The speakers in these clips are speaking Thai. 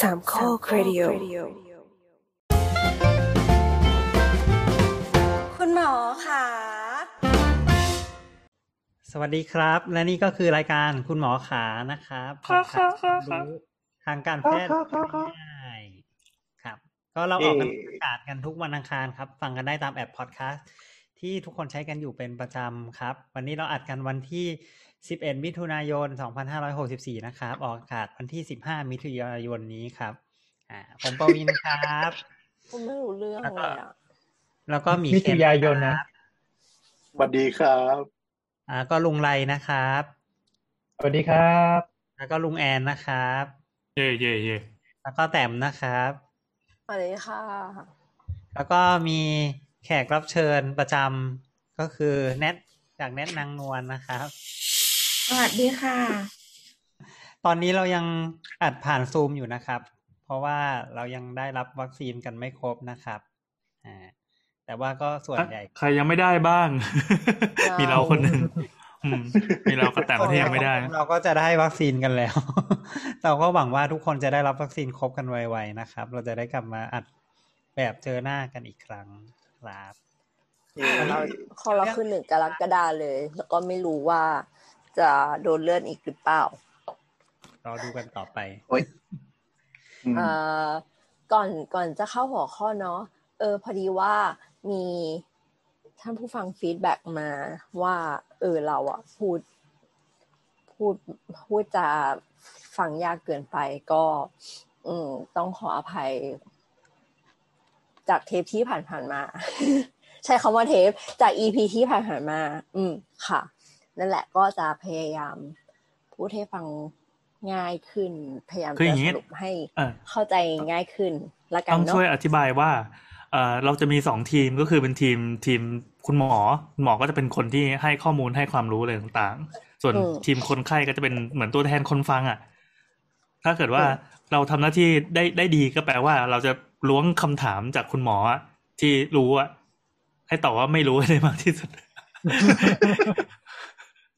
สามข้อครดิโอคุณหมอค่ะ สวัสดีครับ และนี่ก็คือรายการคุณหมอขานะครับค่ะค่ะค่ะค่ะรู้ทางการแพทย์ง่ายๆครับ ก็เราออกกันอากาศกันทุกวันอังคารครับ ฟังกันได้ตามแอปพอดแคสต์ที่ทุกคนใช้กันอยู่เป็นประจำครับ วันนี้เราอัดกันวันที่ 11 มิถุนายน 2564 นะครับ ออกอากาศวันที่ 15 มิถุนายนนี้ครับ อ่า ผมปวินครับผมไม่รู้เรื่องเลยอะ แล้วก็มีมิถุเคนนายนนะสวัสดีครับ อ่า ก็ลุงไรนะครับ สวัสดีครับ แล้วก็ลุงแอนนะครับ เย่เย่เย่แล้วก็แต้มนะครับสวัสดีค่ะ แล้วก็มีแขกรับเชิญประจำก็คือแนทจากแนทนางนวลนะครับ สวัสดีค่ะ ตอนนี้เรายังอัดผ่านซูมอยู่นะครับ เพราะว่าเรายังได้รับวัคซีนกันไม่ครบนะครับอ่าแต่ว่าก็ส่วนใหญ่ ใครยังไม่ได้บ้าง มีเราคนหนึ่งอืมมีเราก็แต่ประเทศยังไม่ได้ เราก็จะได้วัคซีนกันแล้ว เราก็หวังว่าทุกคนจะได้รับวัคซีนครบกันไวๆนะครับ เราจะได้กลับมาอัดแบบเจอหน้ากันอีกครั้งครับเราของเราคือหนึ่งกรกฎาเลย แล้วก็ไม่รู้ว่า จะโดนเลื่อนอีกหรือเปล่ารอดูกันต่อไปอืมเอ่อก่อนก่อนจะเข้าหัวข้อเนาะเออพอดีว่ามีท่านผู้ฟัง feedback มาว่า เออเราอะพูด พูดพูดจะฟังยากเกินไปก็ อืมต้องขออภัย จากเทปที่ผ่านๆมา ใช้คำว่าเทป จากอีพีที่ผ่านๆมา อืมค่ะ นั่นแหละก็จะพยายามพูดให้ฟังง่ายขึ้น พยายามคืออจะย่างสงี้รุปให้เออเข้าใจง่ายขึ้นละกันต้องเนาะช่วยอธิบายว่าเอ่อเราจะมีสองทีมก็คือเป็นทีมทีมคุณหมอคุณหมอก็จะเป็นคนที่ให้ข้อมูลให้ความรู้อะไรต่างๆ ส่วนทีมคนไข้ก็จะเป็นเหมือนตัวแทนคนฟังอะ ถ้าเกิดว่าเราทำหน้าที่ได้ได้ดีก็แปลว่า เราจะล้วงคำถามจากคุณหมออะที่รู้อะให้ตอบว่าไม่รู้ให้ได้มากที่สุด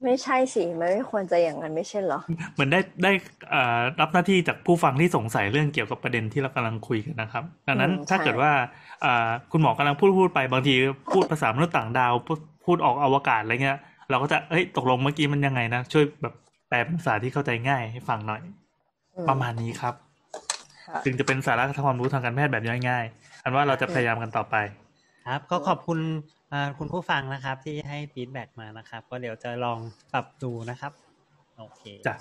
ไม่ใช่สิมันไม่ควรจะอย่างนั้นไม่ใช่เหรอเหมือนได้ได้เอ่อรับหน้าที่จากผู้ฟังที่สงสัยเรื่องเกี่ยวกับประเด็นที่เรากำลังคุยกันนะครับ ดังนั้นอืมถ้าใช่เกิดว่าอ่าคุณหมอกำลังพูดพูดไปบางทีพูดภาษามนุษย์ต่างดาวพูดพูดออกอวกาศอะไรเงี้ย เราก็จะเอ้ยตกลงเมื่อกี้มันยังไงนะช่วยแบบแปลเป็นภาษาที่เข้าใจง่ายให้ฟังหน่อยอืประมาณนี้ครับค่ะจึงจะเป็นสาระความรู้ทางการแพทย์แบบง่ายๆอันว่าเราจะพยายามกันต่อไป ครับ ก็ขอบคุณอ่า คุณผู้ฟังนะครับ ที่ให้ฟีดแบ็กมานะครับ ก็เดี๋ยวจะลองปรับดูนะครับโอเคจ้ะ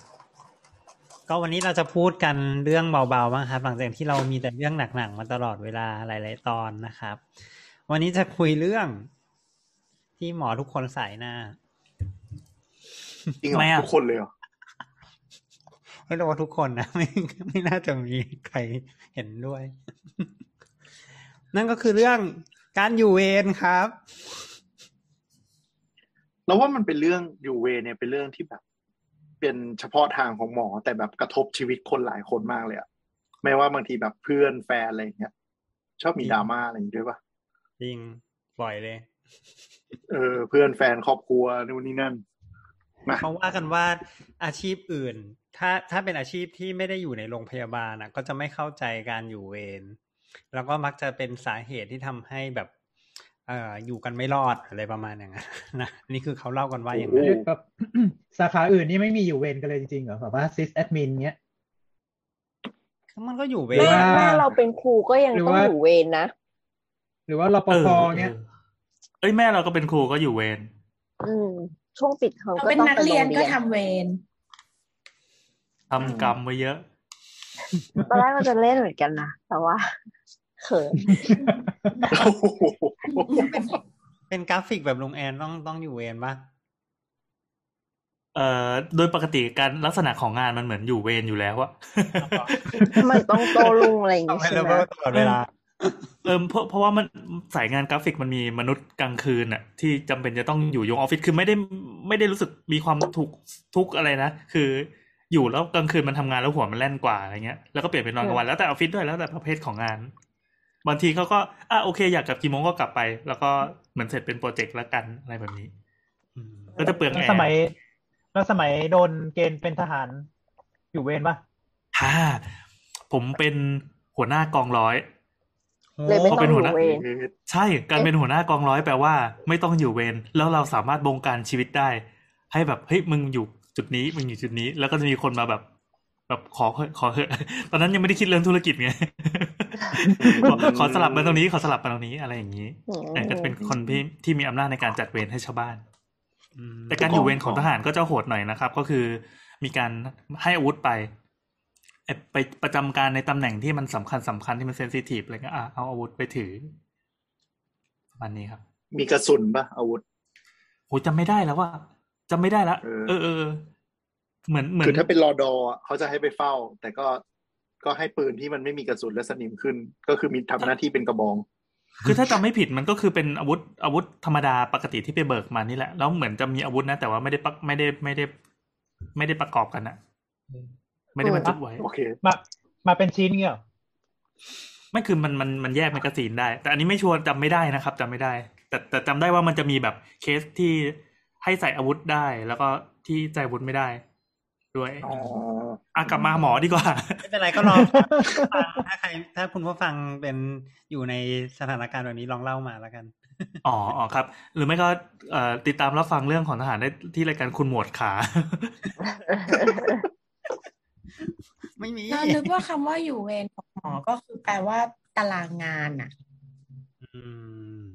ก็วันนี้เราจะพูดกันเรื่องเบาๆบ้างครับ หลังจากที่เรามีแต่เรื่องหนักๆมาตลอดเวลาหลาย ๆ ตอนนะครับ วันนี้จะคุยเรื่องที่หมอทุกคนใส่หน้าจริงเหรไม่ออะทุกคนเลยเหรอไม่รู้ว่าทุกคนนะไม่ไม่น่าจะมีใครเห็นด้วย นั่นก็คือเรื่อง การอยู่เวรครับแล้วว่ามันเป็นเรื่องยูเวเนี่ยเป็นเรื่องที่แบบ เป็นเฉพาะทางของหมอแต่แบบกระทบชีวิตคนหลายคนมากเลยอะไม่ว่าบางทีแบบเพื่อนแฟนอะไรอย่างเงี้ยชอบมีดราม่าอะไรอย่างงี้ด้วยปะจริงปล่อยเลย เออ เพื่อนแฟนครอบครัวนู่นนี่นั่นมาเขาว่ากันว่าอาชีพอื่น ถ้าถ้าเป็นอาชีพที่ไม่ได้อยู่ในโรงพยาบาลนะก็จะไม่เข้าใจการอยู่เวร แล้วก็มักจะเป็นสาเหตุที่ทำให้แบบเอ่ออยู่กันไม่รอดอะไรประมาณอย่างนั้นนะนี่คือเขาเล่ากันว่าอย่างนั้นแบบสาขาอื่นนี่ไม่มีอยู่เวรกันเลยจริงๆเหรอแบบว่า sysadmin เนี้ยมันก็อยู่เวหรืแม่รอว่าแม่เราเป็นครูก็ยังหรือต้องว่าอยู่เวรนะ หรือว่ารปเออภเออเนี้ยเอ้ยแม่เราก็เป็นครูก็อยู่เวรอืมช่วงปิดเทอมเราก็เป็นต้องนักไปโรเรียนงเรีก็ยนทำเวรทำกรรมไว้เยอะตอนแรกก็จะเล่นเหมือนกันนะแต่ว่า เขินโอ้โหเป็นกราฟิกแบบลุงแอนต้องต้องอยู่เวรปะเอ่อโดยปกติการลักษณะของงานมันเหมือนอยู่เวรอยู่แล้วอะมันต้องโตลุงอะไรอย่างต้องงี้ให้ใช่เราไหมตลอดเวลาเออเพราะเพราะว่ามันสายงานกราฟิกมันมีมนุษย์กลางคืนอะที่จำเป็นจะต้องอยู่ยงออฟฟิศคือไม่ได้ไม่ได้รู้สึกมีความถูกทุกข์อะไรนะคืออยู่แล้วกลางคืนมันทำงานแล้วหัวมันแล่นกว่าอะไรเงี้ยแล้วก็เปลี่ยนเป็นนอนกลางวันแล้วแต่ออฟฟิศด้วยแล้วแต่ประเภทของงาน บางทีเขาก็อะโอเคอยากกลับกี่โมงก็กลับไป แล้วก็เหมือนเสร็จเป็นโปรเจกต์แล้วกันอะไรแบบนี้อืมก็จะเปลืองแล้วแอสมัยร์แล้วสมัยโดนเกณฑ์เป็นทหารอยู่เวรปะถ้าผมเป็นหัวหน้า กองร้อยเลยไม่พอต้เป็องนอหัวหยู่น้าเวรใช่ การเป็นหัวหน้ากองร้อยแปลว่า ไม่ต้องอยู่เวรแล้วเราสามารถบงการชีวิตได้ ให้แบบเฮ้ยมึงอยู่จุดนี้มึงอยู่จุดนี้ แล้วก็จะมีคนมาแบบ แบบขอเถอะขอเถอะตอนนั้นยังไม่ได้คิดเรื่องธุรกิจไง ขอขอสลับมาตรงนี้ขอสลับมาตรงนี้อะไรอย่างนี้อืมแต่ก็เป็นคนที่ที่มีอำนาจในการจัดเวรให้ชาวบ้านอืมแต่การอยู่เวรของทหารก็จะโหดหน่อยนะครับ ก็คือมีการให้อาวุธไปเอ่อไปประจำการในตำแหน่งที่มันสำคัญสำคัญที่มันเซนซิทีฟอะไรเงี้ยอะเอาอาวุธไปถือประมาณนี้ครับ มีกระสุนปะอาวุธโหจำไม่ได้แล้วว่าจำไม่ได้ละเออเออเออเหมือนเหมือนคือถ้าเป็นรอดอะเขาจะให้ไปเฝ้า แต่ก็ ก็ให้ปืนที่มันไม่มีกระสุนและสนิมขึ้น ก็คือมีทำหน้าที่เป็นกระบอง คือถ้าจำไม่ผิดมันก็คือเป็นอาวุธอาวุธธรรมดาปกติที่ไปเบิกมานี่แหละ แล้วเหมือนจะมีอาวุธนะ แต่ว่าไม่ได้ปักไม่ได้ไม่ได้ ไม่ได้ประกอบกันอะไม่ได้บรรจุไว้โอเคมามาเป็นชิ้นเงี้ยเหรอไม่คือมันมันมันแยก magazine ได้ แต่อันนี้ไม่ชัวร์จำไม่ได้นะครับจำไม่ได้ แต่แต่จำได้ว่ามันจะมีแบบเคสที่ให้ใส่อาวุธได้ แล้วก็ที่ใส่อาวุธไม่ได้ ด้วยอ๋ออะกลับมาหมอดีกว่า ไม่เป็นไรก็ลองฟังถ้าใคร ถ้าคุณผู้ฟังเป็นอยู่ในสถานการณ์แบบนี้ลองเล่ามาแล้วกัน อ๋ออ๋อครับ หรือไม่ก็เอ่อติดตามรับฟังเรื่องของทหารได้ที่รายการคุณหมวดขา ไม่มีเรานึกว่าคำว่าอยู่เวรของหมอก็คือแปลว่าตารางงานอะ อืม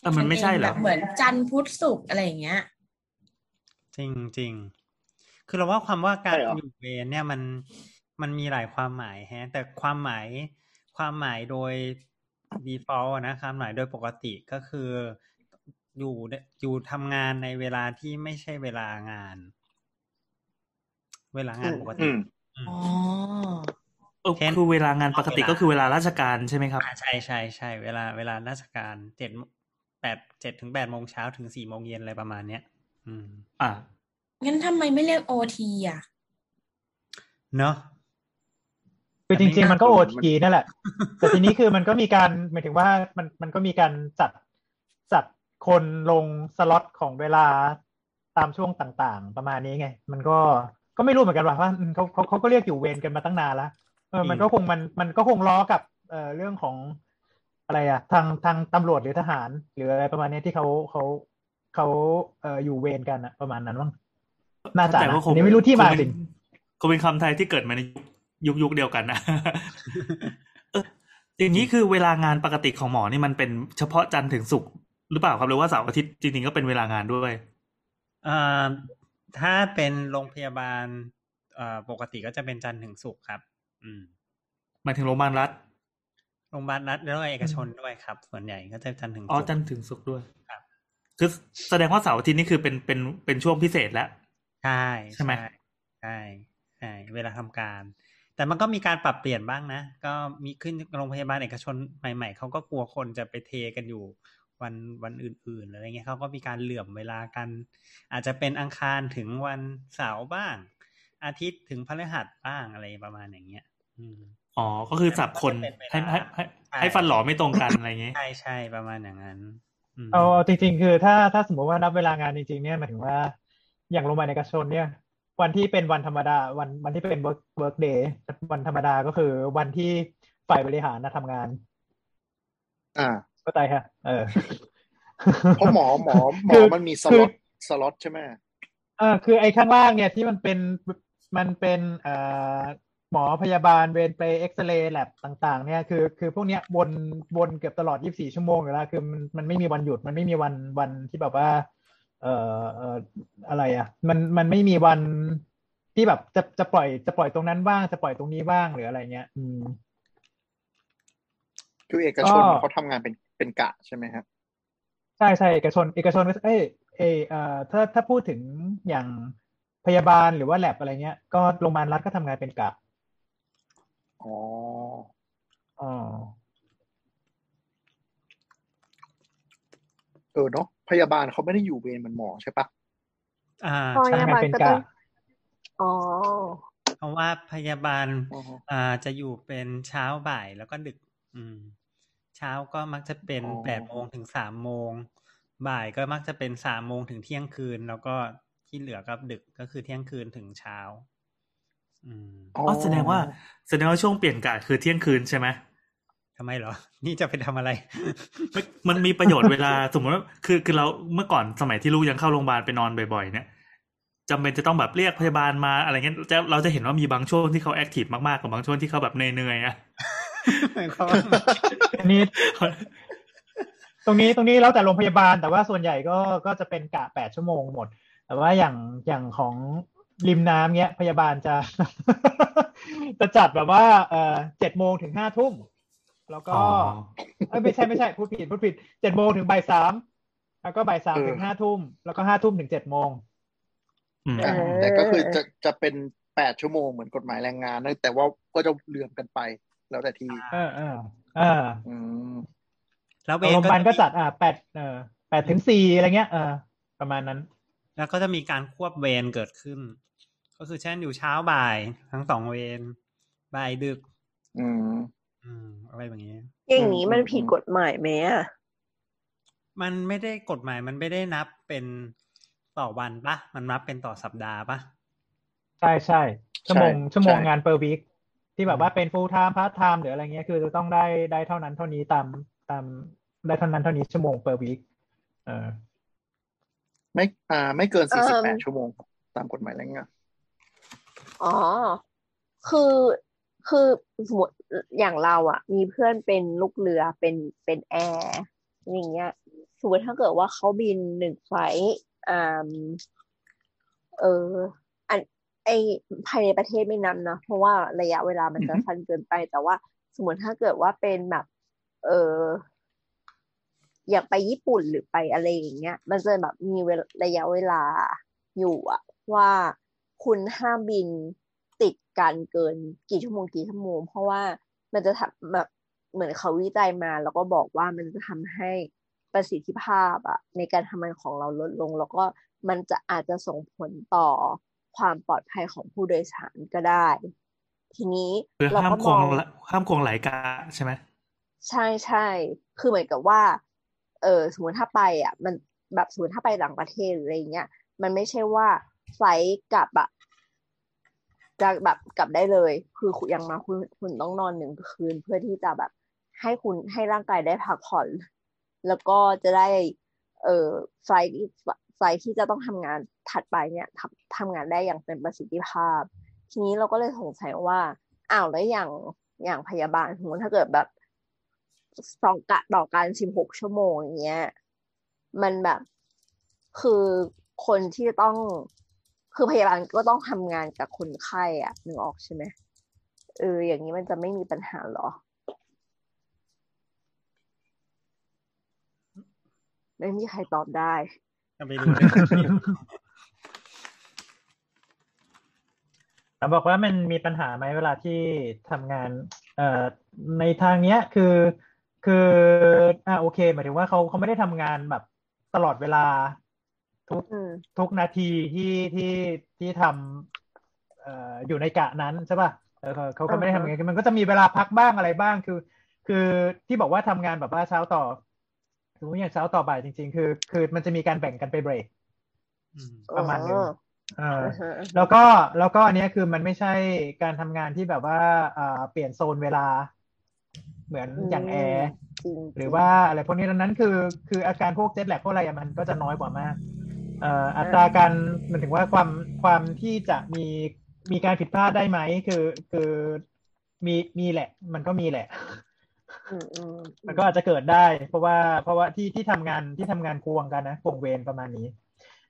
แต่มันไม่ใช่เหรแบอบเหมือนจันทร์พุธศุกร์อะไรอย่างเงี้ย จริงจริง คือเราว่าความว่าการใช่เหรออยู่เวรเนี่ยมันมันมีหลายความหมายแฮะ แต่ความหมายความหมายโดย default อะนะความหมายโดยปกติก็คืออยู่อยู่ทำงานในเวลาที่ไม่ใช่เวลางาน เวลางานปกอืติมอืมอ๋อเออเช่นคือเวลางานปกติก็คือเวลาราชการใช่ไหมครับอ่าใช่ใช่ใช่เวลาเวลาราชการเจ็ดแปดเจ็ดถึงแปดโมงเช้าถึงสี่โมงเย็นอะไรประมาณเนี้ย อืม อ่า งั้นทำไมไม่เรียกโอทีอะ เนาะคือจริงๆมันก็แต่โอไม่ทีนั่นแหละ แต่ทีนี้คือมันก็มีการหมายถึงว่ามันมันก็มีการจัดจัดคนลงสล็อตของเวลาตามช่วงต่างๆ ประมาณนี้ไง มันก็ก็ไม่รู้เหมือนกันว่าว่าอืมเขาเขาเขาก็เรียกอยู่เวรกันมาตั้งนานแล้วเออมันก็คงมันมันก็คงล้อกับเอ่อเรื่องของอะไรอะทางทางตำรวจหรือทหาร หรืออะไรประมาณนี้ที่เขาเขาเขาเอ่ออยู่เวรกันอะประมาณนั้นมั้ง น่าจะแต่นะว่าคอังนนี้ไม่รู้ที่มาคงจเป็รินงคงเป็นคำไทยที่เกิดมาในยุคยุคเดียวกันนะเอออย่างนี้คือเวลางานปกติของหมอนี่มันเป็นเฉพาะจันทร์ถึงศุกร์หรือเปล่าครับหรือว่าเสาร์อาทิตย์จริงๆก็เป็นเวลางานด้วยเอ่อถ้าเป็นโรงพยาบาลเอ่อปกติก็จะเป็นจันทร์ถึงศุกร์ครับ อืมหมายถึงโรงพยาบาลรัฐโรงพยาบาลรัฐแล้วก็เอกชนด้วยครับ ส่วนใหญ่ก็จะจันทร์ถึงอ๋อศุกร์จันทร์ถึงศุกร์ด้วยครับ คือแสดงว่าเสาร์อาทิตย์นี่คือเป็นเป็นเป็นช่วงพิเศษแล้ว ใช่ใช่ไหมใช่ใช่เวลาทำการ แต่มันก็มีการปรับเปลี่ยนบ้างนะ ก็มีขึ้นโรงพยาบาลเอกชนใหม่ๆเขาก็กลัวคนจะไปเทกันอยู่วันวันอื่นๆอะไรเงี้ยเขาก็มีการเหลื่อมเวลากัน อาจจะเป็นอังคารถึงวันเสาร์บ้าง อาทิตย์ถึงพฤหัสบ้างอะไรประมาณอย่างเงี้ยอืมอ๋อ ก็คือสับคนมันก็จะเป็นเวลาให้ให้ให้ใช่ให้ฟันหลอไม่ตรงกันอะไรอย่างเงี้ยใช่ใช่ประมาณอย่างนั้นอืมเอาจริง ๆ คือถ้าถ้าสมมติว่านับเวลางานจริง ๆ เนี่ยหมายถึงว่า อย่างโรงพยาบาลเอกชนเนี่ย วันที่เป็นวันธรรมดา วันวันที่เป็น work work day วันธรรมดาก็คือวันที่ฝ่ายบริหารนะทำงาน อ่าเข้าใจฮะเออเพราะหมอหมอหมคืออมันมีสคืล็ออตสล็อตใช่ไหมเออคือไอ้ข้างล่างเนี่ยที่มันเป็นมันเป็นเอ่อหมอพยาบาลเวรไปเอ็กซเรย์แลบต่างๆ เนี่ยคือคือพวกเนี้ยวนวนเกือบตลอด 24 ชั่วโมงอยู่แล้วคือมันมันไม่มีวันหยุดมันไม่มีวันวันที่แบบว่า เอ่อเอ่ออะไรอะ มันมันไม่มีวันที่แบบจะจะปล่อยจะปล่อยตรงนั้นบ้างจะปล่อยตรงนี้บ้างหรืออะไรเงี้ย อืมคือเอกชนก็เขาทำงานเป็นเป็นกะใช่ไหมครับใช่ใช่เอกชน เอกชนเอ้ยเอยเอ่อถ้าถ้าพูดถึงอย่างพยาบาลหรือว่าแลบอะไรเงี้ย ก็โรงพยาบาลรัฐก็ทำงานเป็นกะอ๋ออ๋อเออเนาะ พยาบาลเขาไม่ได้อยู่เวรเหมันหมอใช่ปะอ่าพอใช่ยาทำงานบาลเป็นก็กะต้องอ๋อเพราะว่าพยาบาลอ๋ออ่าจะอยู่เป็นเช้าบ่ายแล้วก็ดึก อืม เช้าก็มักจะเป็นอ๋อแปดโมงถึงสามโมง บ่ายก็มักจะเป็นสามโมงถึงเที่ยงคืน แล้วก็ที่เหลือก็ดึกก็คือเที่ยงคืนถึงเช้าอืมอ๋ออ๋อแสดงว่าแสดงว่าช่วงเปลี่ยนกะคือเที่ยงคืนใช่ไหม ทำไมเหรอ นี่จะไปทำอะไรไม่มันมีประโยชน์เวลา สมมติว่า คือคือเราเมื่อก่อนสมัยที่ลูกยังเข้าโรงพยาบาลไปนอนบ่อยๆ เนี่ยจำเป็นจะต้องแบบเรียกพยาบาลมาอะไรเงี้ยจะเราจะเห็นว่ามีบางช่วงที่เขาแอคทีฟมากๆกับบางช่วงที่เขาแบบเหนื่อยๆอะหมายความว่าอันนี้ตรงนี้ตรงนี้แล้วแต่โรงพยาบาล แต่ว่าส่วนใหญ่ก็ก็จะเป็นกะแปดชั่วโมงหมด แต่ว่าอย่างอย่างของริมน้ำเนี้ย พยาบาลจะ จะจัดแบบว่าเอ่อเจ็ดโมงถึงห้าทุ่ม แล้วก็อ๋อเอ้ยไม่ใช่ไม่ใช่พูดผิดพูดผิดเจ็ดโมงถึงบ่ายสามแล้วก็บ่ายสามถึงห้าทุ่มแล้วก็ห้าทุ่มถึงเจ็ดโมงอืมอ่าแต่ก็คือจะจะเป็นแปดชั่วโมงเหมือนกฎหมายแรงงานนะแต่ว่าก็จะเลื่อมกันไป แล้วแต่ทีเออเออเอ่าอืมแล้วเวโรงพยาบาลก็จะมีจัดอ่าแปดเออแปดถึงสี่อะไรเงี้ยเออประมาณนั้น แล้วก็จะมีการควบเวรเกิดขึ้น ก็คือเช่นอยู่เช้าบ่ายทั้งสองเวรบ่ายดึก อืม อืมอะไรแบบนี้ อย่างนี้มันอืมผิดกฎหมายไหมอะมันไม่ได้กฎหมายมันไม่ได้นับเป็นต่อวันปะมันนับเป็นต่อสัปดาห์ปะใช่ใช่ชั่วโมงใช่ชั่วโมงใช่งาน per week ที่แบบว่าเป็น full time part time หรืออะไรเงี้ยคือจะต้องได้ได้เท่านั้นเท่านี้ตามตามได้เท่านั้นเท่านี้ชั่วโมง per week เออไม่อ่า ไม่เกินเอิ่สี่สิบมแปดชั่วโมงครับตามกฎหมายแรงงานอ๋อ คือ คือสมมติอย่างเราอะมีเพื่อนเป็นลูกเรือเป็นเป็นแอร์อย่างเงี้ยสมมติถ้าเกิดว่าเขาบินหนึ่งไฟลท์อ่าเอออันไอภายในประเทศไม่นับนะเพราะว่าระยะเวลามันจะสั้นเกินไป แต่ว่าสมมติถ้าเกิดว่าเป็นแบบ เอออยากไปญี่ปุ่นหรือไปอะไรอย่างเงี้ย มันจะแบบมีเวลระยะเวลาอยู่อะว่าคุณห้ามบิน ติดกันเกินกี่ชั่วโมงกี่ชั่วโมง เพราะว่ามันจะทำแบบเหมือนเขาวิจัยมา แล้วก็บอกว่ามันจะทำให้ประสิทธิภาพอะในการทำงานของเราลดลง แล้วก็มันจะอาจจะส่งผลต่อความปลอดภัยของผู้โดยสารก็ได้ ทีนี้คือเราห้ามก็ควมงองละห้ามควงหลายกะใช่ไหมใช่ใช่คือเหมือนกับว่า เออสมมติถ้าไปอะ มันแบบสมมติถ้าไปต่างประเทศหรืออะไรเงี้ย มันไม่ใช่ว่าไฟลท์กลับอะ จะแบบกลับได้เลย คือคุณยังมาคุณคุณต้องนอนหนึ่งคืน เพื่อที่จะแบบให้คุณให้ร่างกายได้พักผ่อน แล้วก็จะได้ เออไฟไฟที่จะต้องทำงานถัดไปเนี่ยทำทำงานได้อย่างเป็นประสิทธิภาพ ทีนี้เราก็เลยสงสัยว่าอ้าวแล้วอย่างอย่างพยาบาลสมมติถ้าเกิดแบบสองกะต่อการสิบหกชั่วโมงอย่างเงี้ยมันแบบคือคนที่ต้อง คือพยาบาลก็ต้องทำงานกับคนไข้อะนึกออกใช่ไหมเออ อย่างนี้มันจะไม่มีปัญหาหรอ ไม่มีใครตอบได้ไปดูเรื่องแต่บอกว่ามันมีปัญหาไหมเวลาที่ทำงาน เอ่อในทางเนี้ยคือ คืออ่าโอเคหมายถึงว่าเขาเขาไม่ได้ทำงานแบบตลอดเวลา ทุกอืมทุกนาทีที่ที่ที่ทำเอ่ออยู่ในกะนั้นใช่ป่ะเออเขาเขาเขาไม่ได้ทำอย่างนั้นมันก็จะมีเวลาพักบ้างอะไรบ้างคือ คือที่บอกว่าทำงานแบบว่าเช้าต่อสมมติอย่างเช้าต่อบ่ายจริง ๆ คือ คือมันจะมีการแบ่งกันไปเบรกอืมประมาณหนึงอ๋อเอออ่าฮะแล้วก็แล้วก็อันเนี้ยคือมันไม่ใช่การทำงานที่แบบว่าอ่าเปลี่ยนโซนเวลา เหมือนอย่างแอร์จริงหรือว่าอะไรพวกนี้ดังนั้นคือ คืออาการพวกเจ็ตแลกพวกอะไรอะมันก็จะน้อยกว่ามากเอ่ออัตราการมันถึงว่าความความที่จะมีมีการผิดพลาดได้ไหมคือคือมีมีแหละ มันก็มีแหละอืมอืมมันก็อาจจะเกิดได้ เพราะว่าเพราะว่าที่ที่ทำงานที่ทำงานควงกันนะควงเวรประมาณนี้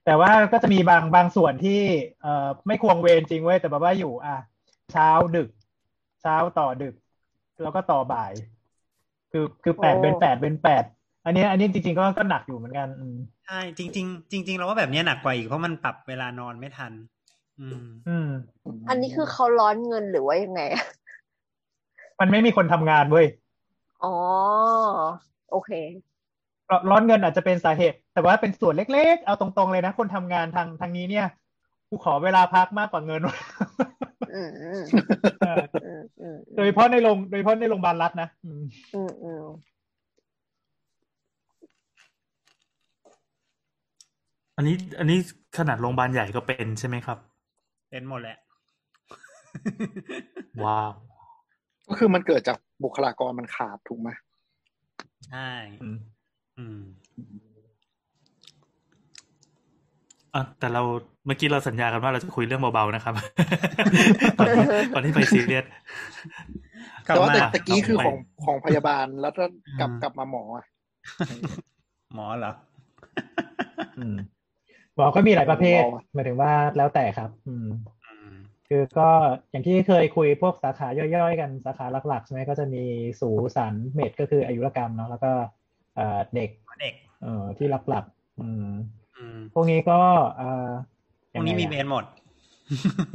แต่ว่าก็จะมีบางบางส่วนที่เอ่อไม่ควงเวรจริงเว้ยแต่แบบว่าอยู่ อะ เช้าดึก เช้าต่อดึก แล้วก็ต่อบ่าย คือคือแปดเป็นแปดเป็นแปด อันนี้อันนี้จริงๆก็ก็หนักอยู่เหมือนกันอืมใช่จริง ๆ จริง ๆ เราว่าแบบเนี้ยหนักกว่าอีกเพราะมันปรับเวลานอนไม่ทัน อืม อืม อันนี้คือเขาร้อนเงินหรือว่ายังไงมันไม่มีคนทำงานเว้ยอ๋อโอเคร้อนร้อนเงินอาจจะเป็นสาเหตุ แต่ว่าเป็นส่วนเล็ก ๆ เอาตรงๆเลยนะ คนทำงานทางทางนี้เนี่ยกูขอเวลาพักมากกว่าเงินอืมอืมเอออืมอืมโดยเฉพาะในโรงโดยเฉพาะในโรงพยาบาลรัฐนะอืมอืม อืมอันนี้ อันนี้ขนาดโรงพยาบาลใหญ่ก็เป็นใช่ไหมครับ เป็นหมดแหละ ว้าว ก็คือมันเกิดจากบุคลากรมันขาดถูกไหมใช่อืมอืมอะแต่เราเมื่อกี้เราสัญญากันว่าเราจะคุยเรื่องเบาๆนะครับก่อนที่ก่อนที่ไปซีเรียสกลับแต่ว่ามาแต่ตะกี้คือไปของของพยาบาลแล้วก็กลับอืมกลับมาหมออะหมอเหรออืม หมอก็มีหลายประเภทหมอหมายถึงว่าแล้วแต่ครับอืมอืมคือก็อย่างที่เคยคุยพวกสาขาย่อยๆ กันสาขาหลักๆใช่ไหมก็จะมีสูสันเมดก็คืออายุรกรรมเนาะแล้วก็เอ่อเด็กเด็กเอ่อที่หลักๆอืมอืมพวกนี้ก็เอ่อพวกนี้มีเวยังไงรหมด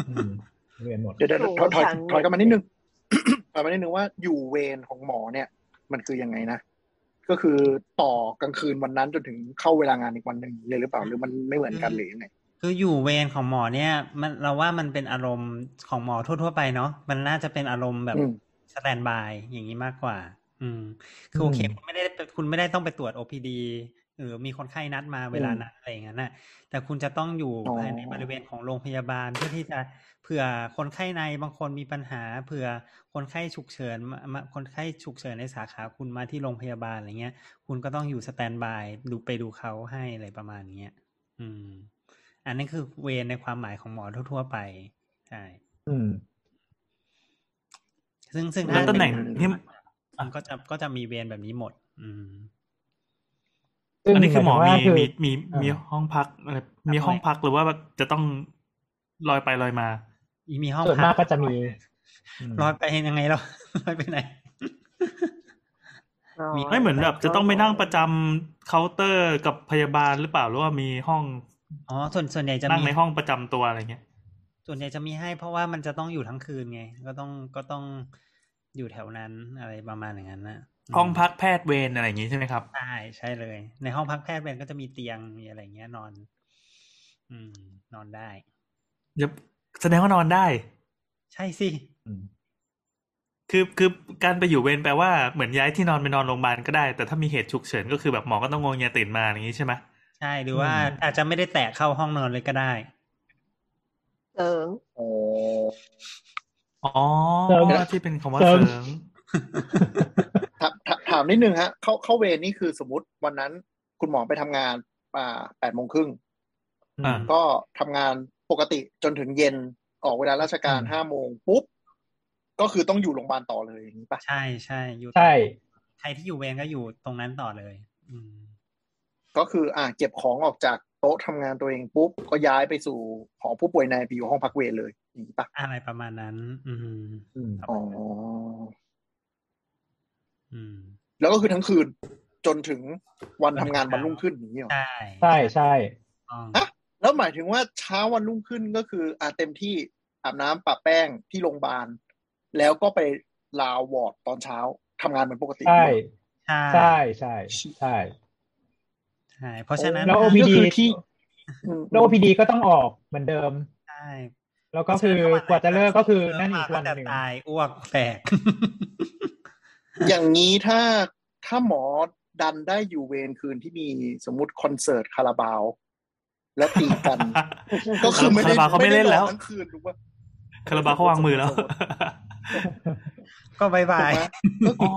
อืมเรียนหมดเดี๋ยวเดี๋ยวสูงถอยถอยชั้นถอยกลับมานิดนึงถอยมานิดนึงว่าอยู่เวรของหมอเนี่ย มันคือยังไงนะ ก็คือต่อกลางคืนวันนั้นจนถึงเข้าเวลางานอีกวันหนึ่งเลยหรือเปล่าหรือมันไม่เหมือนกันหรือยังไงคืออยู่เวรของหมอเนี่ย มันเราว่ามันเป็นอารมณ์ของหมอทั่ว ๆ ไปเนาะมันน่าจะเป็นอารมณ์แบบอืมสแตนบายอย่างนี้มากกว่า อืมคือโอเคอืมคุณไม่ได้คุณไม่ได้ต้องไปตรวจ OPD หรือมีคนไข้นัดมาเวลานั้นอะไรอย่างนั้นนะแต่คุณจะต้องอยู่อ๋อภายในบริเวณของโรงพยาบาลเพื่อที่จะเผื่อคนไข้ในบางคนมีปัญหา เผื่อคนไข้ฉุกเฉินมามาคนไข้ฉุกเฉินในสาขาคุณมาที่โรงพยาบาลอะไรเงี้ย คุณก็ต้องอยู่สแตนบายดูไปดูเขาให้อะไรประมาณเนี้ยอืม อันนั้นคือเวรในความหมายของหมอทั่ว ๆ ไปใช่อืม ซึ่งซึ่งแล้วถ้าตำแหน่งเป็ที่มันก็จะก็จะมีเวรแบบนี้หมด อืมซึ่ง อันนี้คือหมอายมีถึงว่ามีมีอ่ามีมีห้องพักอะไรมีห้องพักหรือว่าจะต้องลอยไปลอยมา มีห้องส่วนพัมากก็จะมีอืมร้อยไปยังไงเราร้อยไปไหนอ๋อมีไม่เหมือนแบบแต่ก็จะต้องไปนั่งประจำเคาน์เตอร์กับพยาบาลหรือเปล่าหรือว่ามีห้องอ๋อส่วนส่วนใหญ่จะนั่งมีในห้องประจำตัวอะไรเงี้ย ส่วนใหญ่จะมีให้เพราะว่ามันจะต้องอยู่ทั้งคืนไง ก็ต้องก็ต้องอยู่แถวนั้นอะไรประมาณอย่างนั้นนะม ห้องพักแพทย์เวรอะไรอย่างงี้ใช่ไหมครับใช่ใช่เลย ในห้องพักแพทย์เวรก็จะมีเตียงมีอะไรเงี้ยนอน อืม นอนได้เดี๋ยวแสดงว่านอนได้ ใช่สิอืมคือคือการไปอยู่เวรแปลว่าเหมือนย้ายที่นอนไปนอนโรงพยาบาลก็ได้ แต่ถ้ามีเหตุฉุกเฉินก็คือแบบหมอก็ต้องงงเงียตื่นมาอย่างนี้ใช่ไหมใช่หรือว่าอาจจะไม่ได้แตะเข้าห้องนอนเลยก็ได้เสริงอ๋ออ๋อเสริมที่เป็นคำว่าเสริเสมริง ถามถามถามนิดนึงฮะ เข้าเข้าเวรนี่คือสมมติวันนั้นคุณหมอไปทำงานอ่าแปดโมงครึ่งอ่าก็ทำงานปกติจนถึงเย็นออกเวลาราชการอืมห้าโมงปุ๊บ ก็คือต้องอยู่โรงพยาบาลต่อเลยอย่างนี้ปะใช่ใช่อยู่ใช่ใครที่อยู่เวรก็อยู่ตรงนั้นต่อเลย อืมก็คือ อ่าเก็บของออกจากโต๊ะทำงานตัวเองปุ๊บ ก็ย้ายไปสู่หอผู้ป่วยในไปอยู่ห้องพักเวรเลยอย่างนี้ปะอะไรประมาณนั้น อืมอืมอ๋ออืม แล้วก็คือทั้งคืนจนถึงวันทำงานวันรุ่งขึ้นอย่างนี้เหรอใช่ใช่ใช่ต้องฮะแล้วหมายถึงว่าเช้าวันรุ่งขึ้นก็คืออ่าเต็มที่อาบน้ำปะแป้งที่โรงพยาบาล แล้วก็ไปลาวอร์ดตอนเช้าทำงานเหมือนปกติใช่ใช่ใช่ใช่ใช่ใช่เพราะฉะนั้นแล้วก็ OPD คือที่อืมแล้ว OPD ก็ต้องออกเหมือนเดิมใช่แล้วก็คือกว่าจะเลิกก็คือนั่นอีกวันเลิมาหนึ่งตายอ้วกแตก อย่างนี้ถ้าถ้าหมอดันได้อยู่เวรคืนที่มีสมมติคอนเสิร์ตคาราบาว แล้วตีกัน ก็คือไม่ได้คาราบาวเขาไม่เล่นแล้วด้อทั้งคืนถูกปะคาราบาวเขาวางมือแล้ว ก็บายบายถูกไหมก็อ๋อ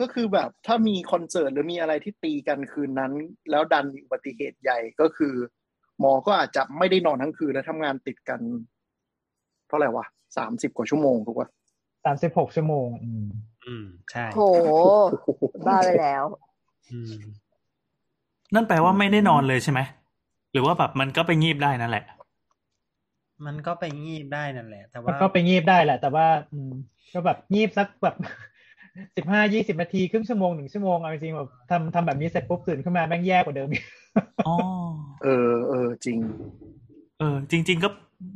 ก็คือแบบถ้ามีคอนเสิร์ตหรือมีอะไรที่ตีกันคืนนั้น แล้วดันมีอุบัติเหตุใหญ่ก็คือ หมอก็อาจจะไม่ได้นอนทั้งคืนและทำงานติดกัน เท่าไหร่วะสามสิบกว่าชั่วโมงถูกปะ สามสิบหกชั่วโมง อืม อืม ใช่ โห บ้าไปแล้ว อืม นั่นแปลว่าไม่ได้นอนเลยใช่ไหม หรือว่าแบบมันก็ไปงีบได้นั่นแหละ มันก็ไปงีบได้นั่นแหละ แต่มันว่าก็ไปงีบได้แหละ แต่ว่า อืม ก็แบบงีบสักแบบสิบห้ายี่สิบนาทีครึ่งชั่วโมงหนึ่งชั่วโมงเอาจริงๆแบบทำทำแบบนี้เสร็จปุ๊บตื่นขึ้นมาแม่งแย่กว่าเดิมอีกอ๋อเออเออจริง เออ จริง ๆ ก็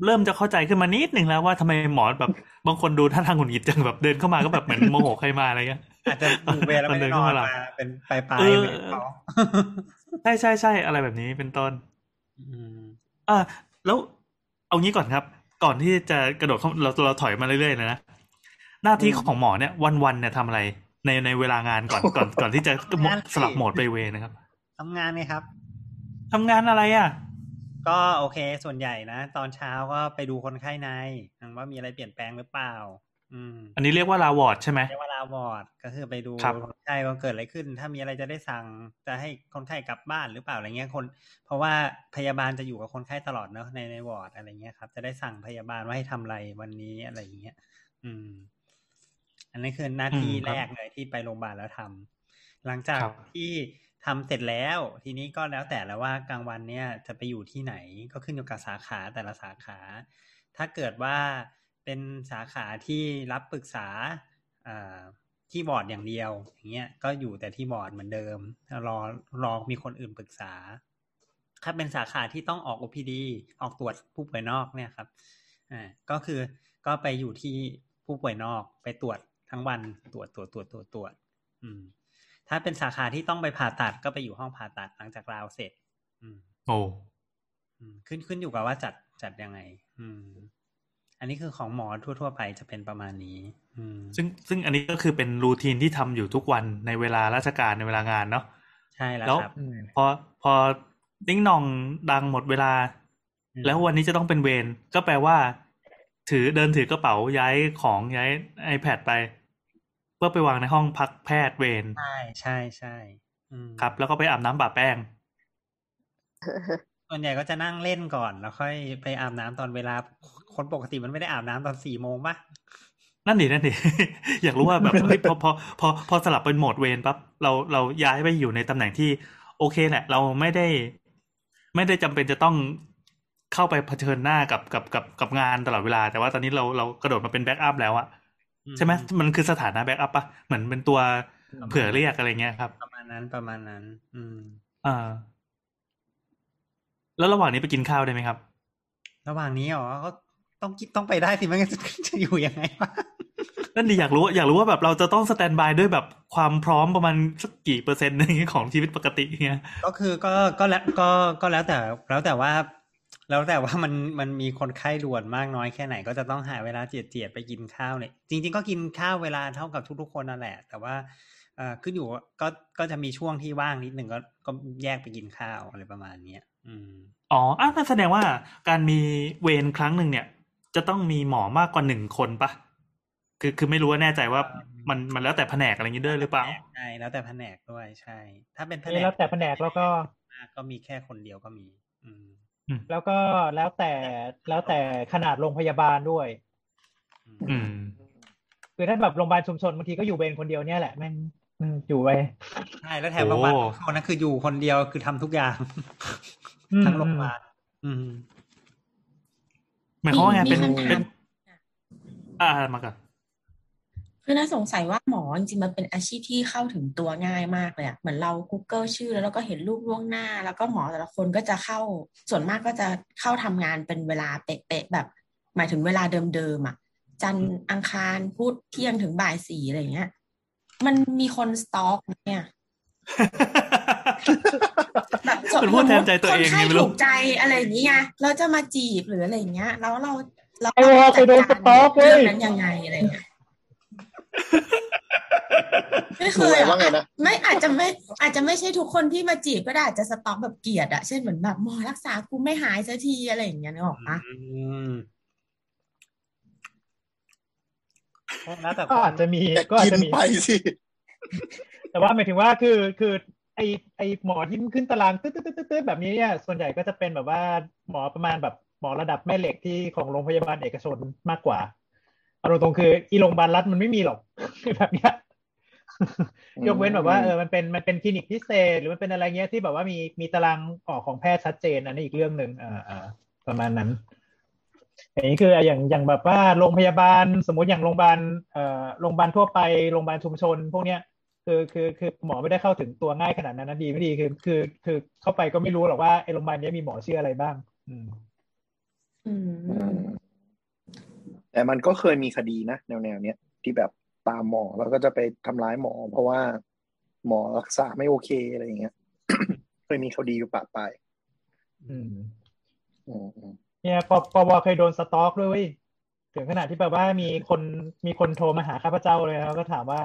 เริ่มจะเข้าใจขึ้นมานิดนึงแล้วว่าทำไมหมอแบบบางคนดูท่าทางหงุดหงิดจังแบบเดินเข้ามาก็แบบเหมือนโมโหใครมาอะไรเงี้ยอาจจะอยู่เวรแล้วไม่ได้นอนมาเป็นปลายปลายเออเวรเขาใช่ใช่ใช่อะไรแบบนี้เป็นต้นอืมอ่าแล้วเอางี้ก่อนครับ ก่อนที่จะกระโดดเข้าเราเราถอยมาเรื่อยๆนะนะ หน้าที่ของหมอเนี่ย วันๆเนี่ยทำอะไรในในเวลางานก่อนก่อนก่อนที่จะสลับโหมดไปเวรนะครับทำงานไงครับทำงานอะไรอะ ก็โอเค ส่วนใหญ่นะ ตอนเช้าก็ไปดูคนไข้ในว่ามีอะไรเปลี่ยนแปลงหรือเปล่า อืม อันนี้เรียกว่า round ward ใช่ไหมเรียกว่า round ward ก็คือไปดูครับคนไข้ว่าเกิดอะไรขึ้น ถ้ามีอะไรจะได้สั่งจะให้คนไข้กลับบ้านหรือเปล่าอะไรเงี้ยคน เพราะว่าพยาบาลจะอยู่กับคนไข้ตลอดเนอะในในวอร์ดอะไรเงี้ยครับ จะได้สั่งพยาบาลว่าให้ทำอะไรวันนี้อะไรอย่างเงี้ยอืม อันนี้คือหน้าที่อืมครับแรกเลยที่ไปโรงพยาบาลแล้วทำหลังจากครับที่ ทำเสร็จแล้ว ทีนี้ก็แล้วแต่แล้วว่ากลางวันเนี่ยจะไปอยู่ที่ไหนก็ขึ้นอยู่กับสาขาแต่ละสาขา ถ้าเกิดว่าเป็นสาขาที่รับปรึกษาอ่าที่บอร์ดอย่างเดียว อย่างเงี้ยก็อยู่แต่ที่บอร์ดเหมือนเดิม รอรอมีคนอื่นปรึกษา ถ้าเป็นสาขาที่ต้องออก OPD ออกตรวจผู้ป่วยนอกเนี่ยครับอ่าก็คือก็ไปอยู่ที่ผู้ป่วยนอกไปตรวจทั้งวันตรวจตรวจตรวจตรวจตรวจอืม ถ้าเป็นสาขาที่ต้องไปผ่าตัดก็ไปอยู่ห้องผ่าตัดหลังจากราวเสร็จ อืมโอ้อืมขึ้นขึ้นอยู่กับว่าจัดจัดยังไง อืม อันนี้คือของหมอทั่ว ๆ ไปจะเป็นประมาณนี้ อืม ซึ่งซึ่งอันนี้ก็คือเป็นรูทีนที่ทำอยู่ทุกวันในเวลาราชการในเวลางานเนาะใช่แล้วแล้วครับอืมพอพอดิ้งหนองดังหมดเวลาอืมแล้ววันนี้จะต้องเป็นเวรก็แปลว่า ถือเดินถือกระเป๋าย้ายของย้าย iPad ไป เพื่อไปวางในห้องพักแพทย์เวรใช่ใช่ใช่อืมครับ แล้วก็ไปอาบน้ำปะแป้งส่วนใหญ่ก็จะนั่งเล่นก่อน แล้วค่อยไปอาบน้ำตอนเวลา คนปกติมันไม่ได้อาบน้ำตอนสี่โมงปะนั่นดินั่นดิอยากรู้ว่าแบบเฮ้ยพอพอพอพอสลับเป็นโหมดเวรปั๊บเราเราย้ายไปอยู่ในตำแหน่งที่ โอเคแหละ เราไม่ได้ ไม่ได้จำเป็นจะต้องเข้าไปเผชิญหน้ากับกับกับกับงานตลอดเวลา แต่ว่าตอนนี้เราเรากระโดดมาเป็น backup แล้วอะอื ใช่ไหมมันคือสถานะ backup ปะเหมือนเป็นตัวเผื่อเรียกอะไรเงี้ยครับ ประมาณนั้นประมาณนั้น อืมอ่าแล้วระหว่างนี้ไปกินข้าวได้ไหมครับ ระหว่างนี้อ๋อก็ต้องคิดต้องไปได้สิไม่งั้นจะจะอยู่ยังไงวะนั่นดีอยากรู้อยากรู้ว่าแบบเราจะต้องสแตนบายด้วยแบบความพร้อมประมาณสักกี่เปอร์เซ็นต์อย่างเงี้ยของชีวิตปกติเงี้ยก็คือก็ก็แล้วก็ก็แล้วแต่แล้วแต่ว่า แล้วแต่ว่ามันมันมีคนไข้ด่วนมากน้อยแค่ไหน ก็จะต้องหาเวลาเจียดเจียดๆไปกินข้าวเนี่ยจริง ๆ ก็กินข้าวเวลาเท่ากับทุกๆคนนั่นแหละ แต่ว่าเอ่อขึ้นอยู่ว่าก็ก็จะมีช่วงที่ว่างนิดหนึ่งก็ก็แยกไปกินข้าวอะไรประมาณเนี้ยอืมอ๋ออะนั่นแสดงว่าการมีเวรครั้งหนึ่งเนี่ย จะต้องมีหมอมากกว่าหนึ่งคนปะคือคือไม่รู้ว่าแน่ใจว่ามันมันแล้วแต่แผนกอะไรอย่างงี้ด้วยหรือเปล่าใช่แล้วแต่แผนกด้วยใช่ ถ้าเป็นแผนนี่กแล้วแต่แผนกแล้วก็มากก็มีแค่คนเดียวก็มี อืม แล้วก็แล้วแต่แล้วแต่ขนาดโรงพยาบาลด้วย อืมคือถ้าแบบโรงพยาบาลชุมชนบางทีก็อยู่เวรคนเดียวเนี่ยแหละแม่งอืมอยู่ไปใช่แล้วแถมโรงพยาบาลโอ้คนนั้นคืออยู่คนเดียวคือทำทุกอย่างอืมทั้งโรงพยาบาลอืมหมายความว่าไงเป็นมีคำถามเป็นอ่ามาก่อน คือน่าสงสัยว่าหมอจริงๆมันเป็นอาชีพที่เข้าถึงตัวง่ายมากเลยอะเหมือนเรา Google ชื่อแล้วเราก็เห็นรูปล่วงหน้า แล้วก็หมอแต่ละคนก็จะเข้าส่วนมากก็จะเข้าทำงานเป็นเวลาเป๊ะๆแบบ หมายถึงเวลาเดิมๆอะจันทร์อังคารพุธเที่ยงถึงบ่ายสี่อะไรอย่างเงี้ย มันมีคนสต็อกไหมเนี่ยแบบสมมันพูดแทนใจตัวเองคนไข้ไงไม่รู้ถูกใจอะไรอย่างเงี้ยเราจะมาจีบหรืออะไรอย่างเงี้ย แล้วเราเราไอ้วอเคยโดนสต็อกเว้เรื่ยองนั้นยังไงอะไรอย่างเงี้ย ไม่เคดูยอะไรอะว่าไงนะไม่อาจจะไม่ อาจจะไม่ใช่ทุกคนที่มาจีบก็ได้อาจจะสต็อกแบบเกลียดอะเช่นเหมือนแบบหมอรักษากูไม่หายสักทีอะไรอย่างเงี้ยนึกออกปะอืมแล้วแต่ก็อาจจะมีแต่ก็อาจกินจะมีไปสิแต่ว่าหมายถึงว่าคือคือ ไอไอหมอที่ขึ้นตารางตึ๊ดตึ๊ดตึ๊ดตึ๊ดแบบนี้เนี่ยส่วนใหญ่ก็จะเป็นแบบว่าหมอประมาณแบบหมอระดับแม่เหล็กที่ของโรงพยาบาลเอกชนมากกว่า เอาตรงๆคืออีโรงพยาบาลรัฐมันไม่มีหรอกแบบเนี้ยอืมยกเว้นแบบว่าเออมันเป็นมันเป็นคลินิกพิเศษ หรือมันเป็นอะไรเงี้ยที่แบบว่ามีมีตารางออกของแพทย์ชัดเจนอันนี้อีกเรื่องหนึ่งอ่าอ่าประมาณนั้นอย่างนี้คืออย่างอย่างแบบว่าโรงพยาบาลสมมติอย่างโรงพยาบาลเอ่อโรงพยาบาลทั่วไปโรงพยาบาลชุมชน พวกเนี้ยคือคือคือหมอไม่ได้เข้าถึงตัวง่ายขนาดนั้นนะดีไม่ดีคือคือคือเข้าไปก็ไม่รู้หรอกว่าไอ้โรงพยาบาลเนี้ยมีหมอชื่ออะไรบ้าง อืมอืม แต่มันก็เคยมีคดีนะแนวแนวๆเนี้ยที่แบบตามหมอแล้วก็จะไปทำร้ายหมอ เพราะว่าหมอรักษาไม่โอเคอะไรอย่างเงี้ย เคยมีคดีอยู่ปะปลายอืมอืมอืมเนี่ยปปวเคยโดนสต็อกด้วยเว้ยถึงขนาดที่แบบว่ามีคนมีคนโทรมาหาข้าพเจ้าเลยแล้วก็ถามว่า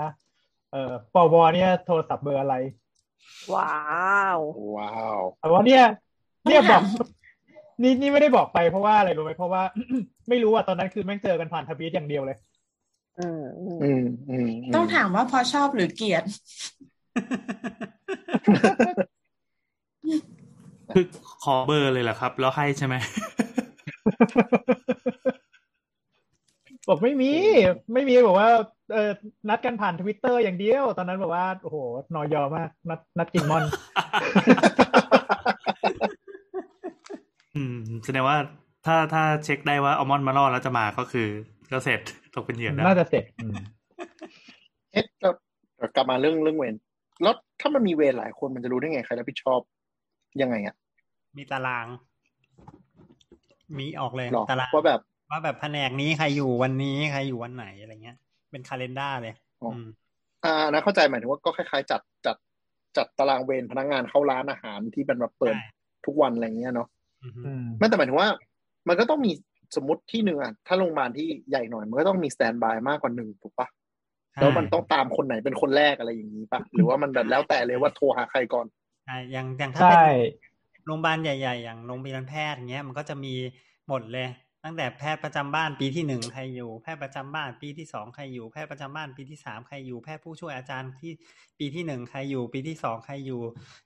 เอ่อปวเนี่ยโทรศัพท์เบอร์อะไร ว้าว ว้าวแต่ว่าเนี่ยเนี่ยบอก นี่นี่ไม่ได้บอกไปเพราะว่าอะไรรู้ไหมเพราะว่า ไม่รู้อะตอนนั้นคือแม่งเจอกันผ่านทวิตอย่างเดียวเลยอืมอืมอืมอืมต้องถามว่าพอชอบหรือเกลียด คือขอเบอร์เลยเหรอครับ แล้วให้ใช่ไหมบอกไม่มี ไม่มีบอกว่าเออนัดกันผ่านทวิตเตอร์อย่างเดียว ตอนนั้นบอกว่า โอ้โหนอยอมาก นัดนัดกินมอน อืม แสดงว่าถ้าถ้าเช็คได้ว่าอัลมอนด์มาล่อแล้วจะมาก็คือก็เสร็จตกเป็นเหยื่อได้น่าจะเสร็จอืมเอ๊ะแล้วเดี๋ยวกลับมาเรื่องเรื่องเวรแล้วถ้ามันมีเวรหลายคนมันจะรู้ได้ไงใครรับผิดชอบยังไงอะมีตาราง มีออกเลยหรอตารางว่าแบบ ว่าแบบแผนกนี้ใครอยู่วันนี้ใครอยู่วันไหนอะไรเงี้ย เป็นคาล endar เลยอ๋ออืมอ่านะเข้าใจหมายถึงว่าก็คล้ายๆ จัดจัดจัดตารางเวรพนักงานเข้าร้านอาหารที่เป็นแบบเปิดใช่ทุกวันอะไรเงี้ยเนาะอือฮึอืม ไม่แต่หมายถึงว่า มันก็ต้องมีสมมติที่หนึ่งอะถ้าโรงพยาบาลที่ใหญ่หน่อยมันก็ต้องมีสแตนบายมากกว่าหนึ่งถูกปะแล้วมันต้องตามคนไหนเป็นคนแรกอะไรอย่างนี้ปะหรือว่ามันแบบแล้วแต่เลยว่าโทรหาใครก่อนใช่อย่างอย่างถ้าใช่เป็นโรงพยาบาลใหญ่ ๆ อย่างโรงพยาบาลแพทย์อย่างเงี้ยมันก็จะมีหมดเลย ตั้งแต่แพทย์ประจำบ้านปีที่หนึ่งใครอยู่ แพทย์ประจำบ้านปีที่สองใครอยู่ แพทย์ประจำบ้านปีที่สามใครอยู่ แพทย์ผู้ช่วยอาจารย์ที่ปีที่หนึ่งใครอยู่ ปีที่สองใครอยู่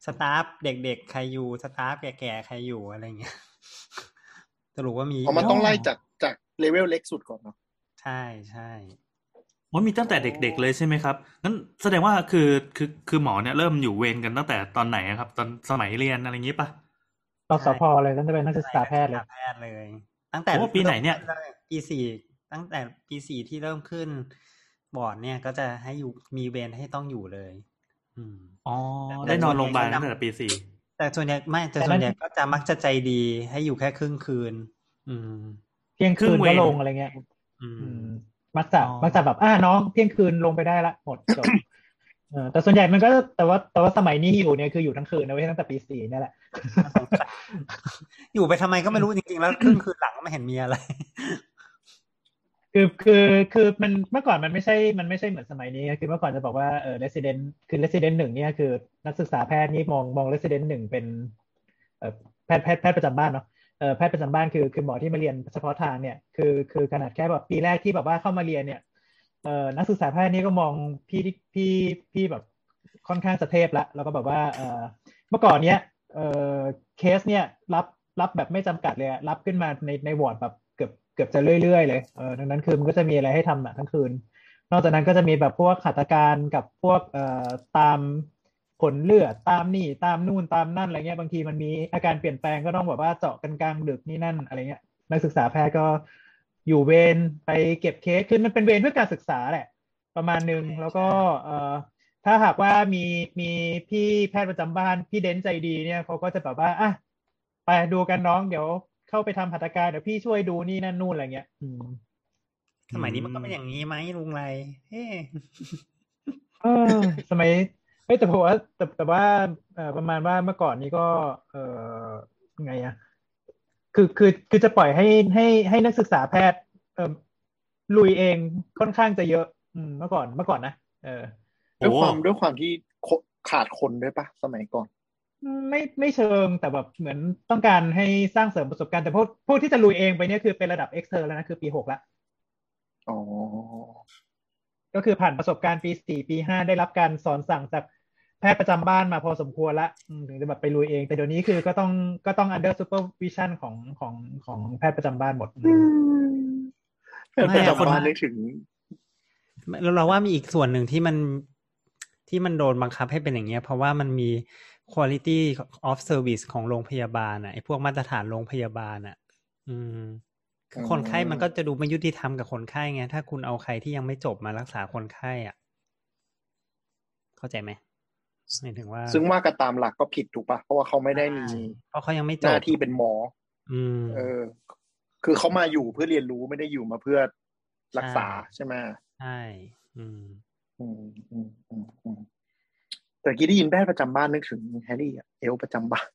staff เด็กๆใครอยู่ staff แก่ๆใครอยู่อะไรเงี้ยสรุปว่ามีเพราะมันต้องไล่จากจากเลเวลเล็กสุดก่อนเนาะใช่ใช่มันมีตั้งแต่เด็ก ๆ เลยใช่ไหมครับงั้นแสดงว่าคือคือคือหมอเนี่ยเริ่มอยู่เวรกันตั้งแต่ตอนไหนอะครับ ตอนสมัยเรียนอะไรอย่างนี้ปะตสพเลยตั้งแต่เป็นนักศึกษาแพทย์เลยแพทย์เลย ตั้งแต่โอ้ปีไหนเนี่ยปีสี่ตั้งแต่ปีสี่ที่เริ่มขึ้นบอร์ดเนี่ยก็จะให้อยู่มีเวรให้ต้องอยู่เลยอืมอ๋อแต่ได้นอนโรงพยาบาลส่วนใหญ่ตั้งแต่ปีสี่แต่ส่วนใหญ่ไม่แต่แต่ส่วนนั่นใหญ่ก็จะมักจะใจดีให้อยู่แค่ครึ่งคืน อืม เที่ยงคืนก็ลงอะไรเงี้ย อือืมมมักจะอ๋อมักจะแบบอ่าน้องเที่ยงคืนลงไปได้ละหมดจบเออ แต่ส่วนใหญ่มันก็แต่ว่าแต่ว่าสมัยนี้อยู่เนี่ยคืออยู่ทั้งคืนนะเว้ยตั้งแต่ปีสี่เนี่ยแหละ อยู่ไปทำไมก็ไม่รู้จริงๆ แล้วครึ่งคืนหลังไม่เห็นมีอะไร คือคือคือมันเมื่อก่อนมันไม่ใช่มันไม่ใช่เหมือนสมัยนี้ คือเมื่อก่อนจะบอกว่าเออ resident คือ resident หนึ่งเนี่ยคือนักศึกษาแพทย์นี่มองมอง resident หนึ่งเป็นเอ่อแพทย์แพทย์แพทย์ประจำบ้านเนาะเออแพทย์ประจำบ้านคือคือหมอที่มาเรียนเฉพาะทางเนี่ยคือคือขนาดแค่แบบปีแรกที่แบบว่าเข้ามาเรียนเนี่ย เออนักศึกษาแพทย์นี่ก็มองพี่ที่พี่พี่แบบค่อนข้างสเทพละแล้วก็แบบว่าเออเมื่อก่อนเนี้ยเออเคสเนี่ยรับรับแบบไม่จำกัดเลยรับขึ้นมาในในวอร์ดแบบเกือบเกือบจะเรื่อยๆเลยเออดังนั้นคือมันก็จะมีอะไรให้ทำอะทั้งคืน นอกจากนั้นก็จะมีแบบพวกหัตการกับพวกเอ่อตามผลเลือดตามนี่ตามนู่นตามนั่นอะไรเงี้ยบางทีมันมีอาการเปลี่ยนแปลงก็ต้องแบบว่าเจาะกันกลางดึกนี่นั่นอะไรเงี้ยนักศึกษาแพทย์ก็ อยู่เวรไปเก็บเคสคือมันเป็นเวรเพื่อการศึกษาแหละ ประมาณนึงแล้วก็เอ่อถ้าหากว่ามีมีพี่แพทย์ประจำบ้านพี่เด้นใจดีเนี่ยเขาก็จะแบบว่าอะไปดูกันน้องเดี๋ยวเข้าไปทำหัตถการเดี๋ยวพี่ช่วยดูนี่นั่นนู่นอะไรเงี้ยอืมสมัยนี้มันก็เป็นอย่างนี้ไหมลุงไรเฮ้เออสมัยเฮ้ยแต่ผมว่าแต่แต่ว่าเอ่อประมาณว่าเมื่อก่อนนี้ก็ เออไงอะ คือคือคือจะปล่อยให้ให้ให้นักศึกษาแพทย์เออลุยเองค่อนข้างจะเยอะ อืมเมื่อก่อนเมื่อก่อนนะเออด้วยความด้วยความที่โคขาดคนด้วยปะสมัยก่อน ไม่ไม่เชิงแต่แบบเหมือนต้องการให้สร้างเสริมประสบการณ์แต่พวกพวกที่จะลุยเองไปเนี่ยคือเป็นระดับเอ็กเทอร์แล้วนะคือปีหกละอ๋อก็คือผ่านประสบการณ์ปีสี่ปีห้าได้รับการสอนสั่งจาก แพทย์ประจำบ้านมาพอสมควรละอืมถึงจะแบบไปลุยเอง แต่เดี๋ยวนี้คือก็ต้องก็ต้อง under supervision ของของของแพทย์ประจำบ้านหมดแต่ไม่จำคนบ้านนึกถึงแล้วเราว่ามีอีกส่วนหนึ่งที่มันที่มันโดนบังคับให้เป็นอย่างเงี้ย เพราะว่ามันมี quality of service ของโรงพยาบาลอะไอ้พวกมาตรฐานโรงพยาบาลอะ อืมคือคนไข้มันก็จะดูไม่ยุติธรรมกับคนไข้ไงถ้าคุณเอาใครที่ยังไม่จบมารักษาคนไข้อะ เข้าใจไหมหมาย ถึงว่า ซึ่งว่ากันตามหลักก็ผิดถูกปะเพราะว่าเขาไม่ได้มีเพราะเขายังไม่จหบน้าที่เป็นหมอ อืม เออ คือเขามาอยู่เพื่อเรียนรู้ไม่ได้อยู่มาเพื่อรักษาใช่ไหมใช่อืม อืมอืมอืมอืมแต่เมื่อกี้ได้ยินแพทย์ประจำบ้านนึกถึงแฮร์รี่อะเอลประจำบ้าน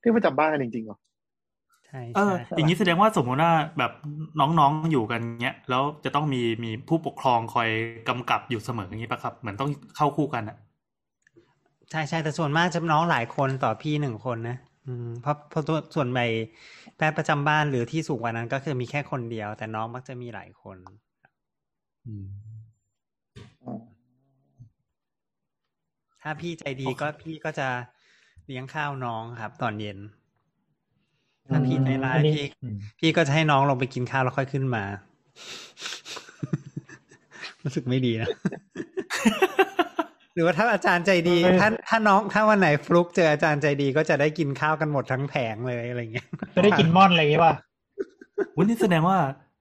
เรียกประจำบ้านกันจริงๆเหรอใช่เออใช่อย่างนี้แสดงว่าสมมติว่าแบบน้องๆอยู่กันเงี้ยแล้วจะต้องมีมีผู้ปกครองคอยกำกับอยู่เสมออย่างนี้ปะครับ เหมือนต้องเข้าคู่กันอะใช่ใช่แต่ส่วนมากจะน้องหลายคนต่อพี่หนึ่งคนนะอืมเพราะเพราะตัวส่วนใหญ่แพทย์ประจำบ้านหรือที่สูงกว่านั้นก็คือมีแค่คนเดียว แต่น้องมักจะมีหลายคน อืมถ้าพี่ใจดีก็พี่ก็จะเลี้ยงข้าวน้องครับ ตอนเย็น ถ้าพี่ใจร้ายอันนี้พี่อืมพี่ก็จะให้น้องลงไปกินข้าวแล้วค่อยขึ้นมา รู้สึกไม่ดีนะ หรือว่าถ้าอาจารย์ใจดีถ้าถ้าน้องถ้าวันไหนฟลุกเจออาจารย์ใจดีก็จะได้กินข้าวกันหมดทั้งแผงเลยอะไรเงี้ยจะได้กินม่อนอะไรอย่างงี้ป่ะวันนี้แสดงว่า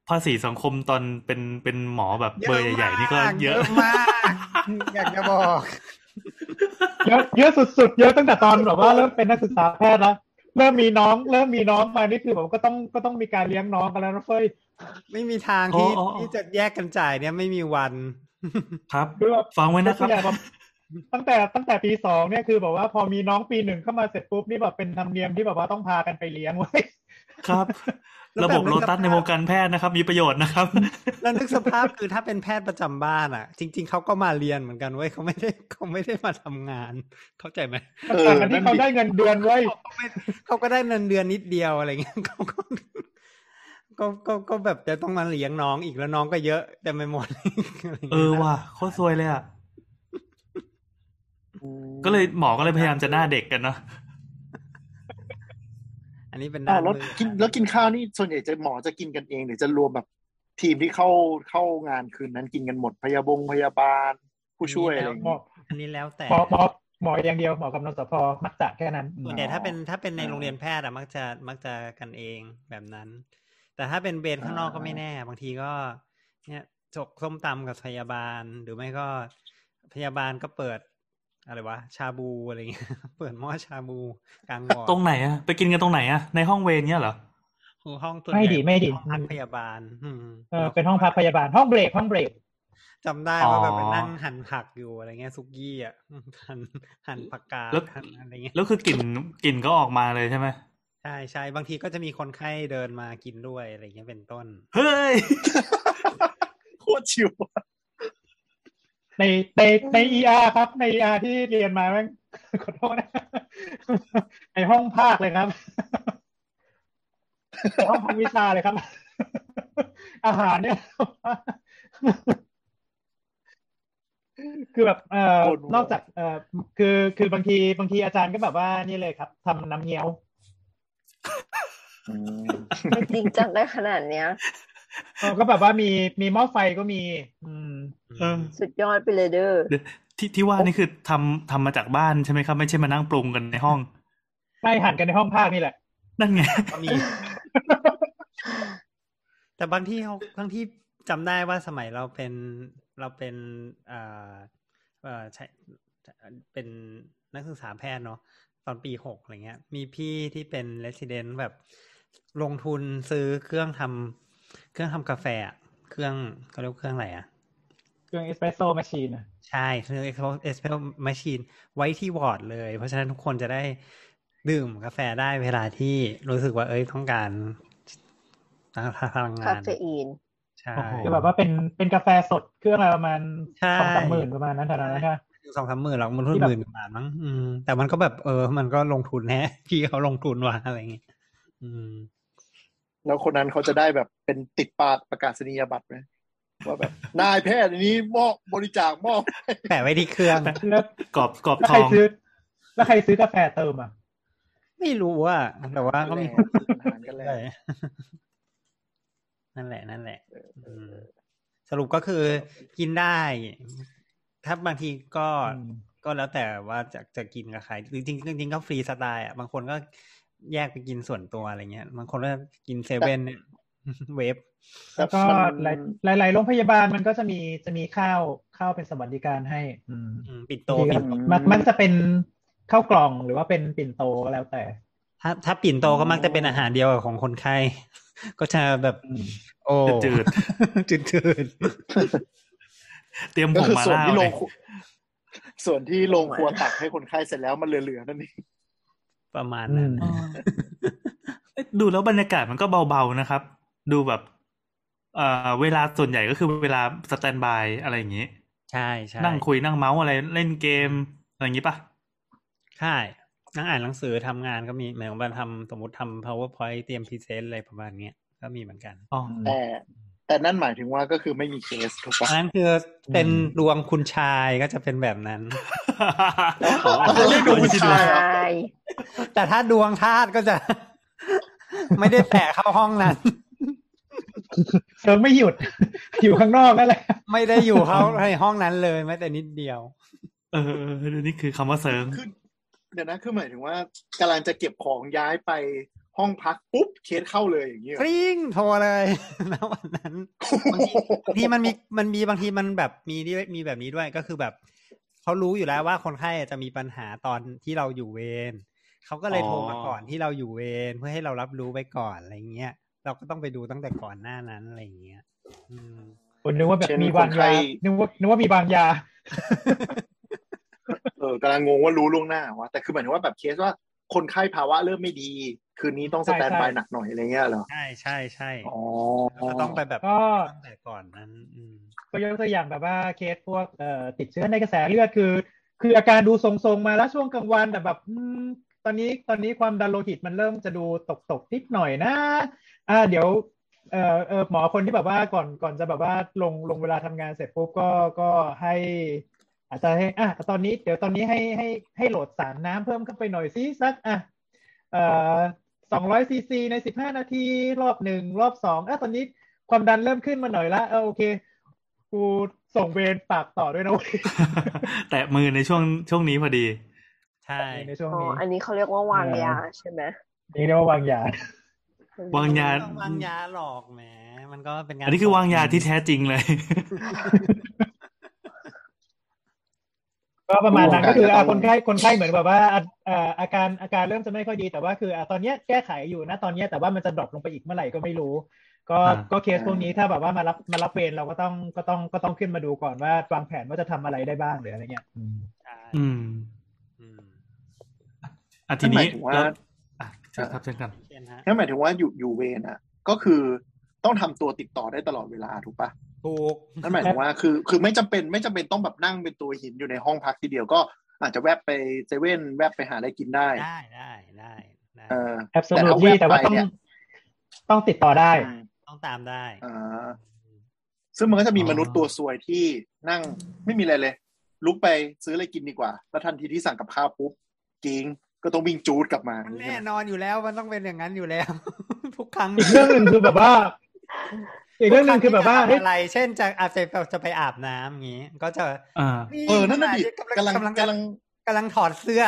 ภาษีสังคมตอนเป็นเป็นหมอแบบเบอร์ใหญ่ๆนี่ก็เยอะมาก อยากจะบอก เยอะเยอะสุดๆ เยอะตั้งแต่ตอนแบบว่าเริ่มเป็นนักศึกษาแพทย์แล้ว เริ่มมีน้อง เริ่มมีน้องมานี่คือแบบก็ต้องก็ต้องมีการเลี้ยงน้องกันแล้วนะเฟ้ยไม่มีทางที่อ๋ออ๋อที่จะแยกกันจ่ายเนี่ยไม่มีวัน ครับคือแบบฟังไว้นะครับยกตัวอย่างแบบตั้งแต่ตั้งแต่ปีสองเนี่ยคือแบบว่าพอมีน้องปีหนึ่งเข้ามาเสร็จปุ๊บนี่แบบเป็นธรรมเนียมที่แบบว่าต้องพากันไปเลี้ยงไว้ ครับแล้ว ระแบบบบโลตัสในวงการแพทย์นะครับ มีประโยชน์นะครับ แล้วนึกสภาพคือถ้าเป็นแพทย์ประจำบ้านอะ จริง ๆเขาก็มาเรียนเหมือนกันเว้ยเขาไม่ได้เขาไม่ได้มาทำงาน เข้าใจไหมเออต่างกันที่เขาได้เงินเดือนไว้ยเขาไม่เขาก็ได้เงินเดือนนิดเดียวอะไรเงี้ยเขาก็ก็ก็ก็แบบจะต้องมาเลี้ยงน้องอีกแล้วน้องก็เยอะแต่ไม่หมดอะไรงี้ยเออว่ะโคตรซวยเลยอะก็เลยหมอก็เลยพยายามจะหน้าเด็กกันเนาะ อันนี้เป็นอ้าด้าวนแล้วมือกินแล้วกินข้าวนี่ส่วนใหญ่จะหมอจะกินกันเองหรือจะรวมแบบทีมที่เข้าเข้างานคืนนั้นกินกันหมดพยาบงพยาบาล ผู้ช่วยอะไรอย่างหมอเงี้ยอันนี้แล้วแต่หมอหมอหมออย่างเดียวหมอกับนสพมักจะแค่นั้นส่วนใหญ่ถ้าเป็นถ้าเป็นในโรงเรียนแพทย์อะมักจะมักจะกันเองแบบนั้น แต่ถ้าเป็นเบนข้างนอกก็ไม่แน่ บางทีก็ เนี่ยจกส้มตำกับพยาบาลหรือไม่ก็พยาบาลก็เปิด อะไรวะ ชาบูอะไรเงี้ย เปิดหม้อชาบูกลางวอร์ดตรงไหนอะไปกินกันตรงไหนอะในห้องเวรเนี้ยเหรอคือห้องตัวไม่ดีไม่ดีห้องพักพยาบาลอืมเออเป็นห้องพักพยาบาลห้องเบรกห้องเบรกจำได้อ๋อว่าแบบไปนั่งหั่นผักอยู่อะไรเงี้ยซุกี้อะหั่นหั่นผักกาดแล้วหั่นอะไรเงี้ยแล้วคือกลิ่นกลิ่นก็ออกมาเลยใช่ไหมใช่ใช่บางทีก็จะมีคนไข้เดินมากินด้วยอะไรเงี้ยเป็นต้น เฮ้ยโคตรชิวอะ ในในในเออาร์ครับ ในเออาร์ที่เรียนมาแม่งขอโทษนะ ในห้องภาคเลยครับในห้องพันวิชาเลยครับ อาหารเนี่ย คือแบบเอ่อโคตรโหดนอกจากเอ่อคือคือบางทีบางทีอาจารย์ก็แบบว่านี่เลยครับทำน้ำเงี้ยวอืมไม่จริงจังได้ขนาดเนี้ยเออ ก็แบบว่ามีมีหม้อไฟก็มี อืมเออสุดยอดไปเลยเด้อเดี๋ยวที่ที่ว่านี่คือทำทำมาจากบ้านใช่ไหมครับ ไม่ใช่มานั่งปรุงกันในห้องไม่หันกันในห้องภาคนี่แหละ นั่นไงก็มีแต่บางที่เขาบางที่จำได้ว่าสมัยเราเป็นเราเป็นเอ่อเอ่อใช่เป็นนักศึกษาแพทย์เนาะตอนปีหกอะไรเงี้ย มีพี่ที่เป็น resident แบบลงทุนซื้อเครื่องทำ เครื่องทำกาแฟอะเครื่องเขาเรียกว่าเครื่องอะไรอะเครื่อง espresso machine ใช่เครื่องเอสเพรส machine ไว้ที่วอร์ดเลย เพราะฉะนั้นทุกคนจะได้ดื่มกาแฟได้เวลาที่รู้สึกว่าเอ้ยต้องการพลังงาคาเฟอีนใช่คือแบบว่าเป็นเป็นกาแฟสดเครื่องอะไรประมาณใช่สองสามหมื่นประมาณนั้นเท่านั้นนะสองสามหมื่นหรอกมันรุ่ที่แบบหมื่นกว่าบาทมั้งอืมแต่มันก็แบบเออ มันก็ลงทุนแฮะพี่เขาลงทุนว่ะอะไรเงี้ยอืม แล้วคนนั้นเขาจะได้แบบเป็นติดปาดประกาศนียบัตรไหมว่าแบบนายแพทย์อันนี้มอบบริจาคมอบแปะไว้ที่เครื่องแล้วกรอบกรอบแล้วทใครองซื้อแล้วใครซื้อกาแฟเติมอะ ไม่รู้ว่าแต่ว่าก็มีอาหารกันแล้วใช่นั่นแหละ นั่นแหละอืมสรุปก็คือกินได้ ถ้าบางทีก็อืมก็แล้วแต่ว่าจะจะกินกับใครหรือจริงจริงๆก็ฟรีสไตล์อะบางคนก็ แยกไปกินส่วนตัวอะไรเงี้ยบางคนก็กินเซเว่นเนี่ยเวฟแล้วก็มันหลายหลายๆโรงพยาบาลมันก็จะมีจะมีข้าวข้าวเป็นสวัสดิการให้ อืมอืมปิดโตบางทีปิก็ดโตมันมันจะเป็นข้าวกล่องหรือว่าเป็นปิ่นโตก็แล้วแต่ ถ้าถ้าปิ่นโตก็มักจะเป็นอาหารเดียวกับของคนไข้ก็จะแบบอืมโอ้จืดจืดจืดเตรียมผก็งคือมาส่วนล่าที่โรไว้งครัวส่วนที่โรงครัวตักให้คนไข้เสร็จแล้วมันเหลือๆนั่นเอง ประมาณนั้นอืมเอ๊ะดูแล้วบรรยากาศมันก็เบาๆนะครับ ดูแบบ เอ่อเวลาส่วนใหญ่ก็คือเวลา standby อะไรอย่างนี้ ใช่ใช่นั่งคุยนั่งเมาส์อะไรเล่นเกมอะไรอย่างนี้ปะใช่นั่งอ่านหนังสือทำงานก็มีหมายถึงว่าทำสมมติทำ PowerPoint เตรียม present อะไรประมาณเนี้ยก็มีเหมือนกันอ๋อแต่ แต่นั่นหมายถึงว่าก็คือไม่มีเคสถูกปะอันนั้นคือเป็นดวงคุณชายก็จะเป็นแบบนั้นเขาเรียกดูผู้ชายเหรอใช่แต่ถ้าดวงธาตุก็จะ ไม่ได้แตะเข้าห้องนั้นเซิร์ฟไม่หยุด อยู่ข้างนอกนั่นแหละไม่ได้อยู่เข้าในห้องนั้นเลยแม้แต่นิดเดียว เออเออเดี๋ยวนี่คือคำว่าเซิร์งคือเดี๋ยวนะคือหมายถึงว่ากำลังจะเก็บของย้ายไป ห้องพักปุ๊บเคสเข้าเลยอย่างเงี้ยกริ้งโทรเลยณวันนั้นบางทีบางทีมันมีมันมีบางทีมันแบบมีด้วยมีแบบนี้ด้วยก็คือแบบเขารู้อยู่แล้วว่าคนไข้จะมีปัญหาตอนที่เราอยู่เวรเขาก็เลยโทรมาก่อนที่เราอยู่เวรเพื่อให้เรารับรู้ไปก่อนอะไรเงี้ย เราก็ต้องไปดูตั้งแต่ก่อนหน้านั้นอะไรเงี้ยอืมคนนึกว่าแบบเช่นมีบางคนไข้ยานึกว่านึกว่ามีบางยา เออกำลังงงว่ารู้ล่วงหน้าวะแต่คือหมายถึงว่าแบบเคสว่า คนไข้ภาวะเริ่มไม่ดี คืนนี้ต้องสใช่แตนใช่บายหนักหน่อยอะไรเงี้ยเหรอใช่ใช่ใช่อ๋อก็ต้องไปแบบก็ตั้งแต่ก่อนนั้นอืมก็ยกตัวอย่างแบบว่าเคสพวกเอ่อติดเชื้อในกระแสเลือดคือ คืออาการดูทรงๆมาแล้วช่วงกลางวันแต่แบบอืมตอนนี้ตอนนี้ความดันโลหิตมันเริ่มจะดูตกตกๆนิดหน่อยนะ อ่า เดี๋ยวเอ่อเออหมอคนที่แบบว่าก่อนก่อนจะแบบว่าลงลงเวลาทำงานเสร็จปุ๊บก็ก็ให้ อาจจะให้อะตอนนี้เดี๋ยวตอนนี้ให้ให้ให้โหลดสารน้ำเพิ่มเข้าไปหน่อยซิสักอะเอ่อสองร้อยซีซีในสิบห้านาทีรอบหนึ่งรอบสองอะตอนนี้ความดันเริ่มขึ้นมาหน่อยละเออโอเคกูส่งเวรฝากต่อด้วยนะเว้ยแตะมือในช่วงช่วงนี้พอดี ใช่ในช่วงอ๋อนี้อันนี้เขาเรียกว่าวางยาใช่ไหมนี่เรียกว่าวางยาวางยาไม่ต้องวางยาหรอกแหมมันก็เป็นงานอันนี้คือวางยาที่แท้จริงเลย ก็ประมาณนั้นก็คือก็ต้อะองคนไข้คนไข้เหมือนแบบว่าอะอ่าอาการอาการเริ่มจะไม่ค่อยดีแต่ว่าคืออะตอนเนี้ยแก้ไขอยู่นะตอนเนี้ยแต่ว่ามันจะดรอปลงไปอีกเมื่อไหร่ก็ไม่รู้ ก็อ่าก็เคสพวกนี้ถ้าแบบว่ามารับมารับเวรเราก็ต้องก็ต้องก็ต้องขึ้นมาดูก่อนว่าวางแผนว่าจะทำอะไรได้บ้างหรืออะไรเงี้ยอืมใช่อืมอืมอะทีนี้นั่นหมายถึงว่าแล้วอะเชิญครับเชิญกันเช่นฮะนั่นหมายถึงว่าอยู่อยู่เวรอะ ก็คือ ต้องทำตัวติดต่อได้ตลอดเวลาถูกปะถูกนั่นหมายถึงว่าคือคือไม่จำเป็นไม่จำเป็นต้องแบบนั่งเป็นตัวหินอยู่ในห้องพักทีเดียวก็อาจจะแวบไปเซเว่นแวบไปหาอะไรกินได้ ได้ได้ได้ได้เออแอบสูตแต่ว่าต้องเนี่ยต้องติดต่อได้อืมต้องตามได้อ่าซึ่งมันก็จะมีมนุษย์ตัวซวยที่นั่งไม่มีอะไรเลย ลุกไปซื้ออะไรกินดีกว่า แล้วทันทีที่สั่งกับข้าวปุ๊บกิงก็ต้องวิ่งจูดกลับมามันแน่นอนอยู่แล้วมันต้องเป็นอย่างนั้นอยู่แล้ว ทุกครั้งอีกเรื่องหนึ่งคือแบบว่า อีกเรื่องหนึ่งคือแบบว่าทุกเฮ้ยรั้งที่จะทำอะไร เช่นจะอาจจะจะไปอาบน้ำอย่างงี้ ก็จะอ่าเออนั่นน่ะดิกำลังกำลังกำลังกำลังถอดเสื้อ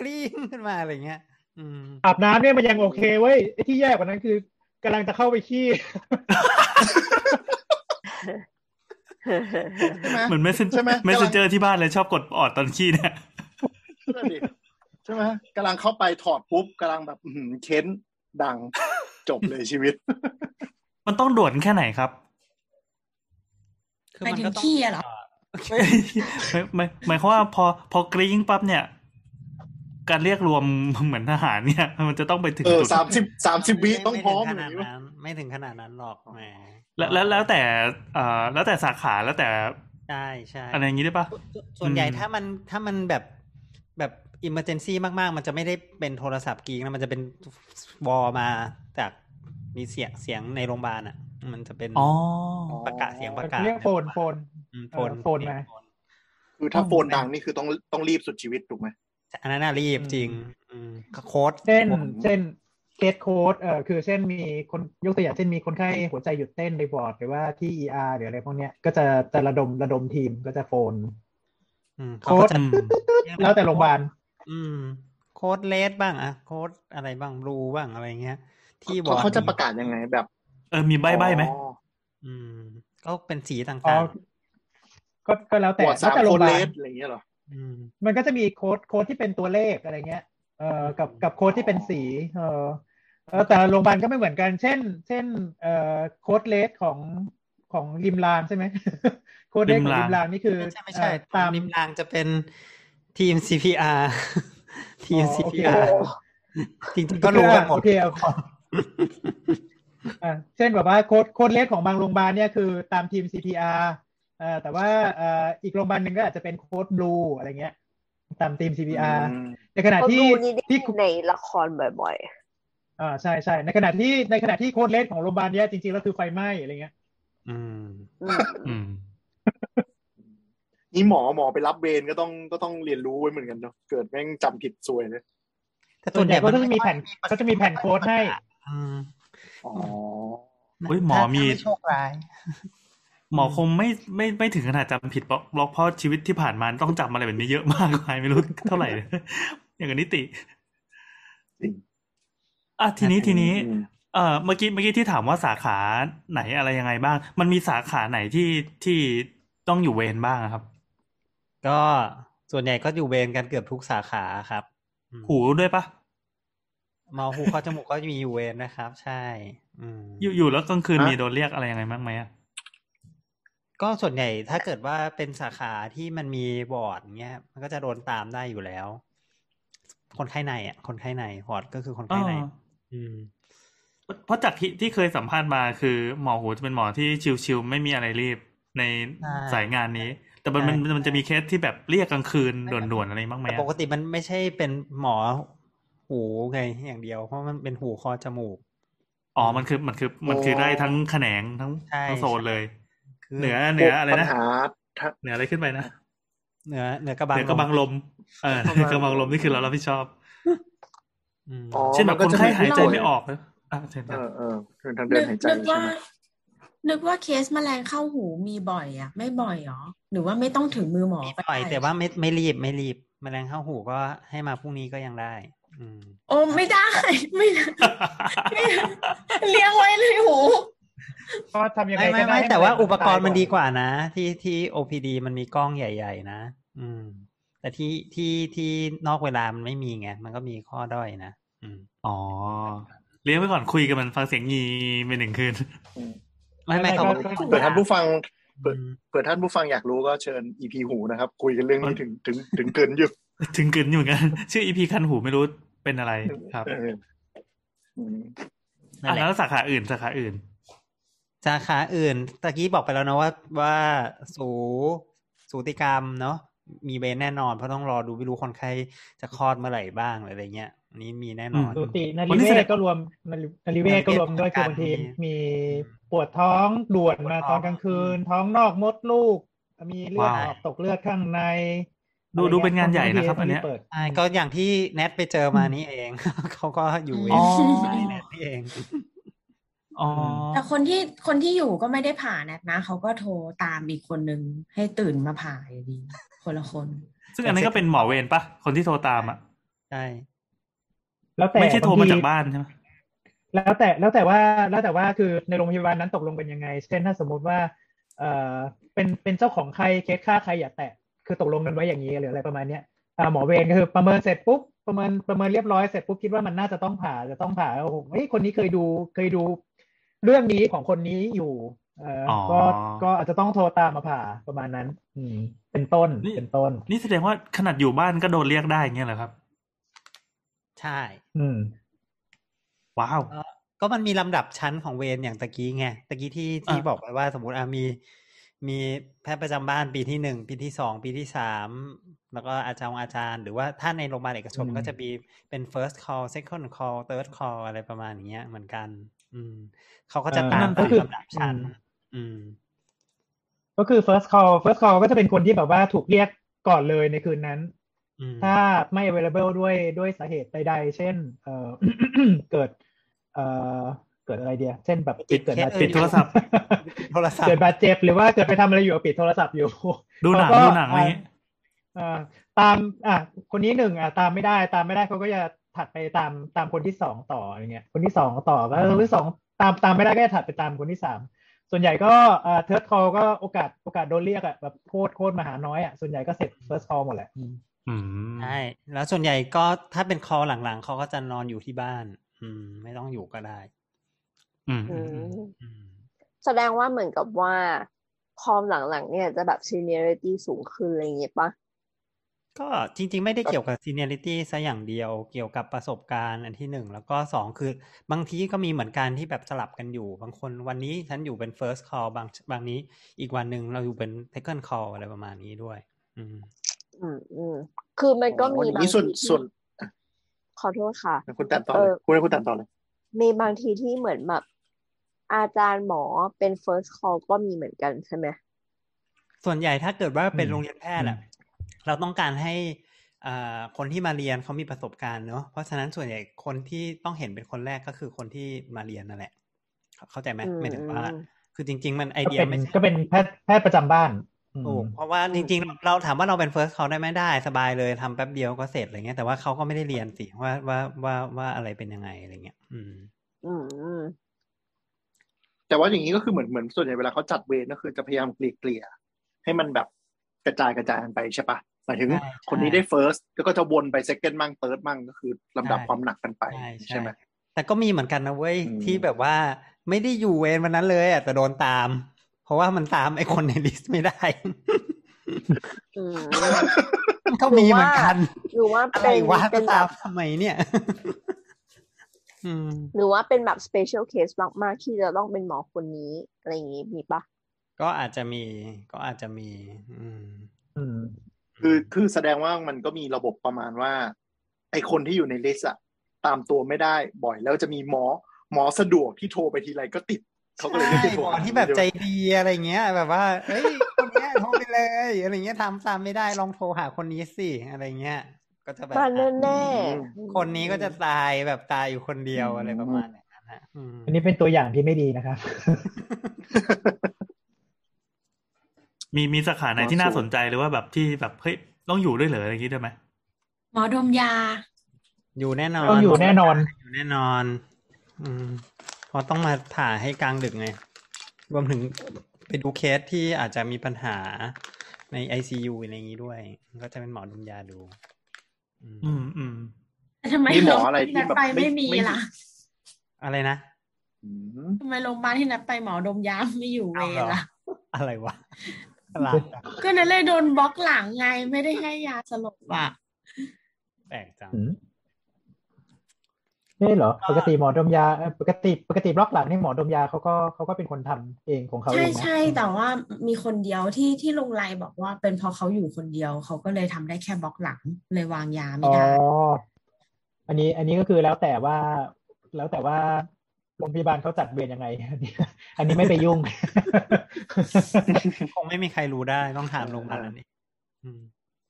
กริ๊งขึ้นมาอะไรเงี้ยอืมอาบน้ำเนี่ยมันยังโอเคเว้ยไอ้ที่แย่กว่านั้นคือกำลังจะเข้าไปขี้ใช่ไหมเหมือน messen ใช่ไหม messenger ที่บ้านเลยชอบกดออดตอนขี้เนี่ยนั่นดิใช่ไหมกำลังเข้าไปถอดปุ๊บกำลังแบบอื้อหือเค้นดังจบเลยชีวิต มันต้องด่วนแค่ไหนครับหมายถึงขี้อะเหรอไม่ไม่หมายความว่าพอพอกริ้งปั๊บเนี่ย การเรียกรวมเหมือนทหารเนี่ย มันจะต้องไปถึงเออจุดสามสิบสามสิบวิต้องพร้อมไถึองขย่างนาดนี้วะนั้นไม่ถึงขนาดนั้นหรอกแหมแล้วแล้วแล้วแต่เอ่อแล้วแต่สาขาแล้วแต่ใช่ใช่อะไรอย่างนี้ได้ปะส่วนใหญ่อืมถ้ามันถ้ามันแบบแบบ emergency มาก ๆ มันจะไม่ได้เป็นโทรศัพท์กริ๊งนะมันจะเป็นวอลมาจาก มีเสียงเสียงในโรงพยาบาลอะ มันจะเป็นอ๋อประกาศเสียงประกาศเรียก phone phone อืมเออ phone มาคือถ้า phone ดังนี่คือต้องต้องรีบสุดชีวิตถูกไหมอันนั้นน่ะรีบอืมจริงอืมโค้เช่นเช่นเคสโค้ดเอ่อคือเช่นมีคนยกตัวอย่างเช่นมีคนไข้หัวใจหยุดเต้นในวอร์ดหรือว่าที่ ER หรืออะไรพวกเนี้ยก็จะจะระดมระดมทีมก็จะโฟนอืมโค้เขาดก็จะแล้วแต่โรงพยาบาลอืมโค้ดเลสบ้างอะโค้ดอะไรบ้างบลูบ้างอะไรเงี้ย ที่บอเขาร์ดเขาจะประกาศยังไงแบบ เออมีใบใบไหมอ๋ออืม ก็เป็นสีต่อ๋อางก็ก็แล้วแต่วอร์ดแล้สาวมแต่โรคงพนยาเลบาลสอะไรอย่างเงี้ยเหรอๆอืมมันก็จะมีโค้ดโค้ดที่เป็นตัวเลขอะไรเงี้ย เอ่อกับกับโค้ดที่เป็นสี เออเออแต่โรงพยาบาลก็ไม่เหมือนกัน เช่น เช่น เอ่อโค้ดเลสของของริมรางใช่ไหมโค้ดเลสของริมรางนี่คือไม่ใช่ไม่ใช่เอ่อตามริมรางจะเป็นทีม CPR ทีมอ๋อโอเค CPR จริงๆก็รู้กันหมดโอ เคโอเคอ่าเช่นแบบว่าโค้ดโค้ดเลสของบางโรงพยาบาลเนี่ยคือตามทีม CPR เอ่อแต่ว่าเอ่ออีกโรงพยาบาลหนึ่งก็อาจจะเป็นโค้ดบลูอะไรเงี้ย ตามทีม CPR อืมในขณะเขาที่ดูนี่ได้ที่ในละครบ่อยอ่าใช่ใช่ในขณะที่ในขณะที่โค้ดเลสของโรงพยาบาลเนี้ยจริงๆแล้วคือไฟไหม้อะไรเงี้ยอืมๆอืมอืมนี่หมอหมอไปรับเวรก็ต้องก็ต้องเรียนรู้ไว้เหมือนกันเนาะเกิดแม่งจำผิดซวยเลยแต่ส่วนใหญ่มัก็จะมีแผ่นก็จะมีแผ่นโค้ดให้ อืมอ๋อเฮ้ยหมอมีถ้าไโชคร้าย หมอคงไม่ไม่ไม่ถึงขนาดจำผิดเพราะเพราะชีวิตที่ผ่านมาต้องจำอะไรแบบนี้เยอะมากไปไม่รู้เท่าไหร่ อย่างกับนิติจริงอะทีนี้ทีนี้อืมเอ่อเมื่อกี้เมื่อกี้ที่ถามว่าสาขาไหนอะไรยังไงบ้าง มันมีสาขาไหนที่ที่ต้องอยู่เวรบ้างอะครับ ก็ส่วนใหญ่ก็อยู่เวรกันเกือบทุกสาขาครับอืมหูด้วยปะ หมอหูคอจมูกก็จะมีอยู่เวรนะครับ ใช่อืมอยู่อยู่แล้วกลางคืนมีโดนเรียกอะไรยังไงบ้างไหมอะก็ส่วนใหญ่ถ้าเกิดว่าเป็นสาขาที่มันมีวอร์ดเงี้ย มันก็จะโดนตามได้อยู่แล้ว คนไข้ในอะ คนไข้ในวอร์ดก็คือคนไข้ในอ๋ออืมเพราะจากที่ที่เคยสัมภาษณ์มาคือหมอหูจะเป็นหมอที่ชิวๆไม่มีอะไรรีบในใช่สายงานนี้ แต่มันใช่มันมันจะมีเคสที่แบบเรียกกลางคืนด่วนๆอะไรบ้างไหมแต่อะปกติมันไม่ใช่เป็นหมอ หูไงอย่างเดียว เพราะมันเป็นหูคอจมูก อ๋อ มันคือมันคือมันคือได้ทั้งแขนงทั้งใช่ทั้งโซนเลยคือเหนือเหนืออะไรปัญนะหาถ้าเหนืออะไรขึ้นไปนะเหนือเหนือกระบังเหนือกระบังลม เออเหนือกระบังลมนี่คือเรารับผิดชอบอืมอ๋อเช่นแบบมัคนจะไข้มีหายใจผู้ป่วไม่ออกนะอะเช่นเอกันอเออคือทางเดินหายใจนึกใช่ว่าไหมนึกว่าเคสแมลงเข้าหูมีบ่อยอะ ไม่บ่อยหรอหรือว่าไม่ต้องถึงมือหมอมีก็ปล่อยได้แต่ว่าไม่ไม่รีบไม่รีบแมลงเข้าหูก็ให้มาพรุ่งนี้ก็ยังได้อืม โอ้ไม่ได้ ไม่ได้ไม่ได้เลี้ยงไว้ในหูก็ทำยังไงไม่ไม่ก็ได้ไม่ให้แต่ว่ามันอุปกรณ์มันตายดีกว่านะ ที่ที่ OPD มันมีกล้องใหญ่ ๆ นะ อืม แต่ที่ที่ที่นอกเวลามันไม่มีไงมันก็มีข้อด้อยนะอืมอ๋อ เลี้ยงไว้ก่อนคุยกับมันฟังเสียงงีไปหนึ่งคืนไม่ไม่ไม่เขาก็ก็ก็เปิดท่านผู้ฟังเปิดอืมเปิดท่านผู้ฟังอยากรู้ก็เชิญ EP หูนะครับ คุยกันเรื่องนี้ถึงถึงถึงเกินอยู่ ถึงกึนอยู่เหมือนกัน ชื่ออีพีคันหูไม่รู้ เป็นอะไรครับเอออืมนั่อะนแหละแล้วสาขาอื่นสาขาอื่น สาขาอื่นตะกี้บอกไปแล้วนะว่าว่าสูสูติกรรมเนาะมีเบนแน่นอนเพราะต้องรอดูไม่รู้คนไข้จะคลอดเมื่อไหร่บ้างหรืออะไรเงี้ยอันนี้มีแน่นอนอืมสูตินาวันรีนี้เวแสดชงก็รวมนารีเวชก็รวมด้วยคือบางทีมีมีปวดท้องด่วนมาตอนกลางคืน ท้องนอกมดลูก มีเลือดว้าวออกตกเลือดข้างใน ดูอะไรดูงี้ยเป็นงานใหญ่นะครับบางทีอันเนี้ยเปิดใช่ก็อย่างที่แนทไปเจอมานี่เอง เขาก็อยู่เวอ๋รอใช่แนทนี่เองอ๋อแต่คนที่คนที่อยู่ก็ไม่ได้ผ่าแนทนะเขาก็โทรตามอีกคนนึงให้ตื่นมาผ่าอยู่ดีคนละคน ซึ่งอันนั้นก็เป็นหมอเวรปะคนที่โทรตามอะใช่แล้วแต่ไม่ใช่โทรมาบงทีจากบ้านใช่ไหมแล้วแต่แล้วแต่ว่าแล้วแต่ว่าคือในโรงพยาบาลนั้นตกลงเป็นยังไง เช่นถ้าสมมุติว่า เอ่อเป็นเป็นเจ้าของใครเคสค่าใครอย่าแตะ คือตกลงกันไว้อย่างนี้หรืออะไรประมาณเนี้ยอ่าหมอเวรก็คือประเมินเสร็จปุ๊บประเมินประเมินเรียบร้อยเสร็จปุ๊บคิดว่ามันน่าจะต้องผ่าจะต้องผ่าโอ้โหเฮ้ยคนนี้เคยดูเคยดู เรื่องนี้ของคนนี้อยู่ เอ่อออก็ก็อาจจะต้องโทรตามมาผ่าประมาณนั้น อืมเป็นต้นนี่เป็นต้น นี่แสดงว่าขนาดอยู่บ้านก็โดนเรียกได้อย่างเงี้ยเหรอครับ ใช่ อืมว้าวก็ก็มันมีลำดับชั้นของเวรอย่างตะกี้ไงตะกี้ที่ที่อะบอกไปว่าสมมติอะมี มีแพทย์ประจำบ้านปีที่หนึ่งปีที่สองปีที่สามแล้วก็อาจารย์อาจารย์ หรือว่าถ้าในโรงพยาบาลเอกชนอืมก็จะมีเป็น first call second call third call อะไรประมาณอย่างเงี้ยเหมือนกัน อืมเขาก็จะเออตามนั่นก็ตามคือลำดับชั้นอืมอืม ก็คือ first call first call ก็จะเป็นคนที่แบบว่าถูกเรียกก่อนเลยในคืนนั้นอืมถ้าไม่ available ด้วยด้วยสาเหตุใดๆ เช่นเอ่อเกิด เอ่อเกิดอะไรเดีย เช่นแบบติดเกิดเคสบาดเจ็บปิดโทรศัพท์ โทรศัพท์ เกิดบาดเจ็บหรือว่าเกิดไปทำอะไรอยู่ปิดโทรศัพท์อยู่ ดูหนังเขาก็ดูหนังอะไรอย่างงี้อ่าตาม อะ คนนี้หนึ่งอะ ตามไม่ได้ ตามไม่ได้เขาก็จะถัดไปตามตามคนที่สองต่ออย่างเงี้ย คนที่สองต่อก็คนที่สองตามตามไม่ได้ก็จะถัดไปตามคนที่สามส่วนใหญ่ก็อ่า third call ก็โอกาสโอกาสโดนเรียกอะแบบโคตรโคตรมหาน้อยอะส่วนใหญ่ก็เสร็จ first call หมดแหละอืมอืมใช่แล้วส่วนใหญ่ก็ถ้าเป็น call หลังๆเขาก็จะนอนอยู่ที่บ้าน อืม ไม่ต้องอยู่ก็ได้ อืมอือืมมอืมแสดงว่าเหมือนกับว่าคอมหลังๆ เนี่ยจะแบบ seniority สูงขึ้นอะไรอย่างเงี้ยปะก็จริง ๆ ไม่ได้เกี่ยวกับ seniority ซะอย่างเดียว เกี่ยวกับประสบการณ์อันที่หนึ่งแล้วก็สองคือบางทีก็มีเหมือนกันที่แบบสลับกันอยู่ บางคนวันนี้ฉันอยู่เป็น first call บางบางนี้อีกวันหนึ่งเราอยู่เป็น second call อะไรประมาณนี้ด้วย อืม อืมอืมคือมันก็มีอย่างบางนี้ส่วนทีที่ส่วน ขอโทษค่ะ คุณตัดต่อเอเลยอคุณให้คุณตัดต่อเลยมีบางทีที่เหมือนแบบ อาจารย์หมอเป็น first call ก็มีเหมือนกันใช่ไหมส่วนใหญ่ถ้าเกิดว่าเป็นอืมโรงเรียนแพทย์อะเราต้องการให้อ่าคนที่มาเรียนเขามีประสบการณ์เนอะเพราะฉะนั้นส่วนใหญ่คนที่ต้องเห็นเป็นคนแรกก็คือคนที่มาเรียนนั่นแหละ เข้าใจไหมอืมหมายถึงว่า คือจริง ๆ มันไอก็เดียเป็นไม่ใช่ก็เป็นแพทย์แพทย์ประจำบ้านอืมถูกเพราะว่าจริง ๆ เราถามว่าเราเป็น first call ได้ไหมได้สบายเลยทำแป๊บเดียวก็เสร็จอะไรเงี้ยแต่ว่าเขาก็ไม่ได้เรียนสิว่าว่าว่าว่าอะไรเป็นยังไงอะไรเงี้ย อืม อืมอืม แต่ว่าอย่างนี้ก็คือเหมือนเหมือนส่วนใหญ่เวลาเขาจัดเวรก็คือจะพยายามเกลี่ยเกลี่ยให้มันแบบกระจายกระจายกันไปใช่ปะหมายถึงใช่ใช่คนนี้ได้ first แล้วก็จะวนไป second มั่ง third มั่งก็คือลำดับใช่ความหนักกันไปใช่ใช่ไหมแต่ก็มีเหมือนกันนะเว้ยอืมที่แบบว่าไม่ได้อยู่เวรวันนั้นเลยอะแต่โดนตาม เพราะว่ามันตามไอ้คนในลิสต์ไม่ได้อืมก็มีเหมือนกันหรือว่าอะไรเป็นวะเป็นแบตามบทำไมเนี่ยอืม หรือว่าเป็นแบบ special case มากๆที่จะต้องเป็นหมอคนนี้อะไรอย่างนี้มีปะก็อาจจะมีก็อาจจะมีอืมอืมคือคือแสดงว่ามันก็มีระบบประมาณว่า ไอคนที่อยู่ในลิสต์อะตามตัวไม่ได้บ่อย แล้วจะมีหมอหมอสะดวกที่โทรไปทีไรก็ติดเขาก็เลยไม่ได้โทรหมอที่แบบใจดีอะไรเงี้ย แบบว่าเอ้ยคนเนี้ยโทรไปเลยอะไรเงี้ยทำตามไม่ได้ลองโทรหาคนนี้สิอะไรเงี้ย ก็จะแบบมาแน่ๆคนนี้ก็จะตายแบบตายอยู่คนเดียวอะไรประมาณอย่างนั้นนะอืมอันนี้เป็นตัวอย่างที่ไม่ดีนะครับ มีมีสาขาไหนที่น่าสนใจหรือว่าแบบที่แบบเฮ้ยต้องอยู่ด้วยเหรออะไรอย่างนี้ได้ไหมหมอดมยา อยู่แน่นอนต้องอยู่แน่นอน อยู่แน่นอน อืมเพราะต้องมาถ่ายให้กลางดึกไงรวมถึงไปดูเคสที่อาจจะมีปัญหาในไอซียูอะไรอย่างนี้ด้วย ก็จะเป็นหมอดมยาดู อืมอืมอืมแต่ทำไมมีหมอโรงพยาบาลอะไรที่ที่นัดแบบไปไม่ไม่มีไม่ล่ะ อะไรนะอืมทำไมโรงพยาบาลที่นัดไปหมอดมยาไม่อยู่เวรล่ะ อะไรวะอะไรอะก็นั่นเลยโดนบล็อกหลังไงไม่ได้ให้ยาสลบอะแปลกจัง อืมนี่เหรอ ปกติหมอดมยาเอ่อปกติปกติบล็อกหลังนี่หมอดมยาเขาก็เขาก็เป็นคนทำเองของเขาใช่เองนะใช่แต่ว่ามีคนเดียวที่ที่ลงไลน์บอกว่าเป็นเพราะเขาอยู่คนเดียวเขาก็เลยทำได้แค่บล็อกหลังเลยวางยาไม่อ๋อได้อันนี้อันนี้ก็คือแล้วแต่ว่าแล้วแต่ว่าโรงพยาบาลเขาจัดเวรยังไง อันนี้อันนี้ไม่ไปยุ่ง คงไม่มีใครรู้ได้ต้องถามโรงพยาบาลนั่นเองอืม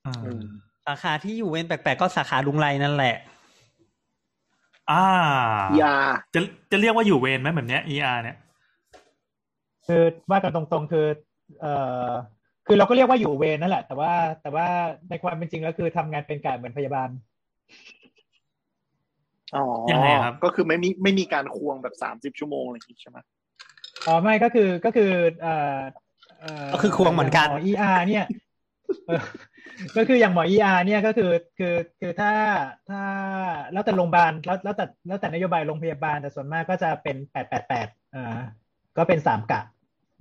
อ่าอืมสาขาที่อยู่เว้นแปลกๆก็สาขาลุงไรนั่นแหละ อ่ายาจะจะเรียกว่าอยู่เวรไหมแบบเนี้ย ER เนี่ย คือว่ากันตรงๆคือ เอ่อคือเราก็เรียกว่าอยู่เวรนั่นแหละ แต่ว่า แต่ว่าในความเป็นจริงแล้วคือทำงานเป็นกะเหมือนพยาบาลอ๋อยังไงครับ ก็คือไม่มีไม่มีการควงแบบสามสิบชั่วโมงอะไรอย่างงี้ใช่ไหมอ๋อไม่ก็คือก็คือเอ่อเอ่อก็คือควงเหมือนกันย่างหมอ ER เนี่ยเออ ก็คืออย่างหมอ ER เนี่ยก็คือคือคือถ้าถ้าแล้วแต่โรงพยาบาลแล้วแล้วแต่แล้วแต่นโยบายโรงพยาบาลแต่ส่วนมากก็จะเป็นแปดแปดแปดอ่าก็เป็นสามกะ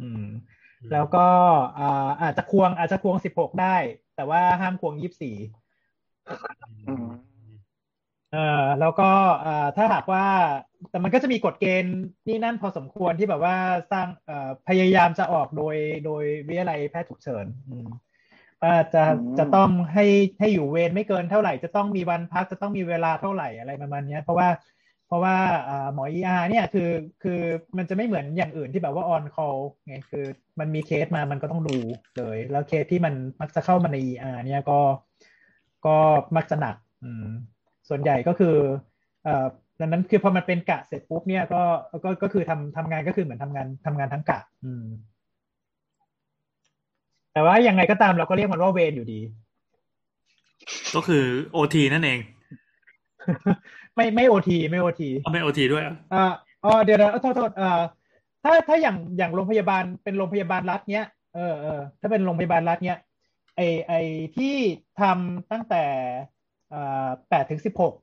อืม แล้วก็อ่าอาจจะควงอาจจะควงสิบหกได้ แต่ว่าห้ามควงยี่สิบสี่อืมเอ่อแล้วก็เอ่อถ้าหากว่าแต่มันก็จะมีกฎเกณฑ์นี่นั่นพอสมควรที่แบบว่าสร้างเอ่อพยายามจะออกโดยโดยวิทยาลัยแพทย์ฉุกเฉินอืม ว่าจะอืมจะต้องให้ให้อยู่เวรไม่เกินเท่าไหร่ จะต้องมีวันพักจะต้องมีเวลาเท่าไหร่อะไรประมาณเนี้ยเพราะว่าเพราะว่าเอ่อหมอเออาเนี่ยคือคือมันจะไม่เหมือนอย่างอื่นที่แบบว่า on call ไงคือมันมีเคสมามันก็ต้องดูเลย แล้วเคสที่มันมักจะเข้ามาใน ER เนี่ยก็ก็มักจะหนักอืมส่วนใหญ่ก็คือเอ่อดังนั้นคือพอมันเป็นกะเสร็จปุ๊บเนี่ยก็ก็ก็คือทำทำงานก็คือเหมือนทำงานทำงานทั้งกะ อืม แต่ว่ายังไงก็ตามเราก็เรียกมันว่าเวรอยู่ดี ก็คือโอทีนั่นเอง ไม่ไม่โอทีไม่โอทีเอาไม่โอทีด้วยเหรออ่าอ๋อเดี๋ยวนะโทษโทษเอ่อถ้าถ้าอย่างอย่างโรงพยาบาลเป็นโรงพยาบาลรัฐเนี้ยเออเออถ้าเป็นโรงพยาบาลรัฐเนี้ยไอไอที่ทำตั้งแต่เอ่อแปดถึงสิบหก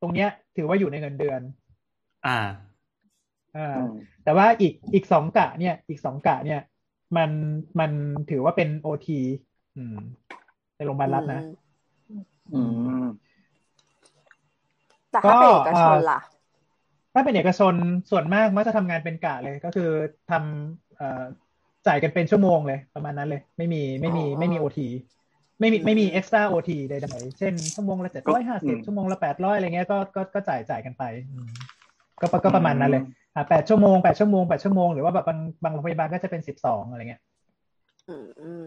ตรงเนี้ย ถือว่าอยู่ในเงินเดือน อ่าอ่าอืมแต่ว่าอีกอีกสองกะเนี่ย อีกสองกะเนี่ย มันมันถือว่าเป็นโอทีอืมในโรงพยาบาลรัฐนะอืมแต่ถ้าเป็นก็เอกชนเอ่อล่ะ ถ้าเป็นเอกชนส่วนมากมักจะทำงานเป็นกะเลย ก็คือทำเอ่อจ่ายกันเป็นชั่วโมงเลย ประมาณนั้นเลย ไม่มีไม่มีอ๋อไม่มีโอทีไม่มีไม่มี extra OT ใดๆเช่นชั่วโมงละเจ็ดร้อยห้าสิบชั่วโมงละแปดร้อยอะไรเงี้ยก็ก็ก็จ่ายจ่ายกันไปอืมก็ก็ประมาณนั้นเลย อ่าแปดชั่วโมงแปดชั่วโมงแปดชั่วโมงหรือว่าแบบบางบางโรงพยาบาลก็จะเป็นสิบสองอะไรเงี้ยอืมอืม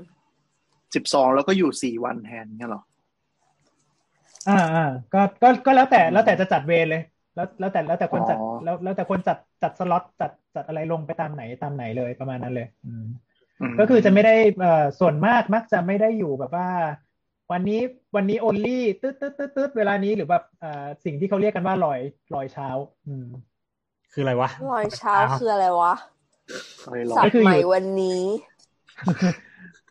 สิบสองแล้วก็อยู่สี่วันแทนเนี่ยเหรอ อ่าอ่าก็ก็ก็แล้วแต่แล้วแต่จะจัดเวรเลย แล้วแล้วแต่แล้วแต่คนจัดอ๋อแล้วแล้วแต่คนจัดจัดสล็อตจัดจัดอะไรลงไปตามไหนตามไหนเลยประมาณนั้นเลย อืมมก็คือจะไม่ได้เอ่อส่วนมากมักจะไม่ได้อยู่แบบว่า วันนี้วันนี้ only ตืดตืดตืดตืดเวลานี้หรือแบบเอ่อสิ่งที่เขาเรียกกันว่าลอยลอยเช้า อืม คืออะไรวะ รอยเช้าคืออะไรวะอะไรหรอสัก็บคืออยู่ใหม่วันนี้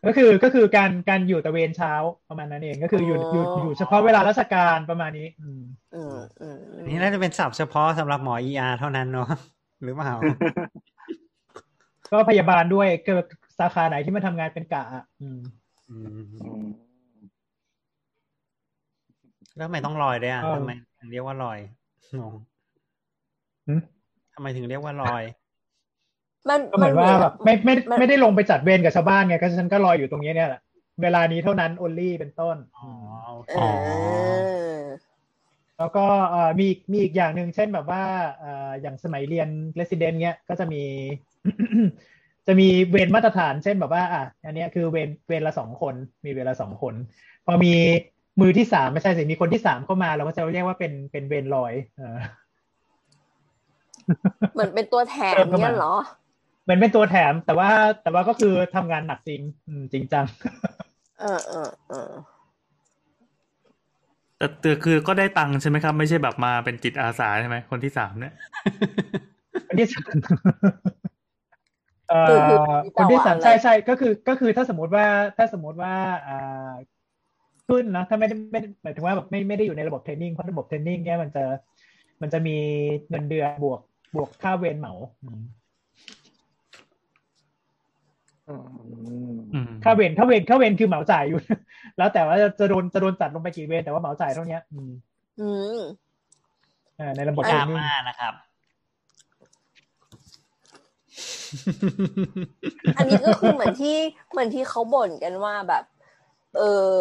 ก็คือก็คือการการอยู่ตะเวนเช้าประมาณนั้นเองก็คืออยู่อยู่อยู่เฉพาะเวลาราชการประมาณนี้ อืมอืมอืมอืมนี่น่าจะเป็นศัพท์เฉพาะสำหรับหมอ ER เท่านั้นเนาะหรือเปล่าก็พยาบาลด้วยเกิดสาขาไหนที่มาทำงานเป็นกะอะอืมอืมอืมแล้วทำไมต้องลอยด้วยอะเออทำไมถึงเรียกว่าลอยงงหืม ทำไมถึงเรียกว่าลอย มันก็เหมือนว่าแบบไม่ไม่มันไม่ได้ลงไปจัดเวรกับชาวบ้านไงก็ฉันก็รออยู่ตรงนี้เนี่ยแหละเวลานี้เท่านั้น only เป็นต้นอ๋อโอเคเออแล้วก็เอ่อมีอีกมีอีกอย่างหนึ่งเช่นแบบว่าเอ่ออย่างสมัยเรียน resident เนี้ยก็จะมี จะมีเวรมาตรฐาน เช่นแบบว่า อะอันเนี้ยคือเวรเวรละสองคน มีเวรละสองคน พอมีมือที่สามไม่ใช่สิมีคนที่สามเข้ามาเราก็จะเรียกว่าเป็นเป็นเวรลอย เออเหมือนเป็นตัวแทนเติมเข้ามาเนี่ยเหรอเหมือนเป็นตัวแถม แต่ว่าแต่ว่าก็คือทำงานหนักจริงอืมจริงจัง เออเออเออแต่แต่คือก็ได้ตังค์ใช่ไหมครับ ไม่ใช่แบบมาเป็นจิตอาสาใช่ไหมคนที่สามเนี่ยคนที่สามเอ่คือคืออมีคนที่สามแต่ว่าอะไรใช่ใช่ก็คือก็คือถ้าสมมติว่าถ้าสมมติว่าอ่าขึ้นนะถ้าไม่ได้ไม่ได้หมายถึงว่าแบบไม่ไม่ได้อยู่ในระบบเทรนนิ่งเพราะระบบเทรนนิ่งเนี่ยมันจะมันจะมีเงินเดือนบวก บวกค่าเวรเหมาอืมอืมอืมค่าเวรค่าเวรค่าเวรคือเหมาจ่ายอยู่ แล้วแต่ว่าจะจะโดนจะโดนจัดลงไปกี่เวรแต่ว่าเหมาจ่ายเท่านี้อืมอืมอ่าในระบบดเทรรานนิ่งม่านะครับ อันนี้ก็คือเหมือนที่เหมือนที่เขาบ่นกันว่าแบบ เออ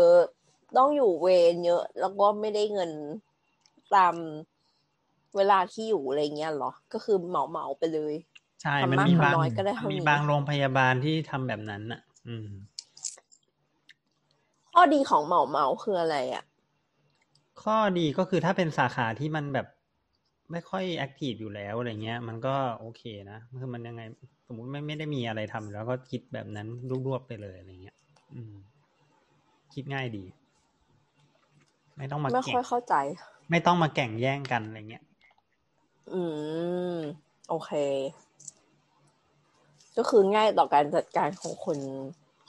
ต้องอยู่เวรเยอะ แล้วก็ไม่ได้เงินตาม เวลาที่อยู่อะไรเงี้ยเหรอ ก็คือเหมาเหมาๆไปเลยใช่ทำมันมากมีทำบางน้อยก็ได้เท่านี้มีบางโรงพยาบาลที่ทำแบบนั้นน่ะ อืมข้อดีของเหมาเหมาๆคืออะไรอะ ข้อดีก็คือถ้าเป็นสาขาที่มันแบบไม่ค่อยแอคทีฟอยู่แล้วอะไรเงี้ย มันก็โอเคนะคือมันยังไง สมมุติไม่ไม่ได้มีอะไรทำแล้วก็คิดแบบนั้นรวบๆไปเลยอะไรเงี้ย อืม คิดง่ายดี ไม่ต้องมาไม่แข่ค่อยงเข้าใจ ไม่ต้องมาแข่งแย่งกันอะไรเงี้ย อืม โอเค ก็คือง่ายต่อการจัดการของคน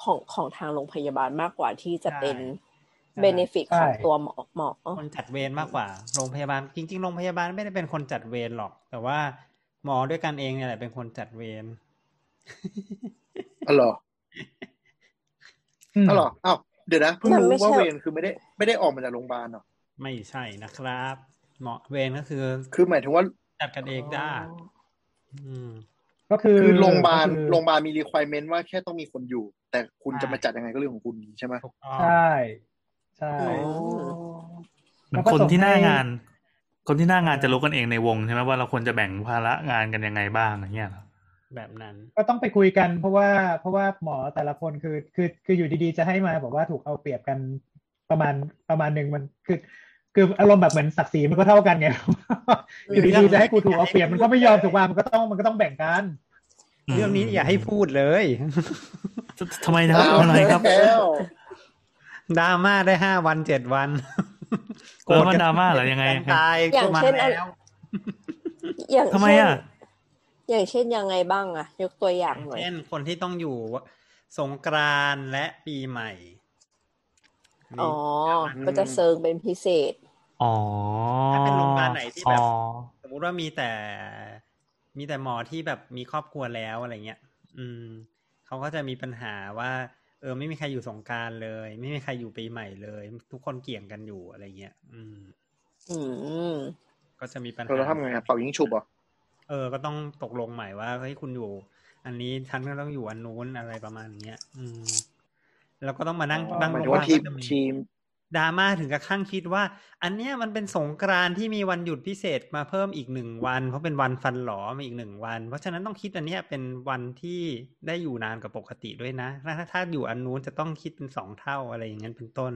ของของทางโรงพยาบาลมากกว่าที่จะเป็นใช่เบนฟิตของตัวหมอหมอคนจัดเวรมากกว่า โรงพยาบาลจริงๆโรงพยาบาลไม่ได้เป็นคนจัดเวรหรอก แต่ว่าหมอด้วยกันเองเนี่ยแหละเป็นคนจัดเวรอ๋อเหรออืมอ๋อเหรออ้าวเดี๋ยวนะเพิ่งมันรู้ไม่ใช่ว่าเวรคือไม่ได้ ไม่ได้ออกมาจากโรงพยาบาลเหรอไม่ใช่นะครับ หมอเวรก็คือ คือหมายถึงว่า จัดกันเองได้อืมก็คือคือโรงพยาบาลก็คือโรงพยาบาลมี requirement ว่าแค่ต้องมีคนอยู่ แต่คุณใช่จะมาจัดยังไงก็เรื่องของคุณใช่ไหมถูกต้องใช่ใช่อืมเหมืแล้อวนก็คนส่งที่หน้าให้งาน คนที่หน้างานจะรู้กันเองในวงใช่ไหมว่าเราควรจะแบ่งภาระงานกันยังไงบ้างอย่างเงี้ยเหรอแบบนั้น ก็ต้องไปคุยกันเพราะว่าเพราะว่าหมอแต่ละคนคือคือคืออยู่ดีๆจะให้มาบอกว่าถูกเอาเปรียบกันประมาณประมาณหนึ่งมันคือ คืออารมณ์แบบเหมือนศักดิ์ศรีมันก็เท่ากันไงอยู่ดีๆจะให้กูถูกเอาเปรียบมันก็ไม่ยอมถูกว่ามันก็ต้องมันก็ต้องแบ่งกัน เรื่องนี้อย่าให้พูดเลยทำไมนะครับอ้าวทำไมครับแล้วดราม่าได้ห้าวันเจ็ดวันแล้วมันดราม่าเหรอยังไงกันตายอย่างก็มเช่นอันแล้วอย่างทำไมเช่นอะอย่างเช่นยังไงบ้างอะยกตัวอย่างหน่อยเช่นคนที่ต้องอยู่สงกรานต์และปีใหม่ อ๋อ ก็จะเซิงเป็นพิเศษ อ๋อ ถ้าเป็นโรงพยาบาลไหนที่อ๋แบอบสมมุติว่ามีแต่ มีแต่หมอที่แบบมีครอบครัวแล้วอะไรเงี้ย อืม เขาก็จะมีปัญหาว่า เออ ไม่มีใครอยู่สงกรารเลย ไม่มีใครอยู่ปีใหม่เลย ทุกคนเกี่ยงกันอยู่อะไรเงี้ย อืม อืม ก็จะมีปัญหาเราทำไงอะเป่ายิงฉุบเหรอเออ ก็ต้องตกลงใหม่ว่าเฮ้ยคุณอยู่ อันนี้ฉันก็ต้องอยู่อันนู้นอะไรประมาณเนี้ย อืม แล้วก็ต้องมานั่งอ๋อบางหมายโรถึงงพยาว่าบาลทีมก็จะมีทีมดราม่าถึงกับขั้งคิดว่า อันเนี้ยมันเป็นสงกรานต์ที่มีวันหยุดพิเศษมาเพิ่มอีกหนึ่งวัน เพราะเป็นวันฟันหลอมาอีกหนึ่งวัน เพราะฉะนั้นต้องคิดอันเนี้ยเป็นวันที่ได้อยู่นานกว่าปกติด้วยนะถ้าถ้าถ้าอยู่อันนู้นจะต้องคิดเป็นสองเท่าอะไรอย่างนั้นเป็นต้น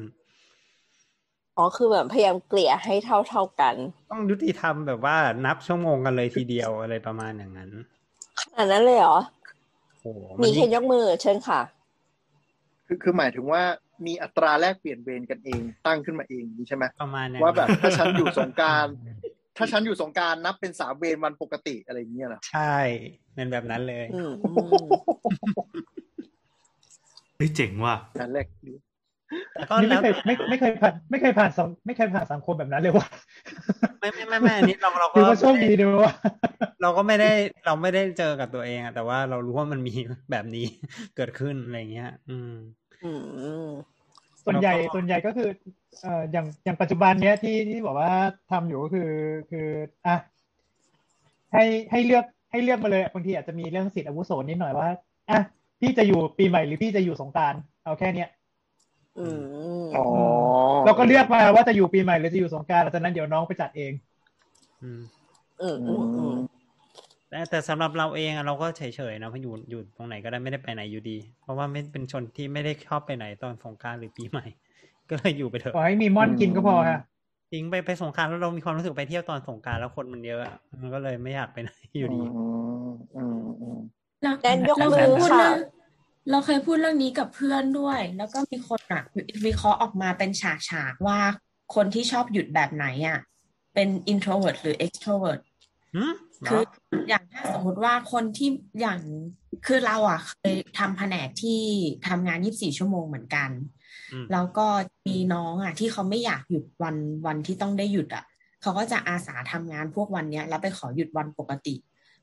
อ๋อคือแบบพยายามเกลี่ยให้เท่าเท่าๆกัน ต้องยุติธรรมแบบว่านับชั่วโมงกันเลยทีเดียวอะไรประมาณอย่างนั้นขนาดนั้นเลยเหรอโอ้โหมีนแค่ยกมือเชิญค่ะ คือคือหมายถึงว่ามีอัตราแลกเปลี่ยนเวรกันเองตั้งขึ้นมาเองนี่ใช่ไหมประมาณนั้นว่าแบบถ้าฉันอยู่สงกรารถ้าฉันอยู่สงกรารนับเป็นสามเวรวันปกติอะไรอย่างเงี้ยเหรอใช่เป็นแบบนั้นเลยอืมเฮ้ยเจ๋งว่ะนั่นแรกดีแต่ ก็นี่แล้ไม่วเคยไม่ไม่เคยผ่านไม่เคยผ่านสังไม่เคยผ่านสังคมแบบนั้นเลยว่ะไม่ไม่ไม่ไม่อันนี้เราเราถืก็อว่าโชคดีด้วยว่ะเราก็ไม่ได้เราไม่ได้เจอกับตัวเองอะแต่ว่าเรารู้ว่ามันมีแบบนี้เกิดขึ้นอะไรเงี้ย อืมอืมส่วนใหญ่แล้วก็ส่วนใหญ่ก็คือเอ่ออย่างอย่างปัจจุบันเนี้ยที่ที่บอกว่าทำอยู่ก็คือคืออะให้ให้เลือกให้เลือกมาเลยบางทีอาจจะมีเรื่องสิทธิอาวุโสนิดหน่อยว่าอะพี่จะอยู่ปีใหม่หรือพี่จะอยู่สงกรานต์เอาแค่เนี้ย อืมอ๋อเราก็เลือกมาว่าจะอยู่ปีใหม่หรือจะอยู่สงกรานต์หลังจากนั้นเดี๋ยวน้องไปจัดเอง อืมอืมอือืมอืมมแต่แต่สำหรับเราเองอะเราก็เฉยๆนะเพราะอยู่อยู่ตรงไหนก็ได้ไม่ได้ไปไหนอยู่ดี เพราะว่าไม่เป็นชนที่ไม่ได้ชอบไปไหนตอนสงกรารหรือปีใหม่ ก็เลยอยู่ไปเถอะขอให้มีม่อนกินก็พอค่ะจริงไปไปสงกรารแล้วเรามีความรู้สึกไปเที่ยวตอนสงกรารแล้วคนมันเยอะอะมันก็เลยไม่อยากไปไหนอยู่ดี อืมอืมอืมเราแดนยกเรามืเคยอพูดค่ะ เรื่อง เราเคยพูดเรื่องนี้กับเพื่อนด้วย แล้วก็มีคนอะวิเคราะห์ออกมาเป็นฉากฉากๆว่าคนที่ชอบหยุดแบบไหนอะเป็น introvert หรือ extrovert หืมเหรคือออย่างถ้าสมมุติว่าคนที่อย่างคือเราอะเคยทำแผนกที่ทำงาน 24 ชั่วโมงเหมือนกันอืมแล้วก็มีน้องอะ ที่เขาไม่อยากหยุดวันวันที่ต้องได้หยุดอะ เขาก็จะอาสาทำงานพวกวันเนี้ย แล้วไปขอหยุดวันปกติ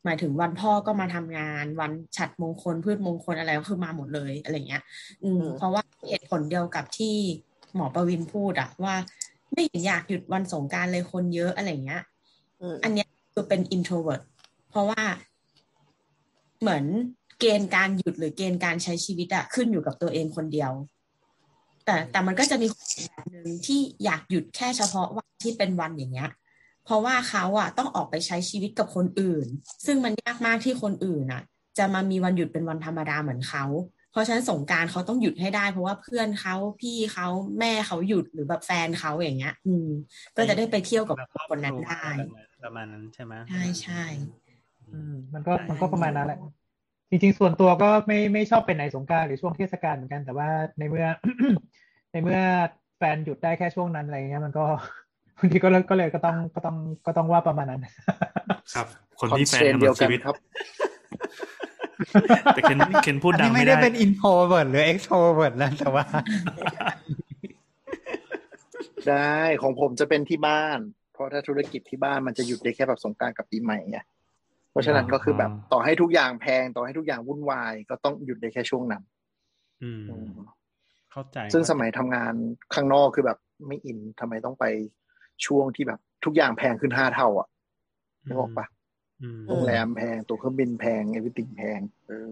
หมายถึงวันพ่อก็มาทำงาน วันฉัดมงคลพืชมงคลอะไรก็คือมาหมดเลยอะไรเงี้ย อืมอืมเพราะว่าเหตุผลเดียวกับที่หมอประวินพูดอะว่า ไม่เห็นอยากหยุดวันสงกรารเลยคนเยอะอะไรเงี้ยอืมอันเนี้ยคือเป็น introvert เพราะว่า เหมือนเกณฑ์การหยุดหรือเกณฑ์การใช้ชีวิตอะขึ้นอยู่กับตัวเองคนเดียว แต่แต่มันก็จะมีคนแบบหนึ่งที่อยากหยุดแค่เฉพาะวันที่เป็นวันอย่างเงี้ย เพราะว่าเขาอะต้องออกไปใช้ชีวิตกับคนอื่น ซึ่งมันยากมากที่คนอื่นอะจะมามีวันหยุดเป็นวันธรรมดาเหมือนเขา เพราะฉะนั้นสงกรารเขาต้องหยุดให้ได้ เพราะว่าเพื่อนเขาพี่เขาแม่เขาหยุดหรือแบบแฟนเขาอย่างเงี้ย อืม ก็จะได้ไปเที่ยวกับแบบครอบคนนั้นรัวได้ประมาณนั้นใช่ไหมใช่ใช่อืมมันก็มันก็ประมาณนั้นแหละจริงๆ ส่วนตัวก็ไม่ไม่ชอบไปไหนสงกรานต์หรือช่วงเทศกาลเหมือนกัน แต่ว่าในเมื่อ ในเมื่อแฟนหยุดได้แค่ช่วงนั้นอะไรเงี้ยมันก็ บางทีก็เลยก็เลยก็ต้องก็ต้องก็ต้องว่าประมาณนั้น ครับ คนคอนที่แฟเทนนกำเดีหนยวดกัชีนวิตครับ แต่เคนเคนพูดอันดันี้งไม่ไม่ได้ได้เป็น introvert หรือ extrovert นะแต่ว่า ได้ของผมจะเป็นที่บ้าน เพราะถ้าธุรกิจที่บ้านมันจะหยุดได้แค่แบบสงกรารกับปีใหม่ไงเพราะฉะนั้นก็คือแบบต่อให้ทุกอย่างแพงต่อให้ทุกอย่างวุ่นวาย ก็ต้องหยุดได้แค่ช่วงนั้นอืมเข้าใจ ซึ่งสมัยทำงานข้างนอกคือแบบไม่อินทำไมต้องไป ช่วงที่แบบทุกอย่างแพงขึ้นห้าเท่า อะนึกออกปะอืมโรงแรมแพงตั๋วเครื่องบินแพงเอวิติงแพง เออ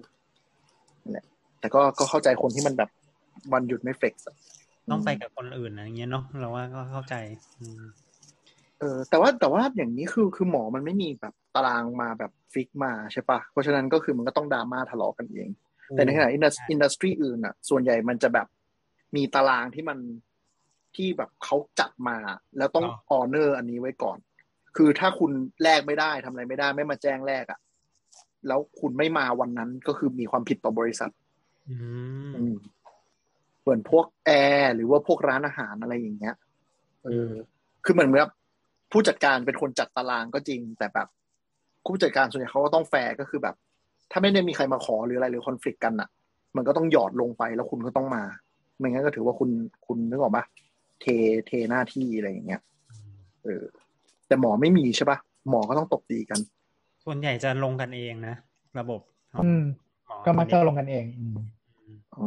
นั่นแหละแต่ก็ก็เข้าใจคนที่มันแบบวันหยุดไม่เฟกซ์อะต้องไปกับคนอื่นนะอย่างเงี้ยเนาะเราว่าก็เข้าใจอืมเออ แต่ว่าแต่ว่าอย่างนี้คือคือหมอมันไม่มีแบบตารางมาแบบ fix มาใช่ปะเพราะฉะนั้นก็คือมันก็ต้องดราม่าทะเลาะกันเอง แต่ในขณะ indus industry อื่นอะ ส่วนใหญ่มันจะแบบมีตารางที่มัน ที่แบบเขาจัดมา แล้วต้อง honor อันนี้ไว้ก่อน คือถ้าคุณแลกไม่ได้ทำอะไรไม่ได้ ไม่มาแจ้งแลกอะ แล้วคุณไม่มาวันนั้นก็คือมีความผิดต่อบริษัทอืมอืมเหมือนพวกแอร์หรือว่าพวกร้านอาหารอะไรอย่างเงี้ยเออ คือเหมือนแบบผู้จัดการเป็นคนจัดตารางก็จริง แต่แบบผู้จัดการส่วนใหญ่เขาก็ต้องแฟร์ก็คือแบบ ถ้าไม่ได้มีใครมาขอหรืออะไรหรือคอนฟ lict กันอะ มันก็ต้องหยอดลงไปแล้วคุณก็ต้องมา ไม่งั้นก็ถือว่าคุณคุณนึกออกปะ เทเทหน้าที่อะไรอย่างเงี้ยเออ แต่หมอไม่มีใช่ปะหมอก็ต้องตบตีกัน ส่วนใหญ่จะลงกันเองนะ ระบบของอืมหมอก็มักจะลงกันเองอืมอ๋อ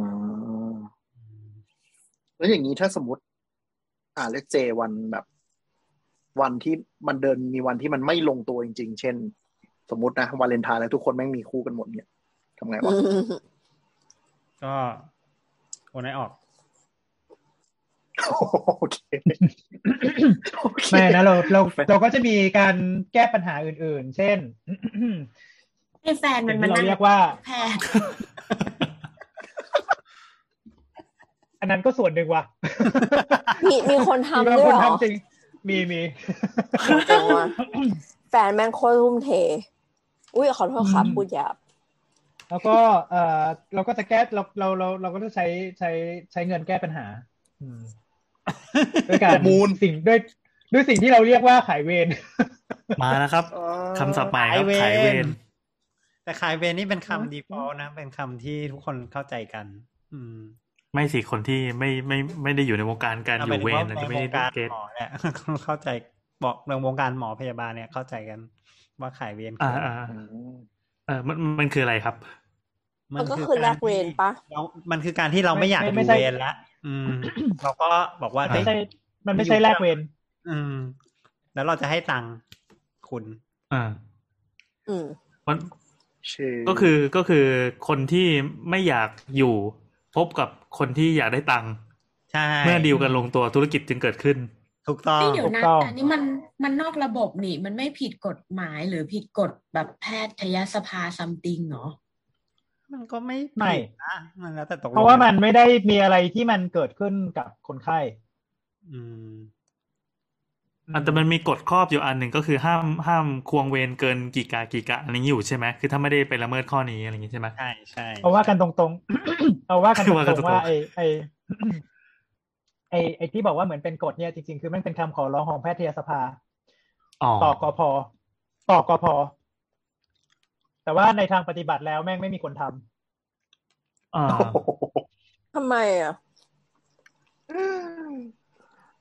แล้วอย่างนี้ถ้าสมมติ อ่าเลเจวันแบบ วันที่มันเดินมีวันที่มันไม่ลงตัวจริง ๆ เช่น สมมตินะวาเลนไทน์แล้วทุกคนแม่งมีคู่กันหมดเนี่ยทำไงวะก็โอนให้ออก โอเคโอเคไม่นะเราเราเราก็จะมีการแก้ปัญหาอื่นๆ เช่นให้แฟนมันสิ่งมาที่เรานั่งเรียกว่าแพทย์อันนั้นก็ส่วนหนึ่งว่ะ มีมีคนทำมีด้วยคนเหรอทำจริง มีมีจังว่ะแฟนแม่งโคตรทุ่มเท อุ้ยขอโทษครับอืมพูดหยาบแล้วก็เออเราก็จะแก้เราเราเราเราก็จะใช้ใช้ใช้เงินแก้ปัญหาอืม ด้วยการประมูลสิ่งด้วยด้วยสิ่งที่เราเรียกว่าขายเวรมาแล้วครับคำศัพท์ใหม่ครับขายเวรแต่ขายเวรนี่เป็นคำ default นะ เป็นคำที่ทุกคนเข้าใจกัน อืม ไม่สิคนที่ไม่ไม่ไม่ได้อยู่ในวงการการอยู่เวรในอาจจะไม่วได้งการเก็ตหมอเนี่ยเข้าใจบอกในวงการหมอพยาบาลเนี่ยเข้าใจกัน ว่าขายเวรคือ่าออะไรอ่าเออมันมันคืออะไรครับ มันก็คือแลกเวรปะเรามันคือการที่เราไม่อยากไม่อไม่ยู่ใช่เวรละ อืมเราก็บอกว่าไม่เฮ้ยใช่มันไม่ใช่แลกเวรอืม แล้วเราจะให้ตังค์คุณ อ่า อืมมันเชก็คือก็คือคนที่ไม่อยากอยู่พบกับคนที่อยากได้ตังค์ใช่เมื่อดีลกันลงตัวธุรกิจจึงเกิดขึ้น ถูกต้องนี่เดี๋ยวนะถูกต้องแต่นี่มันมันนอกระบบนี่ มันไม่ผิดกฎหมายหรือผิดกฎแบบแพทยสภาซัมติงเหรอ มันก็ไม่ไม่ผิดนะมันแล้วแต่ตกลงเพราะว่ามันไม่ได้มีอะไรที่มันเกิดขึ้นกับคนไข้ อืมอันแต่มันมีกฎครอบอยู่อันหนึ่งก็คือห้ามห้ามควงเวรเกินกี่กากี่กะอะไรอย่างนี้อยู่ใช่ไหมคือถ้าไม่ได้ไปละเมิดข้อนี้อะไรอย่างนี้ใช่ไหมใช่ใช่เอาว่ากันตรงๆเอาว่ากันตว่ากันตรรงงๆๆว่าไอไอไอไอที่บอกว่าเหมือนเป็นกฎเนี่ยจริงๆ คือมันเป็นคำขอร้องของแพทยสภาอ๋อต่อกพต่อกพ แต่ว่าในทางปฏิบัติแล้วแม่งไม่มีคนทำอ่าทำไมอะ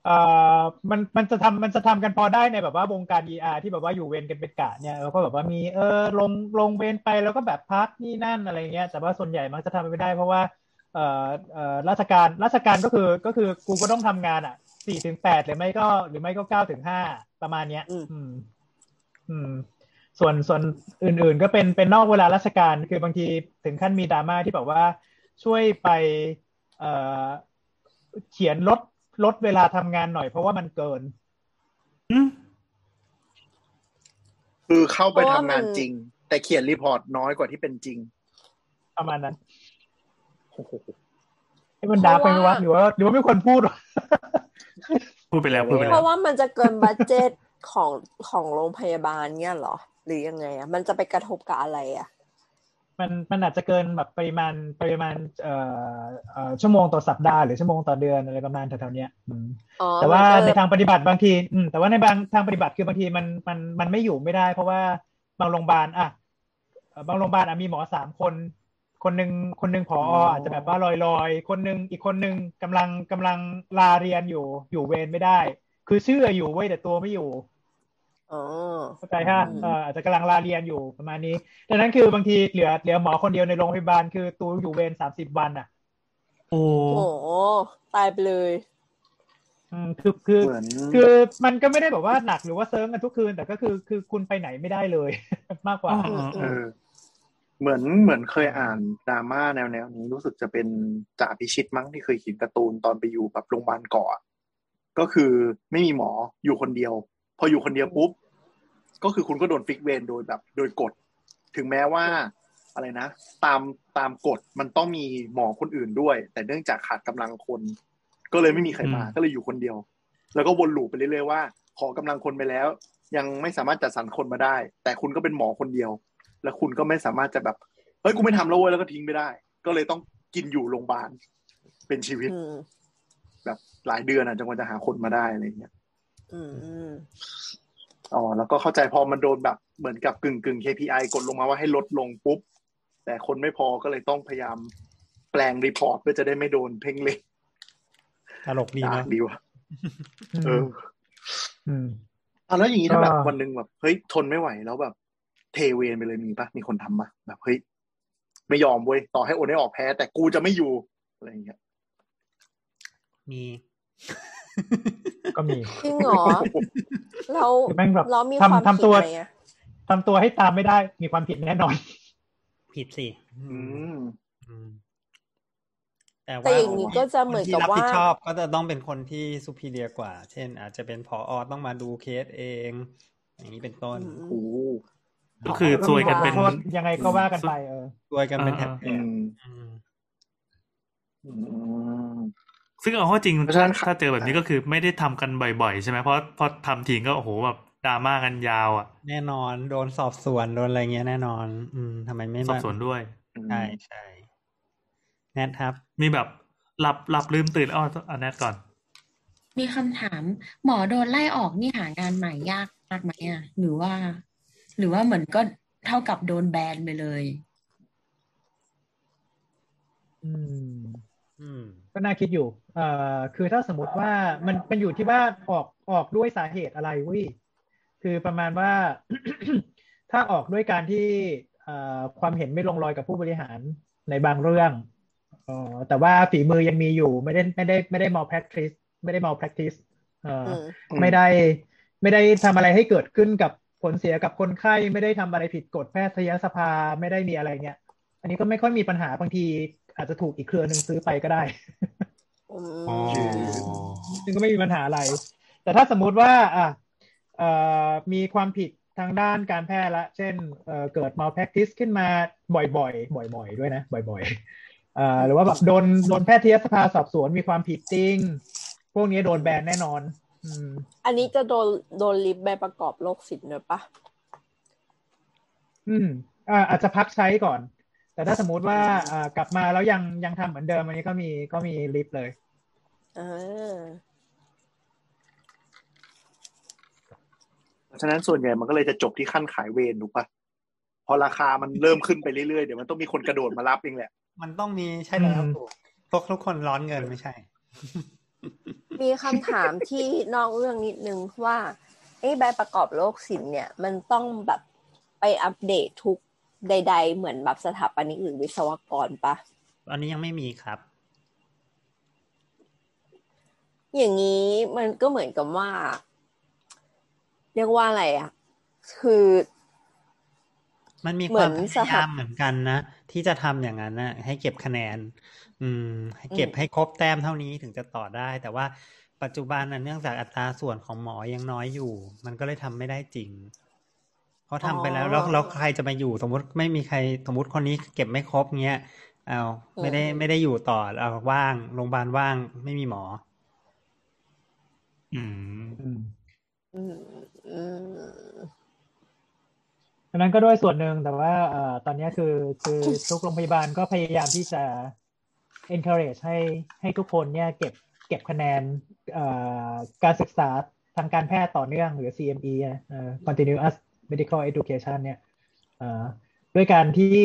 เอ่อมันมันจะทำมันจะทำกันพอได้ในแบบว่าวงการ ER ที่แบบว่าอยู่เวรกันเป็นกะเนี่ยแล้วก็แบบว่ามีเออลงลงเวรไปแล้วก็แบบพักนี่นั่นอะไรเงี้ยแต่ว่าส่วนใหญ่มักจะทำไม่ได้เพราะว่าเอ่อเอ่อราชการราชการก็คือก็คือกูก็ต้องทำงานอะสี่ถึงแปดหรือไม่ก็หรือไม่ก็เก้าถึงห้าประมาณเนี้ย อืม อืมอืม ส่วนส่วนอื่นๆ ก็เป็นเป็นนอกเวลาราชการ คือบางทีถึงขั้นมีดราม่าที่แบบว่าช่วยไปเอ่อเขียนลดลดเวลาทำงานหน่อยเพราะว่ามันเกินอืมคือเข้าไปเพราะว่าทำงานมันจริง แต่เขียนรีพอร์ตน้อยกว่าที่เป็นจริง ประมาณนั้นโอ้โหให้มันดาร์กไปไหมวะหรือว่าหรือว่าไม่ควรพูดวะพูดไปแล้วพูดไปเพแล้วราะว่ามันจะเกินบัดเจ็ตของของโรงพยาบาลเนี่ยเหรอ หรือยังไงอะมันจะไปกระทบกับอะไรอะมันมันอาจจะเกินแบบปริมาณปริมาณเอ่อเอ่อชั่วโมงต่อสัปดาห์หรือชั่วโมงต่อเดือนอะไรประมาณแถวๆเนี้ยอืมอ๋อแต่ว่ามันก็ในทางปฏิบัติบางทีอืมแต่ว่าในบางทางปฏิบัติคือบางทีมันมันมันไม่อยู่ไม่ได้ เพราะว่าบางโรงพยาบาลอะเอ่อบางโรงพยาบาลอะมีหมอสามคน คนหนึ่งคนหนึ่งผออาจจะแบบว่าลอยลอยๆคนหนึ่งอีกคนหนึ่งกำลังกำลังลาเรียนอยู่อยู่เวรไม่ได้ คือชื่ออยู่เว้ยแต่ตัวไม่อยู่อ๋อ เข้าใจฮะเอ่ออาจจะกำลังลาเรียนอยู่ประมาณนี้ดังนั้นคือบางทีเหลือเหลือหมอคนเดียวในโรงพยาบาลคือตัวอยู่เวรสามสิบวันอะ โอ้โอ้โหตายไปเลยอืมคือคือเหมือนคือมันก็ไม่ได้แบบว่าหนักหรือว่าเซิร์ฟกันทุกคืน แต่ก็คือคือคุณไปไหนไม่ได้เลย มากกว่าอ๋อเออเหมือนเหมือนเคยอ่านดราม่าแนวแนวนี้รู้สึกจะเป็นจ่าพิชิตมั้งที่เคยเขียนการ์ตูนตอนไปอยู่แบบโรงพยาบาลเกาะก็คือไม่มีหมออยู่คนเดียว พออยู่คนเดียวปุ๊บ ก็คือคุณก็โดน fix เวรโดยแบบ โดยกฎ ถึงแม้ว่าอะไรนะ ตามตามกฎมันต้องมีหมอคนอื่นด้วย แต่เนื่องจากขาดกำลังคน ก็เลยไม่มีใครมาอืมก็เลยอยู่คนเดียว แล้วก็วน loop ไปเรื่อยๆว่า ขอกำลังคนไปแล้ว ยังไม่สามารถจัดสรรคนมาได้ แต่คุณก็เป็นหมอคนเดียว แล้วคุณก็ไม่สามารถจะแบบเฮ้ยกูไม่ทำแล้วเว้ยแล้วก็ทิ้งไม่ได้ ก็เลยต้องกินอยู่โรงพยาบาลเป็นชีวิตอืมแบบหลายเดือนอะจนกว่าจะหาคนมาได้อะไรเงี้ย อืมอืมอ๋อแล้วก็เข้าใจพอมันโดนแบบเหมือนกับกึ่งกึ่ง KPI กดลงมาว่าให้ลดลงปุ๊บ แต่คนไม่พอก็เลยต้องพยายามแปลง report เพื่อจะได้ไม่โดนเพ่งเล็งตลกดีด่าเนาะดีว่ะเอออืมอะแล้วอย่างนี้ถ้าแบบก็วันหนึ่งแบบเฮ้ยทนไม่ไหวแล้วแบบ เทเวนไปเลยมีปะมีคนทำปะแบบเฮ้ยไม่ยอมเว้ยต่อให้โอนให้ออกแพ้ แต่กูจะไม่อยู่อะไรอย่างเงี้ยมี ก็มีจริงเหรอเราคือแม่งแบบเรามีทำความทำผิดตัวไหมอะทำตัวให้ตามไม่ได้มีความผิดแน่นอน ผิดสิอืมอืมแต่แต่ว่าอย่างนี้ก็จะเหมือนกับคที่รับว่าผิดชอบก็จะต้องเป็นคนที่ซูเปอร์เรียกว่า เช่น อาจจะเป็นผออต้องมาดูเคสเอง อย่างนี้เป็นต้นอืมโอ้โหก็คือซวยกันเป็นขอโทษยังไงก็ว่ากันไปเออด้วยกันเป็นแถอ่าบอืมๆอืมอืม ซึ่งเอาเข้าจริงเพราะฉะนั้นถ้าเจอแบบนี้ก็คือไม่ได้ทำกันบ่อยๆ ใช่ไหมเพราะพอทำทิ้งก็โอ้โหแบบดราม่ากันยาวอะ แน่นอนโดนสอบสวนโดนอะไรเงี้ยแน่นอน อืมทำไมไม่สอบสวนด้วยใช่ใช่แนทครับ มีแบบหลับหลับลืมตื่นอ้ออันแนทก่อน มีคำถาม หมอโดนไล่ออกนี่หางานใหม่ยากมากไหมอะหรือว่า หรือว่าเหมือนก็เท่ากับโดนแบนไปเลย อืม อืม ก็น่าคิดอยู่ เอ่อ คือถ้าสมมติว่ามันมันอยู่ที่ว่าออกออกด้วยสาเหตุอะไรเวิคือประมาณว่า ถ้าออกด้วยการที่เอ่อความเห็นไม่ลงรอยกับผู้บริหารในบางเรื่องเอ่อแต่ว่าฝีมือยังมีอยู่ ไม่ได้ไม่ได้ไม่ได้ malpractice ไม่ได้ malpractice เอ่อออืมไม่ได้ไม่ได้ทำอะไรให้เกิดขึ้นกับผลเสียกับคนไข้ไม่ได้ทำอะไรผิดกฎแพทยสภาไม่ได้มีอะไรเงี้ย อันนี้ก็ไม่ค่อยมีปัญหาบางที อาจจะถูกอีกเครือหนึ่งซื้อไปก็ได้อืมอ๋อซึ่งก็ไม่มีปัญหาอะไร แต่ถ้าสมมุติว่าอะเอ่อมีความผิดทางด้านการแพทย์ละ เช่นเอ่อเกิด malpractice ขึ้นมาบ่อยๆ บ่อยๆ ด้วยนะ บ่อยๆเอ่อหรือว่าแบบโดนโดนแพทยสภาสอบสวนมีความผิดจริง พวกนี้โดนแบนแน่นอนอืมอันนี้จะโดนโดนลิฟต์ใบประกอบโรคศิลป์ด้วยปะอืมอ่าอาจจะพักใช้ก่อน แต่ถ้าสมมุติว่าอ่ากลับมาแล้วยังยังทำเหมือนเดิมอันนี้ก็มีก็มีลิฟต์เลยอ่าเพราะฉะนั้นส่วนใหญ่มันก็เลยจะจบที่ขั้นขายเวรถูกปะพอราคามันเริ่มขึ้นไปเรื่อยๆ เดี๋ยวมันต้องมีคนกระโดดมารับเองแหละ มันต้องมีใช่แล้วอืมถูกทุกทุกคนร้อนเงินไม่ใช่ มีคำถามที่นอกเรื่องนิดนึงว่าไอ้ใบประกอบโรคศิลป์เนี่ย มันต้องแบบไปอัปเดตทุก ใด ๆ เหมือนแบบสถาปนิกหรือวิศวกรปะอันนี้ยังไม่มีครับ อย่างนี้มันก็เหมือนกับว่า เรียกว่าอะไรอะ คือ มันมีเหมืควาอมนพสหยายามเหมือนกันนะ ที่จะทำอย่างนั้นนะให้เก็บคะแนน อืม ให้เก็บอืมให้ครบแต้มเท่านี้ถึงจะต่อได้ แต่ว่าปัจจุบันน่ะเนื่องจากอัตราส่วนของหมอยังน้อยอยู่ มันก็เลยทำไม่ได้จริง เพราะทำไปแล้วแล้วแล้วใครจะมาอยู่สมมติไม่มีใครสมมติคนนี้เก็บไม่ครบเงี้ยเอาไม่ได้ไม่ได้อยู่ต่อเอาว่างโรงพยาบาลว่างไม่มีหมอ อืมอืมอืมอืมดังนั้นก็ด้วยส่วนหนึ่งแต่ว่าเอ่อตอนนี้คือคือทุกโรงพยาบาลก็พยายามที่จะ encourage ให้ให้ทุกคนเนี่ยเก็บเก็บคะแนนเอ่อการศึกษาทางการแพทย์ต่อเนื่องหรือ CME อะเอ่อ continuous medical education เนี่ยเอ่อด้วยการที่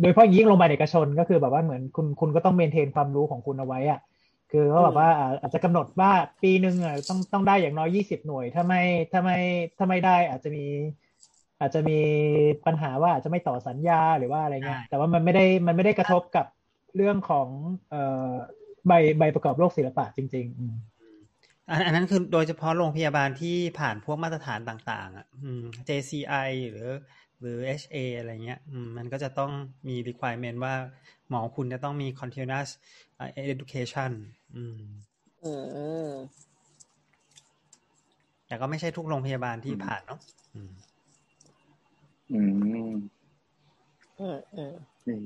โดยเฉพาะอย่างยิ่งโรงพยาบาลเอกชนก็คือแบบว่าเหมือนคุณคุณก็ต้องเมนเทนความรู้ของคุณเอาไว้อะคือก็แบบว่าอ่าอาจจะกำหนดว่าปีหนึ่งอะต้องต้องได้อย่างน้อยยี่สิบหน่วย ถ้าไม่ถ้าไม่ถ้าไม่ได้อาจจะมี อาจจะมีปัญหาว่าอาจจะไม่ต่อสัญญาหรือว่าอะไรเงี้ยใช่แต่ว่ามันไม่ได้มันไม่ได้กระทบกับเรื่องของเอ่อใบใบประกอบโรคศิลปะจริง ๆ อืมอันอันนั้นคือโดยเฉพาะโรงพยาบาลที่ผ่านพวกมาตรฐานต่าง ๆ อะอืม JCI หรือหรือ HA อะไรเงี้ยอืมมันก็จะต้องมี requirement ว่าหมอคุณจะต้องมี continuous uh, education อืมอืมแต่ก็ไม่ใช่ทุกโรงพยาบาลที่อืมผ่านเนาะอืม อืมอืมอืมนี่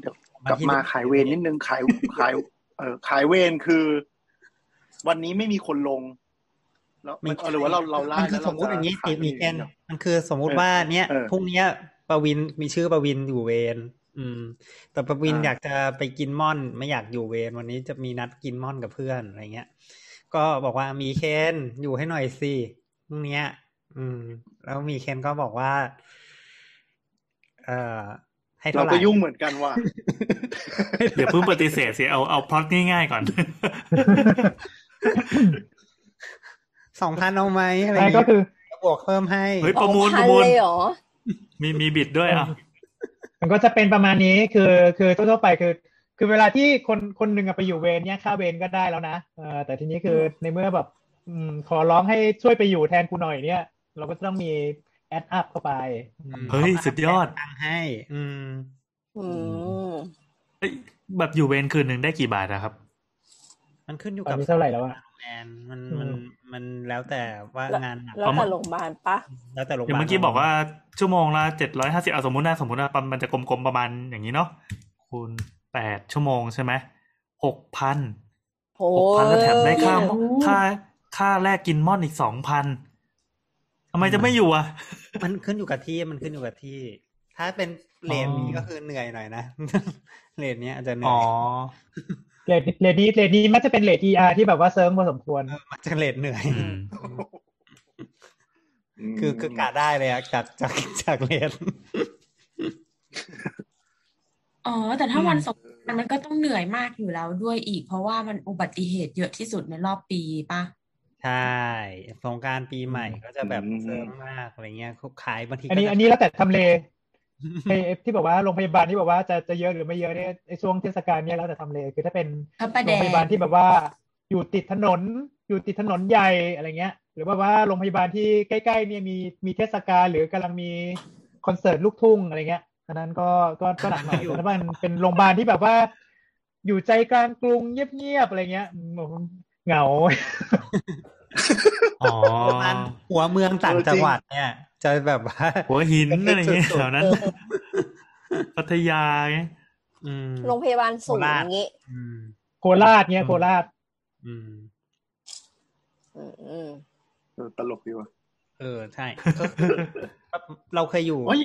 เดี๋ยวบางกลับที่มาขายเวรนิดนึงขายขาย เออขายเวรคือ วันนี้ไม่มีคนลงแล้วไม่เออหรือว่าเราเราไล่มันคืแล้อวสมมุติอย่างนี้นี้ติมีเกณฑ์มันคือสมมุติว่าเนี้ยเออพรุ่งเนี้ยประวินมีชื่อประวินอยู่เวรอืม แต่ประวินอ่าอยากจะไปกินม่อน ไม่อยากอยู่เวรวันนี้จะมีนัดกินม่อนกับเพื่อนอะไรเงี้ย ก็บอกว่ามีเคนอยู่ให้หน่อยสิพรุ่งเนี้ยอืม แล้วมีเคนก็บอกว่า เอ่อให้เราเท่าไหร่ก็ยุ่งเหมือนกันว่ะอย่าเพิ่งปฏิเสธสิเอาเอาพล็อตง่ายๆก่อน สองพันเอาไหมอะไรใช่เงี้ยก็คือบวกเพิ่มให้เฮ้ยประมูลสองพันประมูลเลยเหรอมีมีบิดด้วยอะมันก็จะเป็นประมาณนี้คือคือทั่วๆไปคือ คือเวลาที่คนคนหนึ่งอะไปอยู่เวรเนี่ยค่าเวรก็ได้แล้วนะเออแต่ทีนี้คือในเมื่อแบบอืมขอร้องให้ช่วยไปอยู่แทนกูหน่อยเนี่ย เราก็ต้องมีแอดอัพเข้าไปอืมเฮ้ย สุดยอดตังค์ให้ อืมอืมเอ้ยแบบอยู่เวรคืนหนึ่งได้กี่บาทอะครับ มันขึ้นอยู่ตอกันบนี้เท่าไหร่แล้วอะแอนมันอืมมันมันแล้วแต่ว่าแล้วงานหนักแล้วแต่โรงพยาบาลปะแล้วแต่โรงพอย่างยาบาลเมื่อกี้บอกว่าชั่วโมงละเจ็ดร้อยห้าสิบเอาสมมตินะสมมติว่ามันจะกลมๆประมาณอย่างนี้เนาะคูณแปดชั่วโมงใช่ไหมหกพันโอ้หกพันแล้วแถมได้ค่ายค่าค่าแรกกินม่อนอีกสองพันทำไมจะไม่อยู่อะ มันขึ้นอยู่กับที่มันขึ้นอยู่กับที่ ถ้าเป็นเลนนี้อ๋อก็คือเหนื่อยหน่อยนะเลนเนี้ยอาจจะเหนื่อ๋ออย เลดเลดนี้เลดนี้มักจะเป็นเลด ER ที่แบบว่าเซิร์ฟพอสมควรมันจะเลนเหนื่อยอืมมคือคือกะได้เลยอะจากจากจากเลนอ๋อ แต่ถ้าวันสงกรานต์มันก็ต้องเหนื่อยมากอยู่แล้วด้วยอีก เพราะว่ามันอุบัติเหตุเยอะที่สุดในรอบปีป่ะใช่สงกรารปีใหม่ก็จะแบบเซิร์ฟมากอะไรเงี้ยขายบางทีอันนี้ก็จะอันนี้แล้วแต่ทำเล ไอ้ที่บอกว่าโรงพยาบาลที่บอกว่าจะจะเยอะหรือไม่เยอะเนี่ยไอ้ช่วงเทศกาลเนี่ยแล้วแต่ทำเลคือถ้าเป็นพระประแดโรงงพยาบาลที่แบบว่า อยู่ติดถนนอยู่ติดถนนใหญ่อะไรเงี้ย หรือว่าว่าโรงพยาบาลที่ใกล้ๆเนี่ยมีมีเทศกาลหรือกำลังมีคอนเสิร์ตลูกทุ่งอะไรเงี้ยอันนั้นก็ก็ก็หนักหน่อยแต่ถ้ามันเป็นโรงพยาบาลที่แบบว่า อยู่ใจกลางกรุงเงียบๆอะไรเงี้ยอืมเหงาอ๋อประมาณหัวเมืองต่างจังหวัดเนี่ย จะแบบว่าหัวหินอะไรเงี้ยสุดๆแถวนั้นพัทยาไงอืมโรงพยาบาลสูงโคราชอย่างงี้อืมโคราชเนี่ยโคราชอืมอืมอืมเออตลกดีว่ะเออใช่ก็คือเราเคยอยู่โอ้ย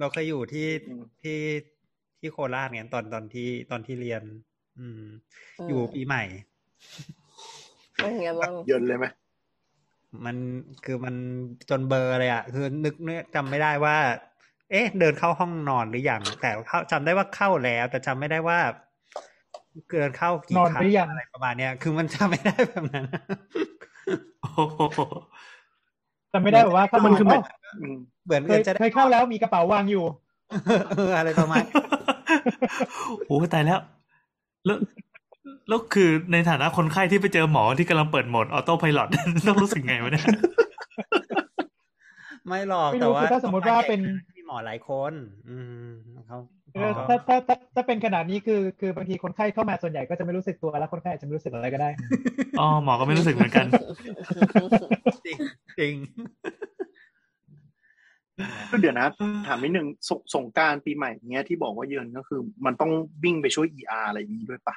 เราเคยอยู่ที่อืมที่ที่โคราชเนี่ยตอนตอนที่ตอนที่เรียน อืมอืมอยู่ปีใหม่เป็นไงบ้างเยินเลยไหม มันคือมันจนเบลอร์เลยอะคือนึกนึกจำไม่ได้ว่า เอ๊ะ เดินเข้าห้องนอนหรือยังแต่เข้าจำได้ว่าเข้าแล้ว แต่จำไม่ได้ว่าเกินเข้ากี่นอนครั้หรือยังอะไรประมาณเนี้ยคือมันจำไม่ได้แบบนั้นโอ้โหแต่ไม่ได้แบบว่าเข้ามันคือมาแบบอืมเหมือนเคยจะได้เคยเข้าแล้วมีกระเป๋าวางอยู่เอออะไรประมาณโอ้ตายแล้วแล้ว แล้วคือในฐานะคนไข้ที่ไปเจอหมอที่กำลังเปิดโหมดออโต้ไพลอตต้องรู้สึกไงวะเนี่ย ไม่หรอกไม่แต่รู้ว่าคือถ้าสมมติว่าเป็นมีหมอหลายคน อืมเขาเออถ้าถ้าถ้าถ้าเป็นขนาดนี้คือคือบางทีคนไข้เข้ามาส่วนใหญ่ก็จะไม่รู้สึกตัวแล้วคนไข้อาจจะไม่รู้สึกอะไรก็ได้ อ๋อหมอก็ไม่รู้สึกเหมือนกัน จริงจริงก็เดี๋ยวนะ ถามนิดนึงสงสงกรารปีใหม่เนี้ยที่บอกว่าเยินก็คือ มันต้องวิ่งไปช่วย ER อะไรอย่างนี้ด้วยปะ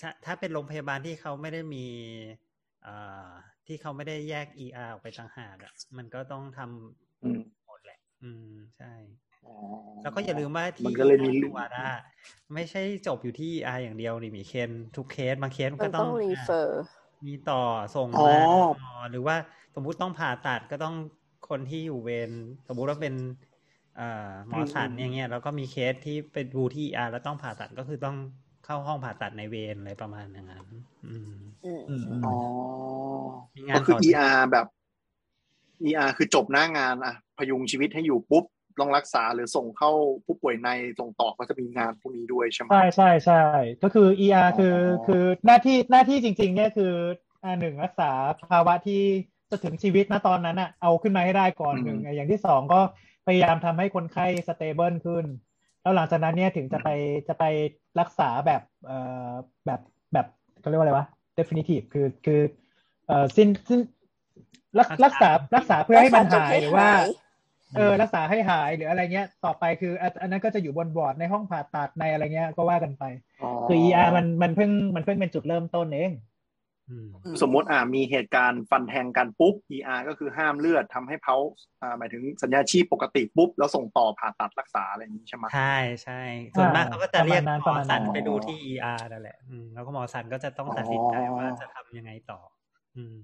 ถ้าถ้าเป็นโรงพยาบาลที่เขาไม่ได้มีเอ่อที่เขาไม่ได้แยก ER ออกไปต่างหากอะ มันก็ต้องทอืมำหมดแหละ อืมใช่อ๋อแล้วก็อย่าลืมว่าที่มันก็เลยมีตัวนะไม่ใช่จบอยู่ที่ ER อย่างเดียวนี่มีเคนทุกเคสบางเคสมันก็นต้ต้องต้อง refer มีต่อส่งอ๋อมาต่อหรือว่าสมมุติต้องผ่าตัดก็ต้องคนที่อยู่เวรสมมุติว่าเป็นเอ่อหมอศัลย์อย่างเงี้ยแล้วก็มีเคสที่ไปดูที่ ER แล้วต้องผ่าตัดก็คือต้อง เข้าห้องผ่าตัดในเวรอะไรประมาณอย่างนั้นอืมอืมอืมอืมอ๋อมีงานก็คือต่อ ER แบบ ER คือจบหน้างานอะพยุงชีวิตให้อยู่ปุ๊บต้องรักษาหรือส่งเข้าผู้ป่วยในส่งต่อก็จะมีงานพวกนี้ด้วยใช่ไหมใช่ใช่ใช่ก็คือ ER คืออ๋อคือหน้าที่หน้าที่จริง ๆ เนี่ยคืออ่าหนึ่งรักษาภาวะที่จะถึงชีวิตณตอนนั้นอะเอาขึ้นมาให้ได้ก่อนหนึ่งอย่างที่สองก็พยายามทำให้คนไข้สเตเบิลขึ้น แล้วหลังจากนั้นเนี่ยถึงจะไปจะไปรักษาแบบเอ่อแบบแบบเขาเรียกว่าอะไรวะ definitive คือคือเอ่อสิ้นสิ้นรักรักษารักษาเพื่อให้มันหายหรือว่าเออรักษาให้หายหรืออะไรเงี้ย ต่อไปคือ อันอันนั้นก็จะอยู่บนบอร์ดในห้องผ่าตัดในอะไรเงี้ยก็ว่ากันไป คือ ER มันมันเพิ่งมันเพิ่งเป็นจุดเริ่มต้นเองอืม สมมติอ่ามีเหตุการณ์ฟันแทงกันปุ๊บ ER ก็คือห้ามเลือดทำให้เขาอ่าหมายถึงสัญญาชีพปกติปุ๊บ แล้วส่งต่อผ่าตัดรักษาอะไรอย่างนี้ใช่ไหมใช่ใช่ส่วนมากอ่าเขาก็จะเรียกประมาณนั้นหมอสันประมาณนั้นไปดูที่ ER นั่นแหละอืมแล้วก็หมอสันก็จะต้องตัดสินใจว่าจะทำยังไงต่ออืม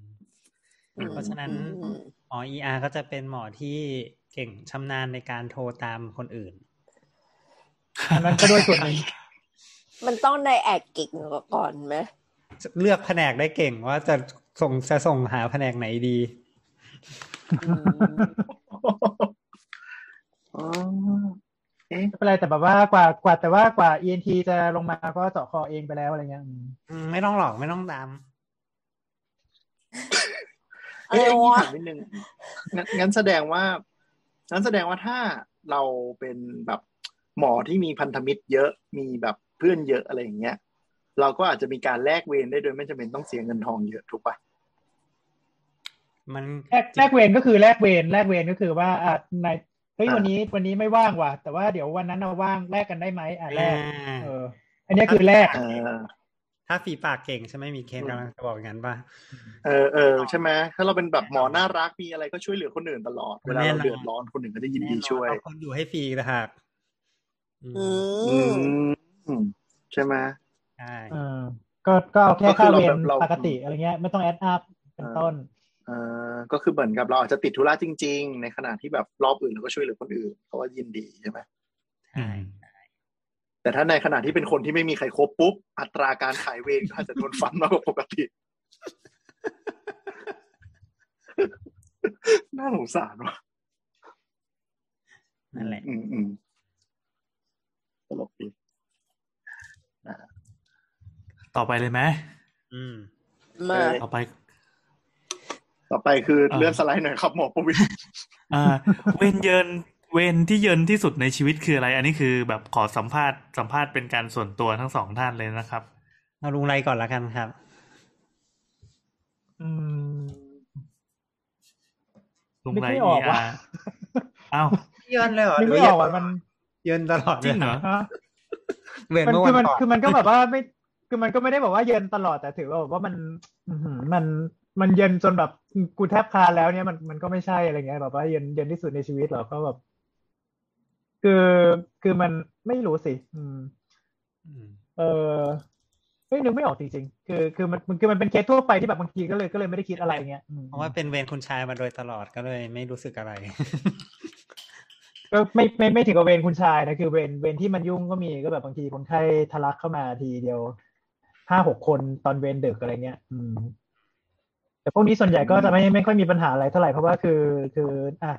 อืม เพราะฉะนั้นอืมหมอ ER ก็จะเป็นหมอที่เก่งชำนาญในการโทรตามคนอื่นอันนั้นก็ด้วยส่วนหนึ่งมันต้องไดแอคกิกก่อนไหม เลือกแผนกได้เก่งว่าจะส่งจะส่งหาแผนกไหนดีอืมอ๋อเอ๊ะไม่เป็นไรแต่แบบว่ากว่ากว่าแต่ว่ากว่า ENT จะลงมาก็เจาะคอเองไปแล้วอะไรเงี้ยอืมอืมไม่ต้องหรอกไม่ต้องตามเอ้ยอะไรไอ้นี่วะถามนิดนึงงั้นงั้นแสดงว่างั้นแสดงว่าถ้าเราเป็นแบบหมอที่มีพันธมิตรเยอะมีแบบเพื่อนเยอะอะไรอย่างเงี้ย เราก็อาจจะมีการแลกเวรได้โดยไม่จำเป็นต้องเสียเงินทองเยอะถูกปะมันแลกแลกเวรก็คือแลกเวรแลกเวรก็คือว่าอะในเฮ้ยอ่าวันนี้วันนี้ไม่ว่างว่ะ แต่ว่าเดี๋ยววันนั้นเราว่างแลกกันได้ไหมอะแลกอ่าเออ อันเนี้ยคือแลกเออถ้าฝีปากเก่งใช่ไหมมีเคนกำลังจะบอกอย่างนั้นป่ะเออเออใช่ไหมถ้าเราเป็นแบบหมอน่ารักมีอะไรก็ช่วยเหลือคนอื่นตลอดเวลาเราเดือดร้อนคนอื่นก็จะยินดีช่วยแน่นอนเอาคนอยู่ให้ฟรีนะฮะอืมอือืมมใช่ไหม ใช่เออก็ก็เอาแค่ก็คือค่าเราเวแบรบเราปกติอะไรเงี้ย ไม่ต้องแอดอัพเป็นต้นเออก็คือเหมือนกับเราอาจจะติดธุระจริง ๆ ในขณะที่แบบรอบอื่นเราก็ช่วยเหลือคนอื่นเขาว่ายินดีใช่ไหมใช่แต่ถ้าในขณะที่เป็นคนที่ไม่มีใครครบปุ๊บ อัตราการขายเวรก็อาจจะโดนฟันมากกว่าปกติ น่าสงสารว่ะนั่นแหละ อืมอืมตลกดี ต่อไปเลยไหมอืมมาต่อไป ต่อไปคืออ่าเลื่อนสไลด์หน่อยครับหมอประวิตรอ่า เวนเยินเวนที่เยินที่สุดในชีวิตคืออะไร อันนี้คือแบบขอสัมภาษณ์สัมภาษณ์เป็นการส่วนตัวทั้งสองท่านเลยนะครับเอาลุงไรก่อนละกันครับ อืมลุงนึกไรไม่ออกว่ะ ER อ้าวเยินเลยเหรอนึกไม่ออกอะมัน เยินตลอดจริงเหรอฮะเวนมันเมื่อคือวัมันนก่อนคือมันก็แบบว่าไม่ คือมันก็ไม่ได้บอกว่าเย็นตลอดแต่ถือว่าแบบว่ามันอื้อหือมันมันเย็นจนแบบกูแทบคลานแล้วเนี่ยมันมันก็ไม่ใช่อะไรเงี้ยแบบว่าเย็นเย็นที่สุดในชีวิตเหรอก็แบบคือคือมันไม่รู้สิ อืมอืมเออไม่นึกไม่ออกจริงๆ คือคือมันมันคือมันเป็นเคสทั่วไปที่แบบบางทีก็เลยก็เลยไม่ได้คิดอะไรเงี้ยอืมเพราะว่าเป็นเวรคุณชายมาโดยตลอดก็เลยไม่รู้สึกอะไร ก็ไม่ไม่ไม่ถึงกับเวรคุณชายนะคือเวรเวรที่มันยุ่งก็มีก็แบบบางทีคนไข้ทะลักเข้ามาทีเดียว ห้าหกคนตอนเวรดึกอะไรเงี้ย อืม แต่พวกนี้ส่วนใหญ่ก็จะไม่ไม่ค่อยมีปัญหาอะไรเท่าไหร่เพราะว่าคือ คือ อะ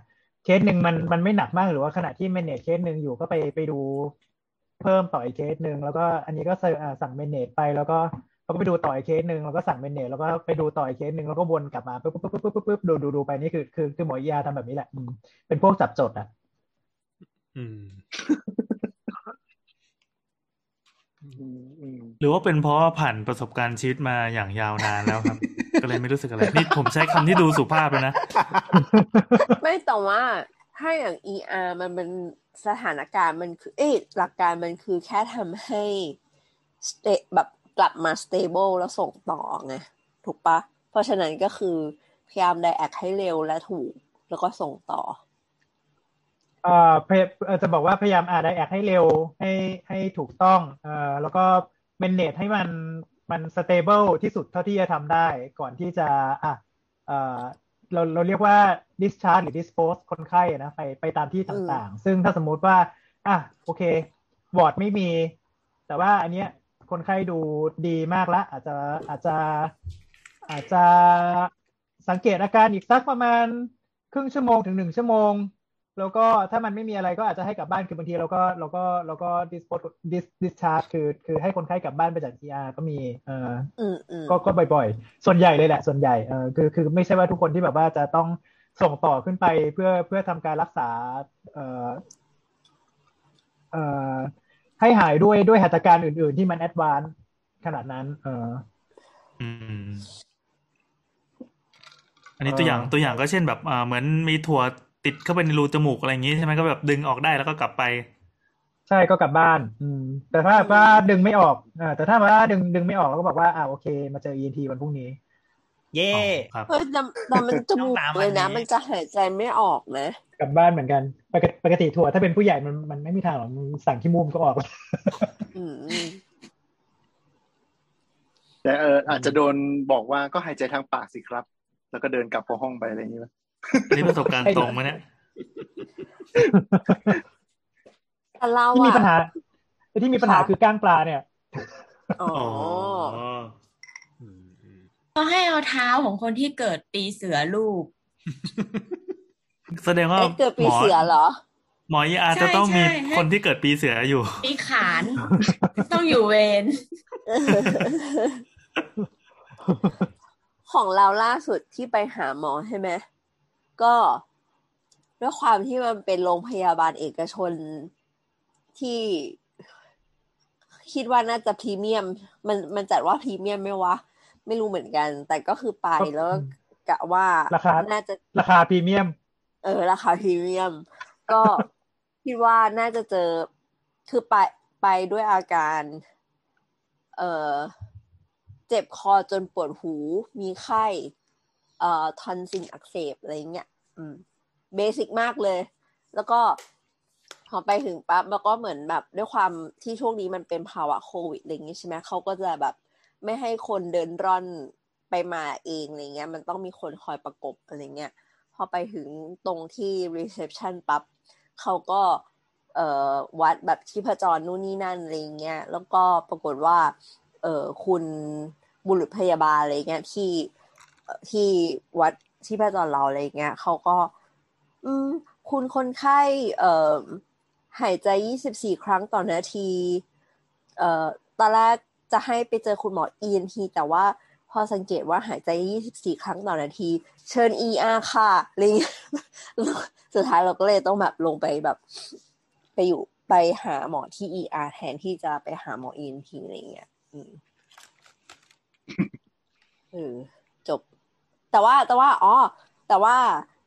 เคสหนึ่งมันมันไม่หนักมากหรือว่าขณะที่ manage เคสหนึ่งอยู่ก็ไปไปดูเพิ่มต่ออีกเคสหนึ่งแล้วก็อันนี้ก็เซอร์อะสั่ง manage ไปแล้วก็เราก็ไปดูต่ออีกเคสหนึ่งแล้วก็สั่ง manage แล้วก็ไปดูต่ออีกเคสหนึ่งแล้วก็วนกลับมาปุ๊บปุ๊บปุ๊บปุ๊บปุ๊บปุ๊บดูดูดูไปนี่คือคือคือหมอยาทำแบบนี้แหละอืมเป็นพวกจับจดอะ อืมอืมอืม หรือว่าเป็นเพราะว่าผ่านประสบการณ์ชีวิตมาอย่างยาวนานแล้วครับ ก็เลยไม่รู้สึกอะไรนี่ผมใช้คำที่ดูสุภาพเลยนะ ไม่แต่ว่าถ้าอย่าง ER มันเป็นสถานการณ์มันคือเอ๊ะหลักการมันคือแค่ทำให้ sta- แบบกลับมา stable แล้วส่งต่อไงถูกปะ เพราะฉะนั้นก็คือพยายามไดแอคให้เร็วและถูก แล้วก็ส่งต่อ เอ่อพยเอ่อจะบอกว่าพยายามอ่าน diag ให้เร็วให้ให้ถูกต้องเอ่อแล้วก็ manage ให้มันมัน stable ที่สุดเท่าที่จะทำได้ก่อนที่จะอะเอ่อเราเราเรียกว่า discharge หรือ dispose คนไข้นะไปไปตามที่ต่างๆ ซึ่งถ้าสมมุติว่าอะโอเควอร์ดไม่มี แต่ว่าอันเนี้ยคนไข้ดูดีมากแล้วอาจจะอาจจะอาจจะสังเกตอาการอีกสักประมาณครึ่งชั่วโมงถึงหนึ่งชั่วโมง แล้วก็ถ้ามันไม่มีอะไรก็อาจจะให้กลับบ้านคือบางทีเราก็เราก็เราก็ dispose dis discharge คือคือให้คนไข้กลับบ้านไปจาก ER ก็มีเอ่ออืมอืมก็ก็บ่อยๆ ส่วนใหญ่เลยแหละ ส่วนใหญ่เออคือคือไม่ใช่ว่าทุกคนที่แบบว่าจะต้องส่งต่อขึ้นไปเพื่อเพื่อทำการรักษา เอ่อเอ่อให้หายด้วยด้วยหัตถการอื่น ๆ ที่มัน advanceขนาดนั้น เอออืมอันนี้ตัวอย่างเออตัวอย่างก็เช่นแบบอ่าเหมือนมีถั่ว ติดเข้าไปในรูจมูกอะไรอย่างงี้ใช่ไหมก็แบบดึงออกได้แล้วก็กลับไป ใช่ก็กลับบ้าน อืม แต่ถ้าว่าดึงไม่ออกอ่าแต่ถ้าว่าดึงดึงไม่ออกเราก็บอกว่าอ่าโอเค มาเจอ ENT วันพรุ่งนี้ เย่ครับเฮ้ยแต่แต่มันจมูกน้องน้ำเลยนะอันนี้มันจะหายใจไม่ออกนะกลับบ้านเหมือนกันปกติปกติถั่วถ้าเป็นผู้ใหญ่มันมันไม่มีทางหรอกมันสั่งขี้มูกก็ออกอืมแต่เอออาจจะโดนบอกว่าก็หายใจทางปากสิครับ แล้วก็เดินกลับเข้าห้องไปอะไรอย่างนี้ป่ะ อันนี้ประสบการณ์ตรงมาเนี่ยแต่เราที่มีอะปัญหาที่มีปัญหาค่ะคือก้างปลาเนี่ยอ๋ออ๋ออืมอืมก็ให้เอาเท้าของคนที่เกิดปีเสือลูบแสดงว่าเอ๊ะเกิดปีหมอเสือเหรอ หมอเออาใช่จะต้องมีใช่ให้คนที่เกิดปีเสืออยู่ ปีขาน ต้องอยู่เวรของเราล่าสุดที่ไปหาหมอใช่ไหม ก็ด้วยความที่มันเป็นโรงพยาบาลเอกชนที่คิดว่าน่าจะพรีเมียม มันมันจัดว่าพรีเมียมไหมวะ ไม่รู้เหมือนกัน แต่ก็คือไปแล้วก็กะว่าราคาน่าจะราคาพรีเมียม เออ ราคาพรีเมียม ก็คิดว่าน่าจะเจอคือไปไปด้วยอาการ เอ่อเจ็บคอจนปวดหู มีไข้ เอ่อทอนซิลอักเสบอะไรเงี้ยอืม เบสิกมากเลย แล้วก็พอไปถึงปั๊บแล้วก็เหมือนแบบด้วยความที่ช่วงนี้มันเป็นภาวะโควิดอะไรอย่างงี้ใช่ไหมเขาก็จะแบบไม่ให้คนเดินร่อนไปมาเองอะไรเงี้ย มันต้องมีคนคอยประกบอะไรเงี้ย พอไปถึงตรงที่ reception ปั๊บเขาก็เอ่อวัดแบบชีพจรนู่นนี่นั่นอะไรเงี้ย แล้วก็ปรากฏว่า เอ่อคุณบุรุษพยาบาลอะไรเงี้ยที่ที่วัด ชีพจรเราอะไรเงี้ยเขาก็ อืม คุณคนไข้เอ่อหายใจ 24 ครั้งต่อนาที เอ่อตอนแรกจะให้ไปเจอคุณหมอ ENT แต่ว่าพอสังเกตว่าหายใจ 24 ครั้งต่อนาที เชิญ ER ค่ะอะไรเงี้ยสุดท้ายเราก็เลยต้องแบบลงไปแบบ ไปอยู่ไปหาหมอที่ ER แทนที่จะไปหาหมอ ENT อะไรเงี้ย อืมเออ แต่ว่าแต่ว่าอ๋อแต่ว่า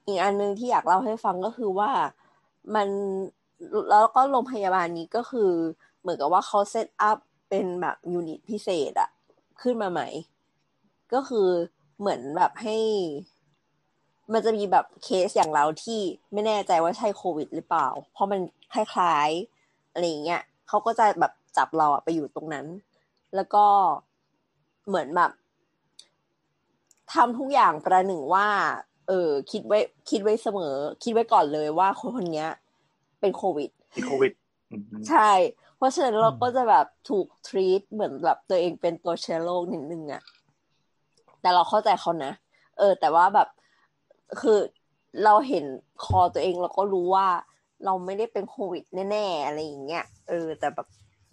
อีกอันหนึ่งที่อยากเล่าให้ฟังก็คือว่ามันแล้วก็โรงพยาบาลนี้ก็คือ เหมือนกับว่าเขา set up เป็นแบบ unit พิเศษอะขึ้นมาใหม่ ก็คือเหมือนแบบให้ มันจะมีแบบเคสอย่างเราที่ไม่แน่ใจว่าใช่โควิด หรือเปล่า เพราะมันคล้ายๆอะไรเงี้ยเขาก็จะแบบจับเราอะไปอยู่ตรงนั้น แล้วก็เหมือนแบบ ทำทุกอย่างประหนึ่งว่า เออ คิดไว้ คิดไว้เสมอ คิดไว้ก่อนเลยว่าคนคนเนี้ยเป็นโควิดติดโควิดอืมใช่ เพราะฉะนั้นเราก็จะแบบถูกทรีตเหมือนแบบตัวเองเป็นตัวเชื้อโรคนิดนึงอะแต่เราเข้าใจเขานะ เออ แต่ว่าแบบคือเราเห็นคอตัวเองเราก็รู้ว่าเราไม่ได้เป็นโควิดแน่ๆอะไรอย่างเงี้ย เออ แต่แบบ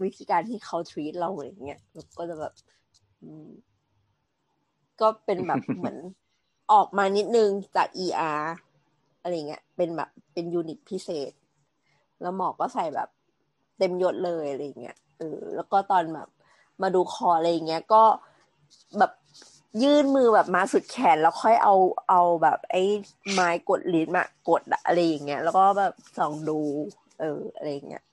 วิธีการที่เขาทรีตเราอย่างเงี้ยเราก็จะแบบอืม ก็เป็นแบบเหมือนออกมานิดนึงจาก ER อะไรเงี้ย เป็นแบบเป็นยูนิตพิเศษ แล้วหมอก็ใส่แบบเต็มยศเลยอะไรเงี้ยเออแล้วก็ตอนแบบมาดูคออะไรเงี้ยก็แบบยื่นมือแบบมาสุดแขนแล้วค่อยเอาเอาแบบไอ้ไม้กดลิ้นมากดอะไรอย่างเงี้ย แล้วก็แบบส่องดู เอออะไรเงี้ย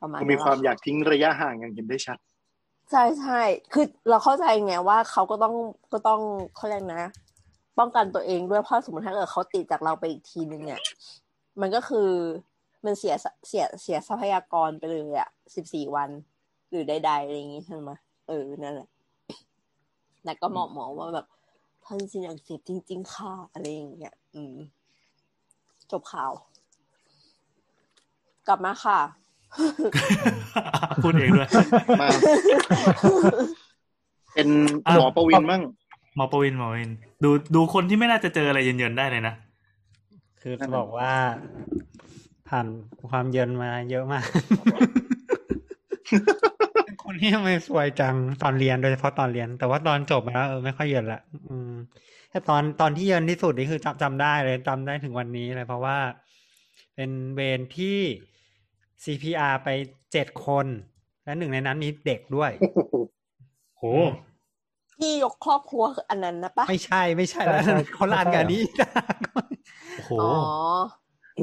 ประมาณก็นั้นมีความอยากทิ้งระยะห่างอย่างเห็นได้ชัด ใช่ใช่คือเราเข้าใจไงว่าเขาก็ต้องก็ต้องเขาเรียกนะ ป้องกันตัวเองด้วยเพราะสมมติถ้าเกิดเขาติดจากเราไปอีกทีนึงเนี่ย มันก็คือมันเสียเสียเสียทรัพยากรไปเลยอะสิบสี่วัน หรือใดๆอะไรอย่างงี้ใช่ไหมเออนั่นแหละแต่ก็หมองมอว่าแบบท่านซินอักเสบจริง ๆ ค่ะ อะไรอย่างเงี้ย อืม จบข่าว กลับมาค่ะ พูดเองด้วยมาเป็นหมอประวินมั่งหมอประวินหมอประวิน ดูดูคนที่ไม่น่าจะเจออะไรเย็นๆได้เลยนะ คือจะบอกว่า ผ่านความเย็นมาเยอะมากเป็นคนที่ทำไมสวยจังตอนเรียนโดยเฉพาะตอนเรียน แต่ว่าตอนจบมาแล้วเออไม่ค่อยเย็นละอืมแต่ตอนตอนที่เย็นที่สุดนี่คือจำจำได้เลยจำได้ถึงวันนี้เลยเพราะว่า เป็นเวรที่ CPR ไปเจ็ดคน และหนึ่งในนั้นมีเด็กด้วยโหที่ยกครอบครัวคืออันนั้นนะปะไม่ใช่ไม่ใช่แล้วใช่ใช่คนละอันกับอันนี้โอ้โหอ๋อ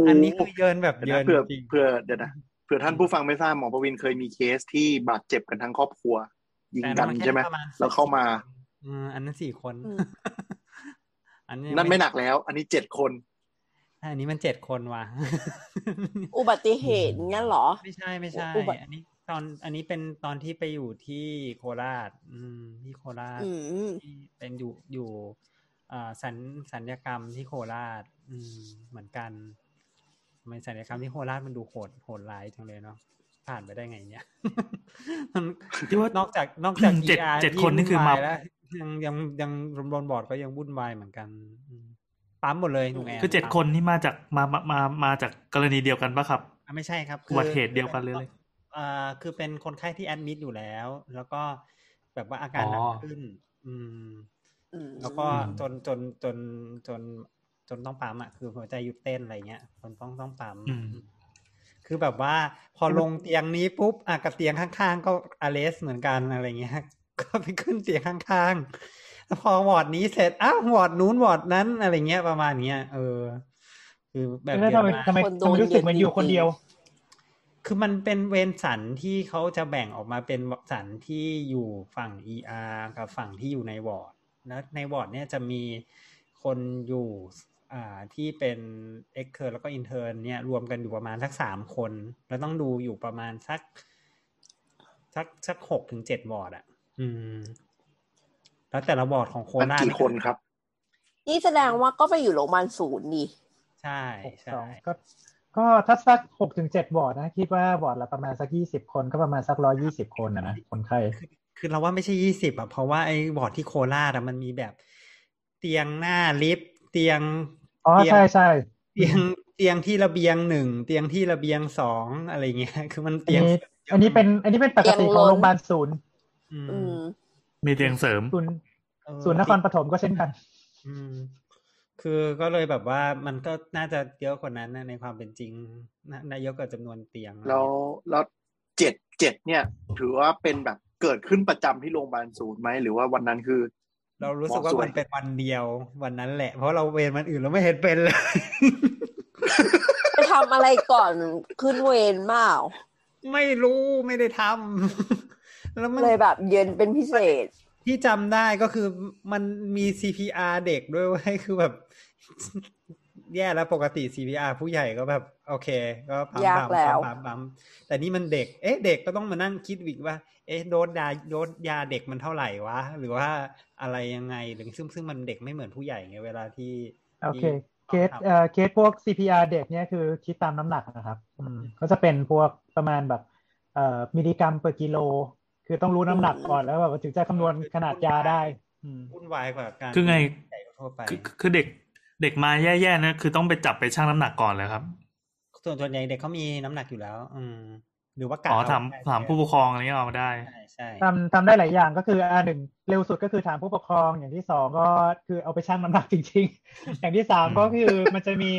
อันนี้คือเยินแบบเดี๋ยวเยินะนเผื่อจริงเผื่อเดี๋ยวนะเผื่อท่านผู้ฟังไม่ทราบหมอประวินเคยมีเคสที่บาดเจ็บกันทั้งครอบครัว ยิงแต่กันมัแค่ใช่ไหมประณแล้วเข้ามาอืมอันนั้นสี่คนอืมอันนี้นั่นไม่หนักแล้ว อันนี้เจ็ดคน อันนี้มันเจ็ดคนว่ะ อุบัติเหตุเงี้ยเหรอ ไม่ใช่ไม่ใช่อุบัติอันนี้ตอนอันนี้เป็นตอนที่ไปอยู่ที่โคราช อืมที่โคราชอืมที่เป็นอยู่อยู่อ่าสัญสัญญกรรมที่โคราช อืมเหมือนกันทำไมสัญญกรรมที่โคราชมันดูโหดโหดร้ายจังเลยเนาะผ่านไปได้ไงเนี่ยมันที่ว่านอกจากนอกจากเจ็ด ER เจ็ดคนนี่คือมาที่วุ่วายแล้วยังยังยังรนบอร์ดก็ยังวุ่นวายเหมือนกัน อืม ปั๊มหมดเลยลุงแอนคือเจ็ดปั๊มคนนี่มาจากมามามามาจากกรณีเดียวกันปะครับอะไม่ใช่ครับอุบัติเหตุเดียวกันเลยเลยอ่าคือเป็นคนไข้ที่แอดมิดอยู่แล้ว แล้วก็แบบว่าอาการหนักอ๋อขึ้นอืมอืมแล้วก็จนจนจนจนจนต้องปั๊มอะคือหัวใจหยุดเต้นอะไรเงี้ยจนต้องต้องปั๊มอืมคือแบบว่า พอลงเตียงนี้ปุ๊บอะกับเตียงข้างๆ ก็ arrest เหมือนกันอะไรเงี้ย ก็ไปขึ้นเตียงข้างๆแล้ว พอวอร์ดนี้เสร็จอ้าววอร์ดนู้นวอร์ดนั้นอะไรเงี้ยประมาณเนี้ยเออ คือแบบแล้วเยทำไมอะมากทำไมคนโดทำนไมรู้สึกเหมือนอยู่คนเดียว คือมันเป็นเวรสันที่เขาจะแบ่งออกมาเป็นสันที่อยู่ฝั่ง ER กับฝั่งที่อยู่ในวอร์ดแล้วในวอร์ดเนี่ยจะมีคนอยู่อ่าที่เป็น extern แล้วก็ intern เนี่ยรวมกันอยู่ประมาณสักสามคน แล้วต้องดูอยู่ประมาณสัก สักสักหกถึงเจ็ดวอร์ดอะ อืม แล้วแต่ละวอร์ดของโคราชกี่คนครับ นี่แสดงว่าก็ไปอยู่โรงพยาบาลศูนย์ดิใช่หกสใช่องก็ก็ถ้าสักหกถึงเจ็ดบอร์ดนะ คิดว่าบอร์ดละประมาณสักยี่สิบคนก็ประมาณสักร้อยี่สิบคนนะนะคนไข้คือเราว่าไม่ใช่ยี่สิบอะ เพราะว่าไอ้วอร์ดที่โคราชอะมันมีแบบ เตียงหน้าลิฟต์เตียงอ๋อเตียงใช่ใช่เตียงเตียงที่ระเบียงหนึ่งเตียงที่ระเบียงสองอะไรเงี้ย คือมันอันเตียงนี้อันนี้เป็น อันนี้เป็นปกติของโรงพยาบาลศูนย์อือืม มมีเตียงเสริมศูนย์เออศูนย์นครปฐมก็เช่นกัน อืม คือก็เลยแบบว่ามันก็น่าจะเยอะกว่านั้นนะในความเป็นจริงน่าน่าเยอะกว่าจำนวนเตียงอะไรแล้วเงี้ยแล้วเจ็ดเจ็ดเนี่ย ถือว่าเป็นแบบเกิดขึ้นประจำที่โรงพยาบาลศูนย์ไหมหรือว่าวันนั้นคือ เรารู้สึกว่าหมอสวยมันเป็นวันเดียววันนั้นแหละ เพราะเราเวรมันอื่นเราไม่เห็นเป็นเลยไปทำอะไรก่อนขึ้นเวรเปล่าไม่รู้ไม่ได้ทำ แล้วมันเลยแบบเย็นเป็นพิเศษ ที่จำได้ก็คือมันมี CPR เด็กด้วยเว้ยคือแบบ แย่แล้วปกติ CPR ผู้ใหญ่ก็แบบ โอเค ก็ปั๊มยากปั๊มแล้วปั๊มปั๊มปั๊มแต่นี่มันเด็ก เอ๊ะ เด็กก็ต้องมานั่งคิดวิกว่า เอ๊ะโดสยาโดสยาเด็กมันเท่าไหร่วะ หรือว่าอะไรยังไงหรือซึ่งซึ่งมันเด็กไม่เหมือนผู้ใหญ่ไงเวลาที่โอเคที่เคสเอ่อเคสพวก CPR เด็กเนี่ยคือคิดตามน้ำหนักนะครับอืมก็จะเป็นพวกประมาณแบบเอ่อมิลลิกรัม per กิโล คือต้องรู้น้ำหนักก่อนแล้วแบบถึงจะคำนวณขนาดยาได้อืมวุ่นวายกว่าการคือไงใหญ่ทั่วไปคือคือเด็กเด็กมาแย่ๆนะคือต้องไปจับไปชั่งน้ำหนักก่อนเลยครับ ส่วนส่วนใหญ่เด็กเขามีน้ำหนักอยู่แล้ว อืมหรือว่ากะอ๋อเถามได้ถามผู้ปกครองอะไรเงี้ยเอามาได้ใช่ใช่ทำทำได้หลายอย่างก็คืออ่าหนึ่งเร็วสุดก็คือถามผู้ปกครองอย่างที่สองก็คือเอาไปชั่งน้ำหนักจริง ๆ อย่างที่สามก็คือมันจะมี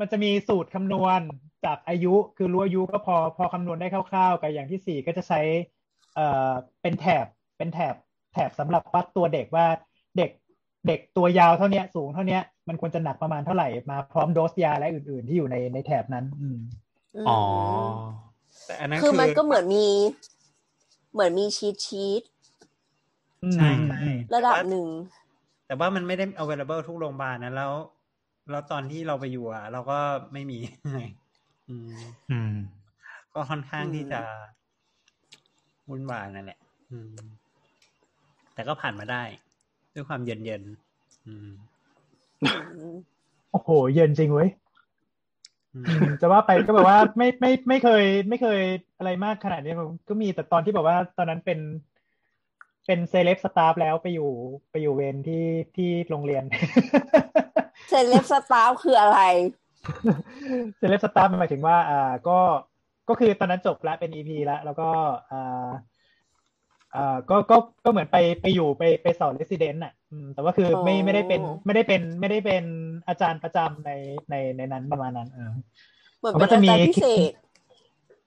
มันจะมีสูตรคำนวณจากอายุคือรู้อายุก็พอพอคำนวณได้คร่าวๆกับอย่างที่สี่ก็จะใช้ เอ่อเป็นแถบเป็นแถบแถบสำหรับวัดตัวเด็กว่าเด็กเด็กตัวยาวเท่าเนี้ยสูงเท่าเนี้ยมันควรจะหนักประมาณเท่าไหร่มาพร้อมโดสยาและอื่น ๆ ที่อยู่ในในแถบนั้น อืมอ๋อแต่อันนั้นคือมันก็เหมือนมี เหมือนมีชีตชีตอืมใช่อืมใช่อืมระดับหนึ่ง แต่ว่ามันไม่ได้ available ทุกโรงพยาบาลนะแล้ว แล้วตอนที่เราไปอยู่อะ เราก็ไม่มีอืมอืมก็ค่อนข้างที่จะ วุ่นวายนั่นแหละ อืม แต่ก็ผ่านมาได้ ด้วยความเย็นเย็นๆอืมโอ้โห เย็นจริงเว้ยอืมอืมจะว่าไปก็แบบว่าไม่ไม่ไม่เคย ไม่เคยอะไรมากขนาดนี้ผมก็มีแต่ตอนที่แบบว่า ตอนนั้นเป็น เป็นเซเลบสตาฟแล้วไปอยู่ไปอยู่เวรที่ที่โรงเรียนเซเลบสตาฟคืออะไรเซเลบ staff หมายถึงว่า อ่าก็ ก็คือตอนนั้นจบแล้วเป็น EP แล้ว แล้วก็อ่าอ่าก็ก็ก็เหมือนไปไปอยู่ไปไปสอน resident อะอืมแต่ว่าคือไม่อ๋อไม่ได้เป็นไม่ได้เป็นไม่ได้เป็นอาจารย์ประจำในในในนั้นประมาณนั้นเออเหมือนมันเป็ก็นจะอามีจารย์พิเศษ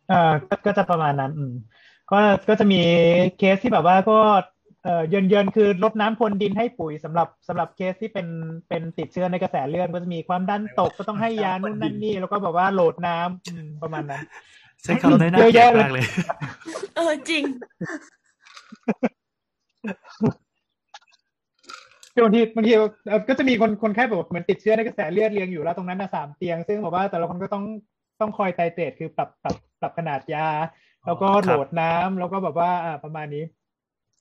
เอ่อก็ก็จะประมาณนั้น อืมก็ก็จะมีเคสที่แบบว่าก็เอ่อเยินเยินคือรดน้ำพรวนดินให้ปุ๋ยสำหรับสำหรับเคสที่เป็นเป็นติดเชื้อในกระแสเลือดก็จะมีความดันตกก็ต้องให้ยานู่นนั่นนี่ แล้วก็แบบว่าโหลดน้ำอืมประมาณนั้น ใช้คำได้น่าเยอะเกลียแยะดเลยมากเลย เออจริงคือบางทีบางทีเอ่อก็จะมีคนคนไข้แบบเหมือนติดเชื้อในกระแสเลือดเรียงอยู่แล้วตรงนั้นนะสามเตียง ซึ่งแบบว่าแต่ละคนก็ต้องต้องคอยไตเตรตคือปรับปรับปรับขนาดยา แล้วก็ครับโหลดน้ำแล้วก็แบบว่าอ่าประมาณนี้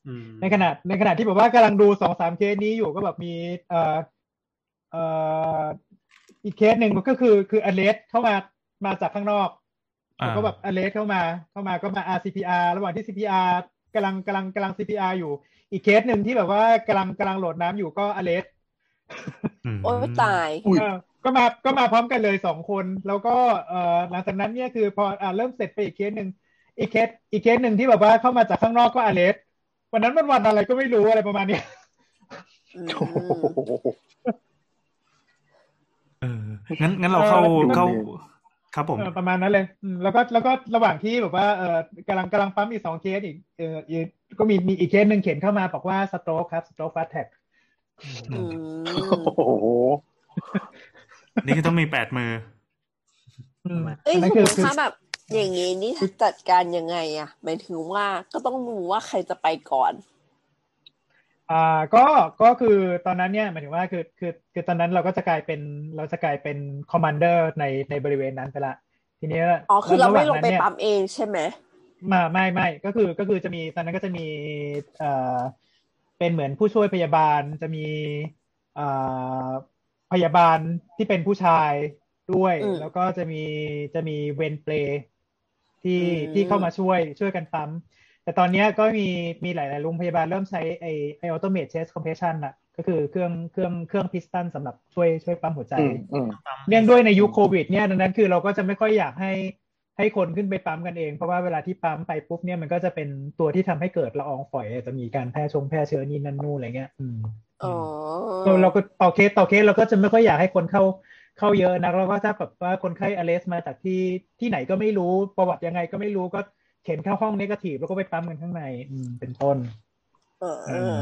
อืมในขณะในขณะที่แบบว่ากำลังดูสองสามเคสนี้อยู่ก็แบบมีเอ่อเอ่ออีกเคสหนึ่งก็คือคืออเลสเข้ามามาจากข้างนอกอ่า แล้วก็แบบอเลสเข้ามาเข้ามาก็มา RCPR ระหว่างที่ CPR กำลังกำลังกำลัง CPR อยู่ อีกเคสหนึ่งที่แบบว่ากำลังกำลังโหลดน้ำอยู่ก็อเลสมโอ้ยตายอุ้ยเออก็มาก็มาพร้อมกันเลยสองคน แล้วก็เอ่อหลังจากนั้นเนี่ยคือพออ่าเริ่มเสร็จไปอีกเคสหนึ่งอีกเคสอีกเคสหนึ่งที่แบบว่าเข้ามาจากข้างนอกก็ arrest วันนั้นมันวันอะไรก็ไม่รู้อะไรประมาณเนี้ยอืมโอ้โหเอองั้นงั้นเราเข้าเออเข้า ครับผมเออประมาณนั้นเลยอืมแล้วก็แล้วก็ระหว่างที่แบบว่าเออกำลังกำลังปั๊มอีกสองเคสอีกเอออีกก็มีมีอีกเคสหนึ่งเขียนเข้ามาบอกว่า stroke ครับ stroke fast trackอืมโอ้โห นี่ก็ต้องมีแปดมือเอ้ยอันสนั้นมคือมติคือถ้าแบบ อย่างงี้นี่จัดการยังไงอะหมายถึงว่าก็ต้องดูว่าใครจะไปก่อน อ่าก็ก็คือตอนนั้นเนี่ยหมายถึงว่าคือคือคือตอนนั้นเราก็จะกลายเป็นเราจะกลายเป็นคอมมานเดอร์ในในบริเวณนั้นไปละ ทีนี้อ๋อคือเราไม่ลงไประหว่นั้นนี่ยปั๊มเองใช่ไหมมาไม่ไม่ก็คือก็คือจะมีตอนนั้นก็จะมีเอ่อเป็นเหมือนผู้ช่วยพยาบาลจะมีเอ่อพยาบาลที่เป็นผู้ชายด้วยอืมแล้วก็จะมีจะมีเวรเปลที่อืมที่เข้ามาช่วยช่วยกันปั๊ม แต่ตอนเนี้ยก็มีมีหลาย ๆ โรงพยาบาลเริ่มใช้ไอ้ไอ้ automate chest compression อะก็คือเครื่องเครื่องเครื่อง piston สำหรับช่วยช่วยปั๊มหัวใจอืมอืมเนื่องด้วยในยุคโควิดเนี่ยดังนั้นคือเราก็จะไม่ค่อยอยากให้ให้คนขึ้นไปปั๊มกันเอง เพราะว่าเวลาที่ปั๊มไปปุ๊บเนี่ยมันก็จะเป็นตัวที่ทำให้เกิดละอองฝอยจะมีการแพร่ชงแพร่เชื้อนี่นั่นนู่นอะไรเงี้ยอืมอ๋อเราเราก็ต่อเคสต่อเคสเราก็จะไม่ค่อยอยากให้คนเข้าเข้าเยอะนะแล้วก็ถ้าแบบว่าคนไข้อเลสมาจากที่ที่ไหนก็ไม่รู้ประวัติยังไงก็ไม่รู้ก็ เข็นเข้าห้องเนกาทีฟแล้วก็ไปปั๊มกันข้างใน อืมเป็นต้นเออเออ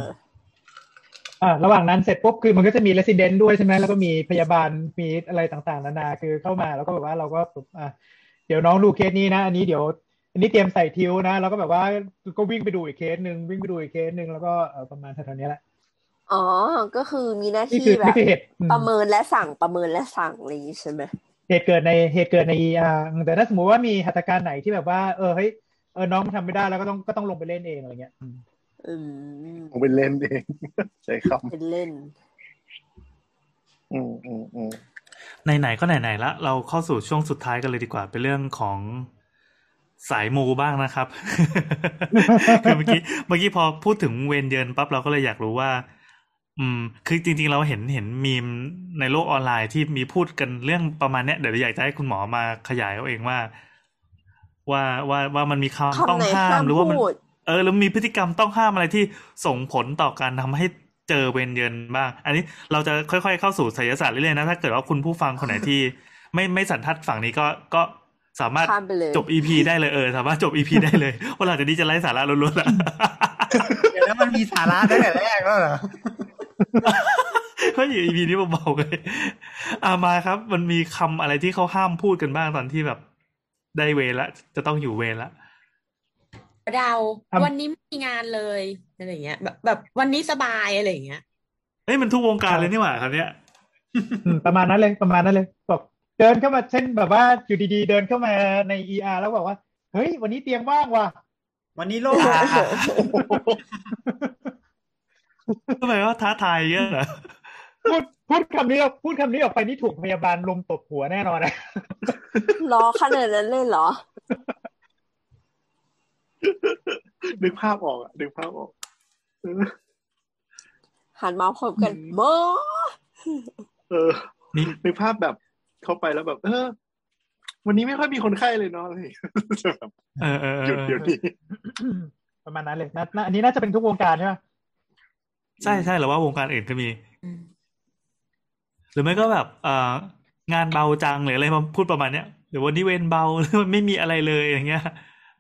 อ่าระหว่างนั้นเสร็จปุ๊บคือมันก็จะมีเรสซิเดนต์ด้วยใช่ไหมแล้วก็มีพยาบาลมีอะไรต่างๆ นานาคือเข้ามาแล้วก็แบบว่าเราก็แบบอะเดี๋ยวน้องดูเคสนี้นะ อันนี้เดี๋ยว อันนี้เตรียมใส่ทิวนะแล้วก็แบบว่าก็วิ่งไปดูอีกเคสหนึ่งวิ่งไปดูอีกเคสหนึ่งแล้วก็เออประมาณเท่านี้แหละอ๋อ ก็คือมีหน้านี่ที่คือแบนี่บคือเหตุอืมประเมินและสั่งประเมินและสั่งอะไรอย่างงี้ใช่ไหมเหตุเกิดในเหตุเกิดในอ่าแต่ถ้าสมมติว่ามีหัตถการไหนที่แบบว่า เออเฮ้ย เออน้องมันทำไม่ได้แล้วก็ต้องก็ต้องลงไปเล่นเองอะไรเงี้ยอืมอืมผมเป็นเล่นเองใช้คเป็นเล่นำอืมอืมอืมไหนๆก็ไหนๆละเราเข้าสู่ช่วงสุดท้ายกันเลยดีกว่าเป็นเรื่องของสายมูบ้างนะครับคือเมื่อกี้เมื่อกี้พอพูดถึงเวรเยินปั๊บเราก็เลยอยากรู้ว่า อืม คือจริง ๆ เราเห็นเห็นมีมในโลกออนไลน์ที่มีพูดกันเรื่องประมาณเนี้ยเดี๋ยวอยากจะให้คุณหมอมาขยายเอาเองว่า ว่าว่าว่ามันมีคำต้องคำไหนห้าห้ามมหรือว่ามันพูดเออแล้วมีพฤติกรรมต้องห้ามอะไรที่ส่งผลต่อการทำให้เจอเวรเยินบ้าง อันนี้เราจะค่อยๆเข้าสู่ไสยศาสตร์เรื่อยๆนะถ้าเกิดว่าคุณผู้ฟังคนไหนที่ ไม่ไม่สันทัดฝั่งนี้ก็ก็สามารถข้ามไปเลยจบ EP ได้เลยเออสามารถจบ EP ได้เลยเพราะหลังจากนี้จะไร้สาระล้วนๆละเดี๋ยวแล้วมันมีสาระตั้งแต่แรกแล้วเหรอเฮ้ย EP นี้เบาๆเลยอามาครับ มันมีคำอะไรที่เขาห้ามพูดกันบ้างตอนที่แบบ ได้เวรละ จะต้องอยู่เวรละเดาครับวันนี้ไม่มีงานเลยอะไรอย่างเงี้ย แบบแบบวันนี้สบายอะไรอย่างเงี้ยเฮ้ยมันทุกวงการเลยนี่หว่าครับเนี้ยอืมประมาณนั้นเลยประมาณนั้นเลยบอกเดินเข้ามาเช่นแบบว่าอยู่ดีๆ เดินเข้ามาใน ER แล้วบอกว่า เฮ้ย วันนี้เตียงว่างว่ะ วันนี้โลกทำไมว่าท้าทายเยอะเหรอ พูดพูดคำนี้ออกพูดคำนี้ออกไปนี่ถูกพยาบาลลมตบหัวแน่นอนนะรอขนาดนั้นเลยเหรอนึกภาพออกอะนึกภาพออกเออหันมาพบกันอืมหมอเออนี่นึกภาพแบบเข้าไปแล้วแบบ เออ วันนี้ไม่ค่อยมีคนไข้เลยเนาะอะไรอย่างเงี้ยจะแบบเออเออเอหยุดอเดี๋ยวนี้ประมาณนั้นเลยนะนะอันนี้น่าจะเป็นทุกวงการใช่ไหมใช่ใช่หรือว่าวงการอื่นก็มีอืม หรือไม่ก็แบบเอ่องานเบาจังหรืออะไรมาพูดประมาณเนี้ยหรือวันนี้เวรเบาหรือมันไม่มีอะไรเลยอย่างเงี้ย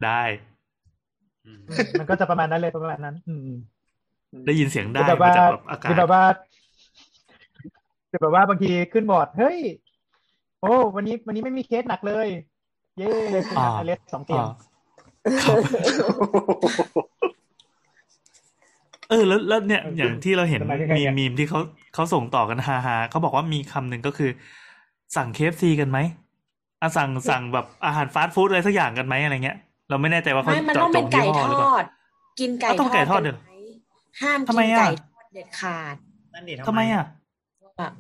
ได้อืมมันก็จะประมาณนั้นเลยประมาณนั้น อืมได้ยินเสียงหได้รือแบบมาว่าจากแบบอากาหรือศแบบว่าหรือแบบว่าบางทีขึ้นบอร์ดเฮ้ย โอ้วันนี้วันนี้ไม่มีเคสหนักเลย เย้ขึ้นมา arrest สองเตียงครับ เออแล้วแล้วเนี่ยอย่างที่เราเห็นสมัยใกล้ๆมีเนี่ยมีมที่เขาเขาส่งต่อกันฮาฮาเขาบอกว่ามีคำหนึ่งก็คือ สั่งเคฟซีกันไหมอะสั่งสั่งแบบอาหารฟาสต์ฟู้ดอะไรสักอย่างกันไหมอะไรเงี้ย เราไม่แน่ใจว่าเขาไม่มันเจาะต้องจเป็นงไก่ยี่ทห้อหรืออเปล่าดกินไก่อ้าวต้องไก่ทอดกัเดี๋ยวไหมห้ามทำกิไมนอะไก่ทอดเด็ดขาดนั่นดิทำไมอะอะ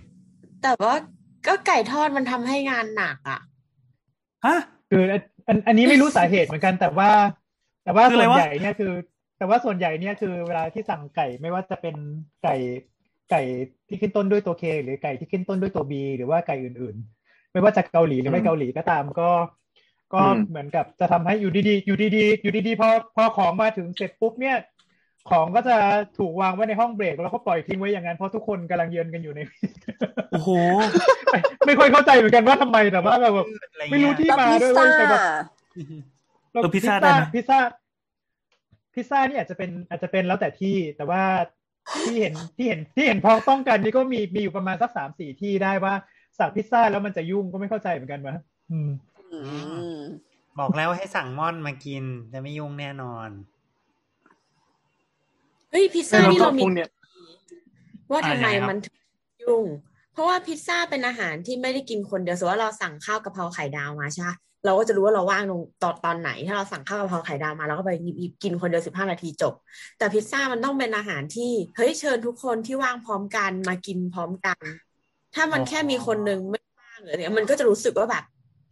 แต่ว่าก็ไก่ทอดมันทำให้งานหนักอะฮะคืออันอันอันนี้ไม่รู้สาเหตุเหมือนกันแต่ว่า แต่ว่าคือส่อะไรวนวะใหญ่เนี่ยคือ แต่ว่าส่วนใหญ่เนี่ยคือเวลาที่สั่งไก่ไม่ว่าจะเป็นไก่ไก่ที่ขึ้นต้นด้วยตัวเคหรือไก่ที่ขึ้นต้นด้วยตัวบีหรือว่าไก่อื่น ๆ ไม่ว่าจะเกาหลีหรือไม่เกาหลีก็ตามก็ ก็อืมเหมือนกับจะทำให้อยู่ดีๆอยู่ดีๆอยู่ดีๆพอพอของมาถึงเสร็จปุ๊บเนี่ย ของก็จะถูกวางไว้ในห้องเบรกแล้วก็ปล่อยทิ้งไว้อย่างนั้นเพราะทุกคนกำลังเยือนกันอยู่ในโอ้โหไม่ไม่ค่อยเข้าใจเหมือนกันว่าทำไมแต่ว่าแบบอะไรไม่เงี้รู้ยที่แล้วมาพิซด้วยซ่าเว้ยแต่แบบเออพิซซ่าได้ไหมพิซซ่า พิซซ่านี่อาจจะเป็นอาจจะเป็นแล้วแต่ที่ แต่ว่าที่เห็นที่เห็นที่เห็นพ้องต้องกันนี่ก็มีมีอยู่ประมาณสักสามสี่ที่ได้ว่าสั่งพิซซ่าแล้วมันจะยุ่งก็ไม่เข้าใจเหมือนกันวะอืมอืมบอกแล้วให้สั่งม่อนมากินจะไม่ยุ่งแน่นอนเฮ้ยพิซซ่าแล้วนี่ก็เราพมีวกเนี้ยว่าทำไมอะไรครับมันถึงยุ่ง เพราะว่าพิซซ่าเป็นอาหารที่ไม่ได้กินคนเดียวสมมติว่าเราสั่งข้าวกะเพราไข่ดาวมาใช่ปะ เราก็จะรู้ว่าเราว่างตรงตอนตอนไหน ถ้าเราสั่งข้าวกะเพราไข่ดาวมาเราก็ไปหยิบหยิบกินคนเดียวสิบห้านาทีจบ แต่พิซซ่ามันต้องเป็นอาหารที่เฮ้ยเชิญทุกคนที่ว่างพร้อมกันมากินพร้อมกัน ถ้ามันแค่มีคนหนึ่งไม่ว่างหรืออะไรเนี่ยมันก็จะรู้สึกว่าแบบ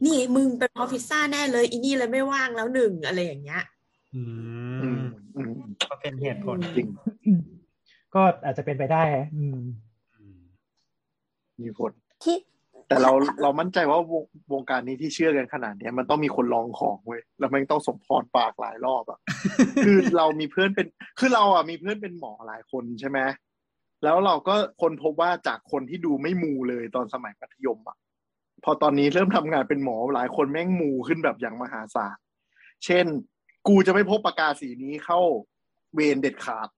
นี่มึงเป็นเพราะพิซซ่าแน่เลยอีนี่เลยไม่ว่างแล้วหนึ่งอะไรอย่างเงี้ย อือืมมอืมก็เป็นเหตุผลจริง ก็อาจจะเป็นไปได้ฮะอืมอืมมีผลที่ แต่เราเรามั่นใจว่าวงวงการนี้ที่เชื่อกันขนาดเนี้ยมันต้องมีคนลองของเว้ยแล้วมันต้องสมพรปากหลายรอบอะคือเรามีเพื่อนเป็นคือเราอะมีเพื่อนเป็นหมอหลายคนใช่ไหมแล้วเราก็คนพบว่าจากคนที่ดูไม่มูเลยตอนสมัยมัธยมอะพอตอนนี้เริ่มทำงานเป็นหมอหลายคนแม่งมูขึ้นแบบอย่างมหาศาลเช่น กูจะไม่พกปากกาสีนี้เข้าเวรเด็ดขาด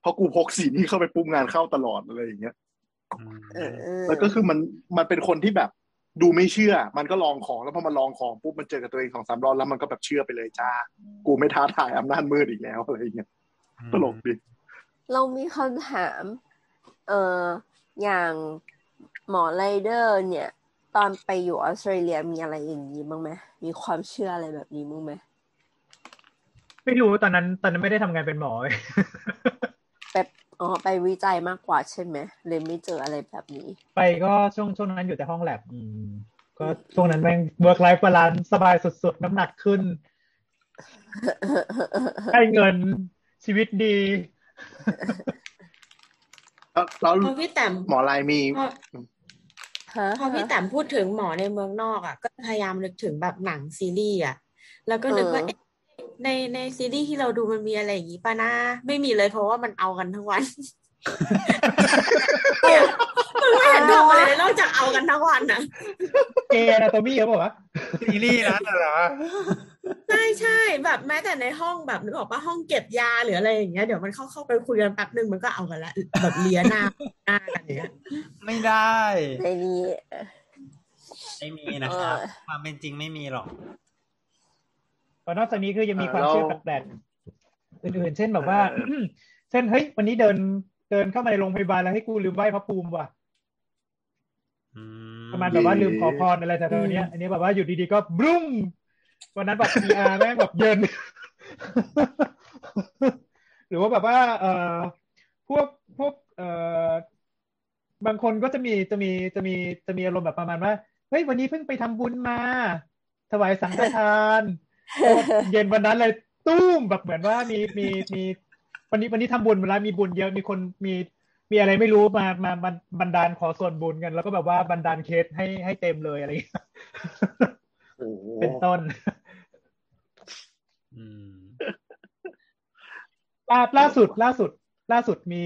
เพราะกูพกสีนี้เข้าไปปุ๊บงานเข้าตลอดอะไรอย่างเงี้ยอืมเออเออ แล้วก็คือมันมันเป็นคนที่แบบดูไม่เชื่อ มันก็ลองของแล้วพอมาลองของปุ๊บมันเจอกับตัวเองสองสามรอบแล้วมันก็แบบเชื่อไปเลยจ้า กูไม่ท้าทายอำนาจมืดอีกแล้วอะไรอย่างเงี้ยตลกดิเรามีคำถาม เอ่ออย่างหมอไรเดอร์ เนี่ย ตอนไปอยู่ออสเตรเลียมีอะไรอย่างนี้บ้างไหมมีความเชื่ออะไรแบบนี้บ้างไหมไม่รู้ตอนนั้น ตอนนั้นไม่ได้ทำงานเป็นหมอเว้ยแบบ อ๋อไปวิจัยมากกว่าใช่ไหมเลยไม่เจออะไรแบบนี้ ไปก็ช่วงช่วงนั้นอยู่แต่ห้องแลบอืมก็ช่วงนั้นแม่ง work life balance สบายสุดๆ น้ำหนักขึ้นได้เงินชีวิตดีแล้วแล้วพอพี่แต้มหมอลายมีพอฮะพอพี่แต้มพูดถึงหมอในเมืองนอกอะ ก็พยายามนึกถึงแบบหนังซีรีส์อะ แล้วก็นึกว่าเอ๊ะ ในในซีรีส์ที่เราดูมันมีอะไรอย่างนี้ป่ะนะไม่มีเลยเพราะว่ามันเอากันทั้งวันเนี่ยมันไม่เห็นทำอะไรเลยนอกจากเอากันทั้งวันนะเกย์อนาโตมี่เขาบอกว่าซีรีส์นั้นน่ะเหรอใช่ใช่แบบแม้แต่ในห้องแบบนึกออกป่ะห้องเก็บยาหรืออะไรอย่างเงี้ยเดี๋ยวมันเข้าเข้าไปคุยกันแป๊บนึงมันก็เอากันละแบบเลียหน้าหน้ากันเนี้ยไม่ได้ในนี้ไม่มีนะครับเออความเป็นจริงไม่มีหรอก ก็นอกจากนี้คือยังมีเออความแล้วเชื่อแปลกๆอื่นๆ เช่นแบบว่าเช่นเฮ้ยวันนี้เดินเดินเข้ามาในโรงพยาบาลแล้วให้กูลืมไหว้พระภูมิว่ะอืมประมาณแบบว่าลืมขอพรอะไรแต่เนี้ยอันนี้แบบว่าอยู่ดีๆก็บรุ้งวันนั้นแบบ PR แม่งแบบเย็นหรือว่าแบบว่า เอ่อพวกพวกเอ่อบางคนก็จะมีจะมีจะมีจะมีอารมณ์แบบประมาณว่าเฮ้ยวันนี้เพิ่งไปทำบุญมา ถวายสังฆทาน เย็นวันนั้นเลยตุ้มแบบเหมือนว่ามีมีมีวันนี้วันนี้ทำบุญมาแล้วมีบุญเยอะมีคนมีมีอะไรไม่รู้มามามาบันดาลขอส่วนบุญกัน แล้วก็แบบว่าบันดาลเคสให้ให้เต็มเลยอะไรอย่างเงี้ยโอ้โหเป็นต้นอืมล่าล่าสุด ล่าสุด ล่าสุดมี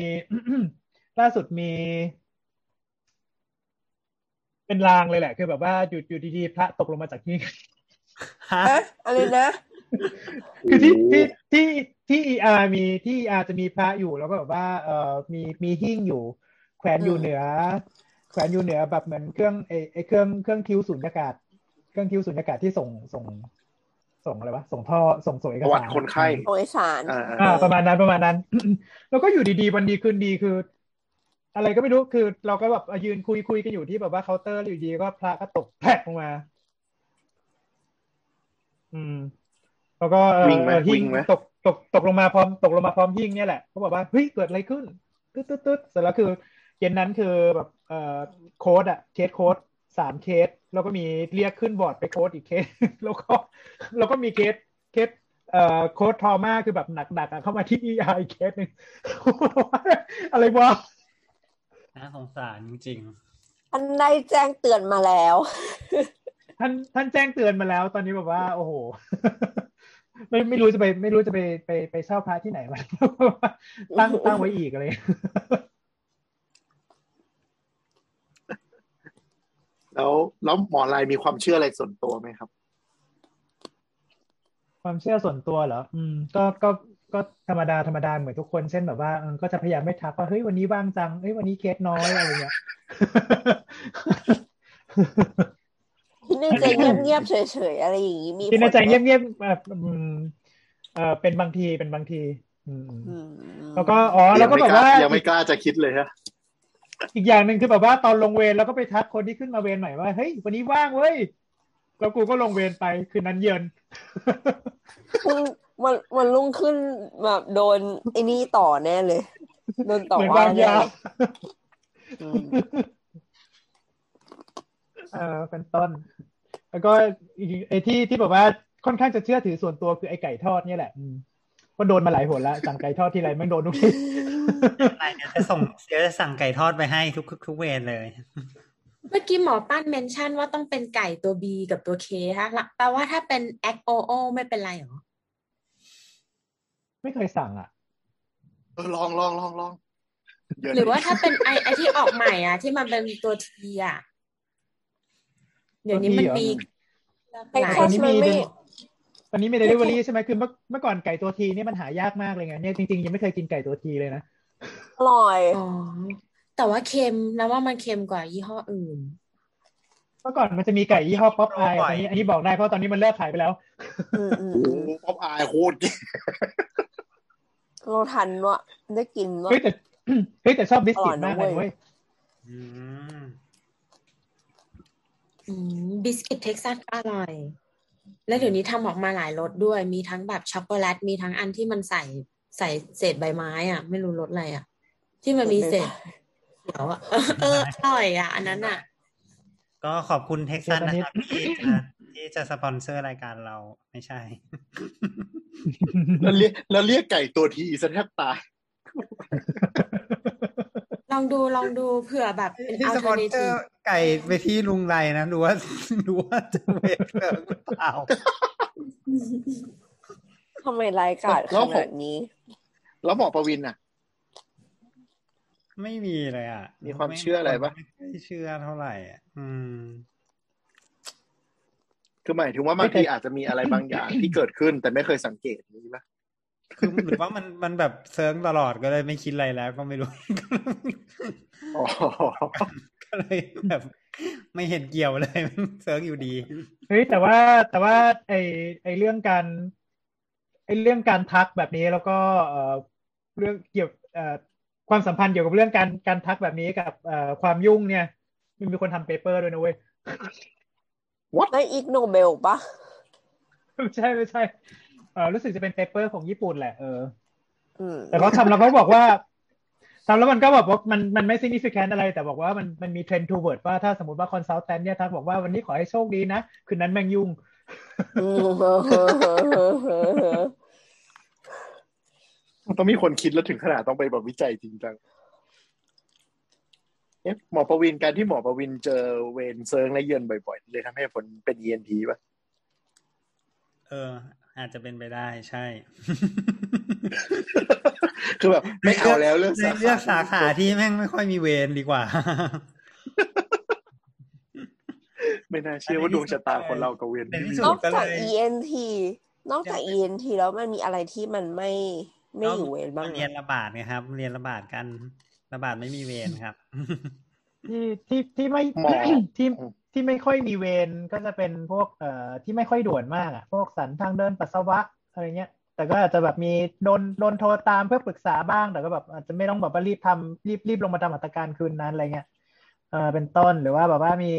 ล่าสุดมี เป็นลางเลยแหละ คือแบบว่าอยู่อยู่ดีๆพระตกลงมาจากที่ ฮะฮะอะไรนะคือที่ที่ที่ที่เออามีที่เออาจะมีพระอยู่แล้วก็แบบว่าเอ่อมีมีหิ้งอยู่ แขวนอยู่อืมเหนือ แขวนอยู่เหนือแบบเหมือนเครื่องไอไอเครื่องเครื่องทิวสุญญากาศ เครื่องทิวสุญญากาศที่ส่งส่ง ส่งอะไรวะส่งท่อส่งส่งเอปกระวัสาติรคนไข้โอยสารอ่าอ่า ประมาณนั้นประมาณนั้น แล้วก็อยู่ดีๆวันดีคืนดีคือ อะไรก็ไม่รู้คือเราก็แบบยืนคุยคุยกันอยู่ที่แบบว่าเคาน์เตอร์อยู่ดีก็พระก็ตกแพกลงมา อืม แล้วก็เออวิ่งไหมเออหิ้วิ่งไหมตกตกตกลงมาพร้อมตกลงมาพร้อมหิ้งเนี่ยแหละเขาบอกว่าเฮ้ยเกิดอะไรขึ้นตึ๊ดตึ๊ดตึ๊ดเสร็จแล้วคือเย็นนั้นคือแบบเอ่อโค้ดอะเคสโค้ดสามเคส แล้วก็มีเรียกขึ้นบอร์ดไปโค้ดอีกเคส แล้วก็แล้วก็มีเคสเคสเอ่อ code trauma คือแบบหนักๆอะเข้ามาที่ ER อีกเคสหนึ่งอะไรวะน่าสงสารจริงอันได้แจ้งเตือนมาแล้ว ท่านท่านแจ้งเตือนมาแล้ว ตอนนี้แบบว่า โอ้โห ไม่ไม่รู้จะไป ไม่รู้จะไปไปไปเช่าพระที่ไหนมาตั้งตั้งไว้อีกอะไรแล้วแล้วหมอลายมีความเชื่ออะไรส่วนตัวไหมครับ ความเชื่อส่วนตัวเหรอ อืม ก็ก็ก็ธรรมดาธรรมดาเหมือนทุกคนเช่นแบบว่าเออก็จะพยายามไม่ทักว่าเฮ้ยวันนี้ว่างจังเฮ้ยวันนี้เคสน้อยอะไรเงี้ยคิด ในใจเงียบๆเฉยๆอะไรอย่างนี้มีคิดในใจผลไหมเงียบๆแบบอืมเออเป็นบางทีเป็นบางที อืมอืมแล้วก็อ๋อแล้วก็ยังแบไม่บกล้าว่ายังไม่กล้าจะคิดเลยฮะอีกอย่างหนึ่งคือแบบว่าตอนลงเวรแล้วก็ไปทักคนที่ขึ้นมาเวรใหม่ว่าเฮ้ยวันนี้ว่างเว้ยแล้วกูก็ลงเวรไปคืนนั้นเย็นพรุ่งวันวันรุ่งขึ้นแบบโดนไอ้นี่ต่อแน่เลย โดนต่อเหมือนางว่าวแน่ยา เลยอืมเออเป็นต้น แล้วก็อีกไอ้ที่ที่แบบว่าค่อนข้างจะเชื่อถือส่วนตัวคือไอ้ไก่ทอดเนี่ยแหละอืมก็โดนมาหลายหนแล้วสั่งไก่ทอดทีไรแม่งโดนทุกทีไปเดี๋ยวจะส่งเดี๋ยวจะสั่งไก่ทอดไปให้ทุกทุกเวรเลย เมื่อกี้หมอปั้นเมนชั่นว่าต้องเป็นไก่ตัว B กับตัว K ฮะแปลว่าถ้าเป็น X O O ไม่เป็นไรเหรอ ไม่เคยสั่งอะเออลองลองลองลองเดี๋ยวหรือว่าถ้าเป็นไอ้ไอ้ที่ออกใหม่อะ ที่มันเป็นตัว T อะ เดี๋ยวนี้มันมีไอ้หลายคอสมันไม่ตอนนี้มีเดลิเวอรี่ใช่ไหมคือเมื่อเมื่อก่อนไก่ตัว T นี่มันหายากมากเลยไงเนี่ยจริงๆยังไม่เคยกินไก่ตัว T เลยนะอร่อยอ๋อแต่ว่าเค็มแล้วว่ามันเค็มกว่ายี่ห้ออื่น เมื่อก่อนมันจะมีไก่ยี่ห้อป๊อปอายบ่ตอยอนนี้อันนี้บอกได้เพราะตอนนี้มันเลิกขายไปแล้วอืมอืมโอ้อืมโหป๊อปอายโคตรเก่งเราทันว่ะได้กินว่ะเฮ้ยแต่เฮ้ยแต่ชอบบิสกิตอร่มาอกยนะเลยเว้เว้ยยอืมอืม บิสกิตเท็กซัสก็อร่อย แล้วเดี๋ยวนี้ทำออกมาหลายรสด้วย มีทั้งแบบช็อกโกแลต มีทั้งอันที่มันใส่ใส่เศษใบไม้อะ ไม่รู้รสอะไรอะ ที่มันมีเศษเขียวอะเอออร่อยอะ อันนั้นอะ ก็ขอบคุณเท็กซัสเดี๋ยวตอนนี้นะครับที่จะที่จะสปอนเซอร์รายการเราไม่ใช่ แล้วเรียกแล้วเรียกไก่ตัวทีซะแทบตาย ลองดูลองดูเผื่อแบบเป็นที่อัลสเทปออนร์เนเซอทีฟร์ไก่ไปที่ลุงไรนะดูว่าดูว่าจะเวทเกินหรือเปล่าทำไมรายการแล้ขวผมนาดนี้ แล้วหมอประวินน่ะ ไม่มีเลยอะมีความเชื่ออะไรปะ ไม่ค่อยเชื่อเท่าไหร่อะอืม คือหมายถึงว่าบางทีอาจจะมีอะไรบางอย่างที่เกิดขึ้นแต่ไม่เคยสังเกตนี้ปะ คือหรือว่ามันมันแบบเซิร์งตลอดก็เลยไม่คิดอะไรแล้วก็ไม่รู้อ๋อก็เลยแบบ ไม่เห็นเกี่ยวเลยเซิร์งอยู่ดีเฮ้ยแต่ว่าแต่ว่าไอไอเรื่องการไอเรื่องการทักแบบนี้แล้วก็เอ่อเรื่องเกี่ยวเอ่อความสัมพันธ์เกี่ยวกับเรื่องการการทักแบบนี้กับเอ่อความยุ่งเนี่ยมันมีคนทำ paper ด้วยนะเว้ยได้ Ig Nobel ปะไม่ใช่ไม่ใช่เออ รู้สึกจะเป็น paper ของญี่ปุ่นแหละเอออืมแต่เขาทำแล้วเขาบอกว่าทำแล้วมันก็แบบว่ามันมันไม่ significant อะไร แต่บอกว่ามันมันมี trend toward ว่าถ้าสมมติว่า consultant เนี่ยทักบอกว่าวันนี้ขอให้โชคดีนะ คืนนั้นแม่งยุ่งอืมต้องมีคนคิดแล้วถึงขนาดต้องไปแบบวิจัยจริงจังเอ๊ะหมอประวินการที่หมอประวินเจอเวนเซิร์งและเยือนบ่อยๆเลยทำให้ผลเป็น ENT ป่ะเออ อาจจะเป็นไปได้ใช่ คือแบบไม่เอาแล้วเลือกเลยเลือกสาขาที่แม่งไม่ค่อยมีเวรดีกว่า ไม่น่าเชื่อว่าดวงชะตาคนเรากับเวนในที่ที่สุนดอกจาก ENT นอกจาก ENT แล้วมันมีอะไรที่มันไม่ไม่อยู่เวรบ้างเรียนอะระบาดไงครับ เรียนระบาดกันระบาดไม่มีเวรครับ ที่ที่ที่ไม่หมอที่ ที่ไม่ค่อยมีเวรก็จะเป็นพวกเอ่อที่ไม่ค่อยด่วนมากอะ พวกสันทางเดินปัสสาวะอะไรเงี้ย แต่ก็อาจจะแบบมีโดนโดนโทรตามเพื่อปรึกษาบ้าง แต่ก็แบบอาจจะไม่ต้องแบบว่ารีบทำรีบรีบลงมาทำมาตรการคืนนั้นอะไรเงี้ยเออเป็นต้นหรือว่าแบบว่ามี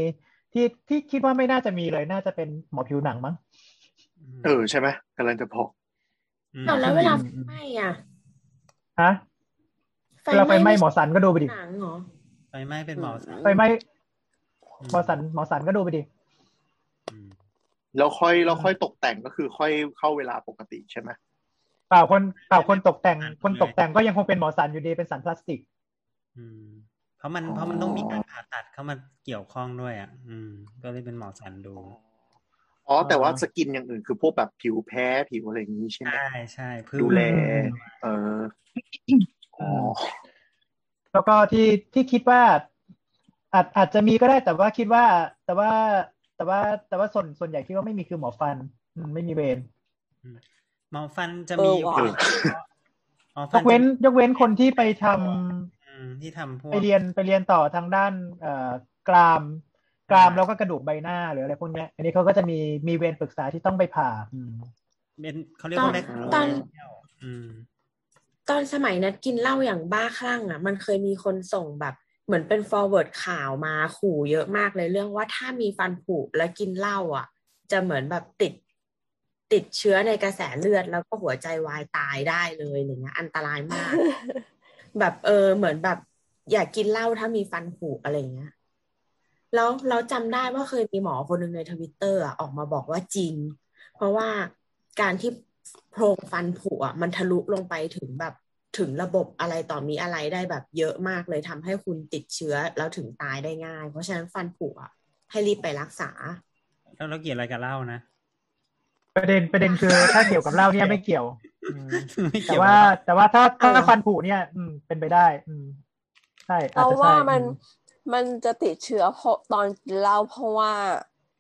ที่ที่คิดว่าไม่น่าจะมีเลยน่าจะเป็นหมอผิวหนังมั้งเออใช่ไหมกำลังจะบอกมเอาแล้วเวลาอืมไฟไหม้อะฮะเวลาไฟไหม้หมอสันก็ดูไปดิหนังเหรอไฟไหม้เป็นหมอสันไฟไหม้ หมอสันหมอสันก็ดูไปดิอืมแล้วค่อยแล้วค่อยตกแต่งก็คือค่อยเข้าเวลาปกติใช่ไหมเปล่าคนเปล่าคนตกแต่ง คนตกแต่งก็ยังคงเป็นหมอสันอยู่ดีเป็นสันพลาสติก อืม เพราะมันเพราะมันต้องมีการผ่าตัดเข้ามาเกี่ยวข้องด้วยอะ อืม ก็เลยเป็นหมอสันดูอ๋อแต่ว่าสกินอย่างอื่นคือพวกแบบผิวแพ้ผิวอะไรอย่างนี้ใช่ไหมใช่ใช่เพิ่งดูแล เอออ๋อแล้วก็ที่ที่คิดว่า อาจอาจจะมีก็ได้แต่ว่าคิดว่า แต่ว่าแต่ว่าแต่ว่าส่วนส่วนใหญ่คิดว่าไม่มีคือหมอฟันอืมไม่มีเวรหมอฟันจะเอมีอว่ะหมอฟัยกเว้น ยกเว้นคนที่ไปทำอืมที่ทำพวกไปเรียนไปเรียนต่อทางด้าน เอ่อกรามกรามแล้วก็กระดูกใบหน้าหรืออะไรพวกเนี้ยอันนี้เขาก็จะมีมีเวรปรึกษาที่ต้องไปผ่าอืมเป็นเขาเรียกว่าแรกตอนอืมตอนสมัยนัดกินเหล้าอย่างบ้าคลั่งอะ มันเคยมีคนส่งแบบ เหมือนเป็น forward ข่าวมาขู่เยอะมากเลยเรื่องว่าถ้ามีฟันผุแล้วกินเหล้าอะ จะเหมือนแบบติดติดเชื้อในกระแสเลือดแล้วก็หัวใจวายตายได้เลยอย่างเงี้ยอันตรายมาก แบบเออเหมือนแบบ อยากกินเหล้าถ้ามีฟันผุอะไรเงี้ยแล้วเราจำได้ว่าเคยมีหมอคนหนึ่งในทวิตเตอร์ออกมาบอกว่าจริง เพราะว่าการที่โพรงฟันผุอะมันทะลุลงไปถึงแบบ ถึงระบบอะไรต่อมีอะไรได้แบบเยอะมากเลยทำให้คุณติดเชื้อแล้วถึงตายได้ง่าย เพราะฉะนั้นฟันผุอะให้รีบไปรักษา แล้วเราเกี่ยวอะไรกับเหล้านะ ประเด็นประเด็นคือถ้าเกี่ยวกับเหล้าเนี่ยไม่เกี่ยวอืมไม่แต่เกี่ยวว่ากับเหล้แต่ว่าถ้าถ้าเอาเหรอฟันผุเนี่ย อืม เป็นไปได้ อืมใช่อาจเราจะว่าใช่มันอืมมันจะติดเชื้อเพราะตอนกินเหล้าเพราะว่า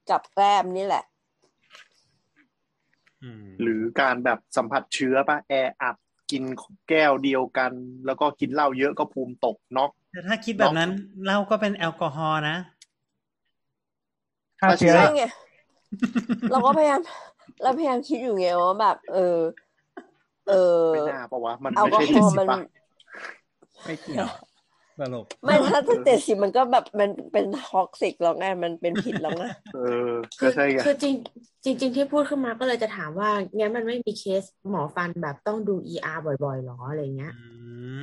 กับแกล้มนี่แหละอืมหรือการแบบสัมผัสเชื้อป่ะแออัด กินแก้วเดียวกัน แล้วก็กินเหล้าเยอะก็ภูมิตกน็อกแต่ถ้าคิดแบบนั้นเหล้าก็เป็นแอลกอฮอล์นะฆ่าเชื้อใช่ไงเราก็พยายามเราพยายามคิดอยู่ไงว่าแบบ เออ เออไม่น่าปะวะมันแอลไม่ใช่ฮเจ็ดสิบมันป่ะไม่เกี่ยว ตลกไม่ถ้าจะเจ็ดสิบมันก็แบบมันเป็น toxic แล้วไงมันเป็นพิษแล้วไงเออคืก็อใช่ไงคือจริงจริง ๆ ที่พูดขึ้นมาก็เลยจะถามว่างั้นมันไม่มีเคสหมอฟันแบบต้องดู ER บ่อยๆหรออะไรเงี้ยอื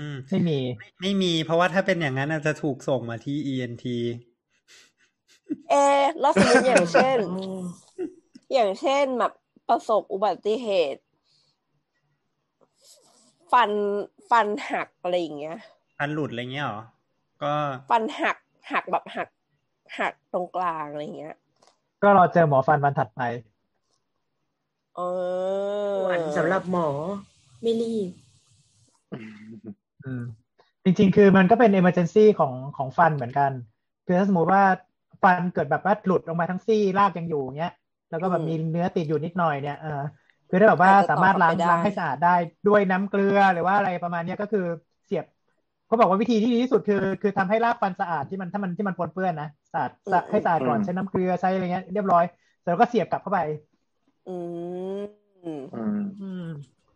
มไม่มี ไม่มี เพราะว่าถ้าเป็นอย่างนั้นน่ะจะถูกส่งมาที่ ENT เอะแล้วสมมติอย่างเช่นอ๋ออย่างเช่นแบบประสบอุบัติเหตุ ฟันฟันหักอะไรอย่างเงี้ย ฟันหลุดอะไรเงี้ยเหรอ ก็ฟันหักหักแบบหัก หักตรงกลางอะไรอย่างเงี้ย ก็รอเจอหมอฟันวันถัดไปเออส่วนสำหรับหมอไม่รีบอืมจริงๆ คือมันก็เป็น emergency ของของฟันเหมือนกัน คือถ้าสมมติว่าฟันเกิดแบบว่าหลุดออกมาทั้งซี่รากยังอยู่เงี้ย แล้วก็แบบอืมมีเนื้อติดอยู่นิดหน่อยเนี่ยเออคือถ้าแบบว่าอาจจะสามารถล้างต่อไปได้ล้างให้สะอาดได้ด้วยน้ำเกลือหรือว่าอะไรประมาณเนี้ยก็คือ เสียบเขาบอกว่าวิธีที่ดีที่สุดคือคือทำให้รากฟันสะอาดที่มันถ้ามันที่มันปนเปื้อนนะสะอาดสะให้สะอาดก่อนอืมใช้น้ำเกลือใช้อะไรเงี้ยเรียบร้อยเสร็จแล้วก็เสียบกลับเข้าไป อืมอืมอืม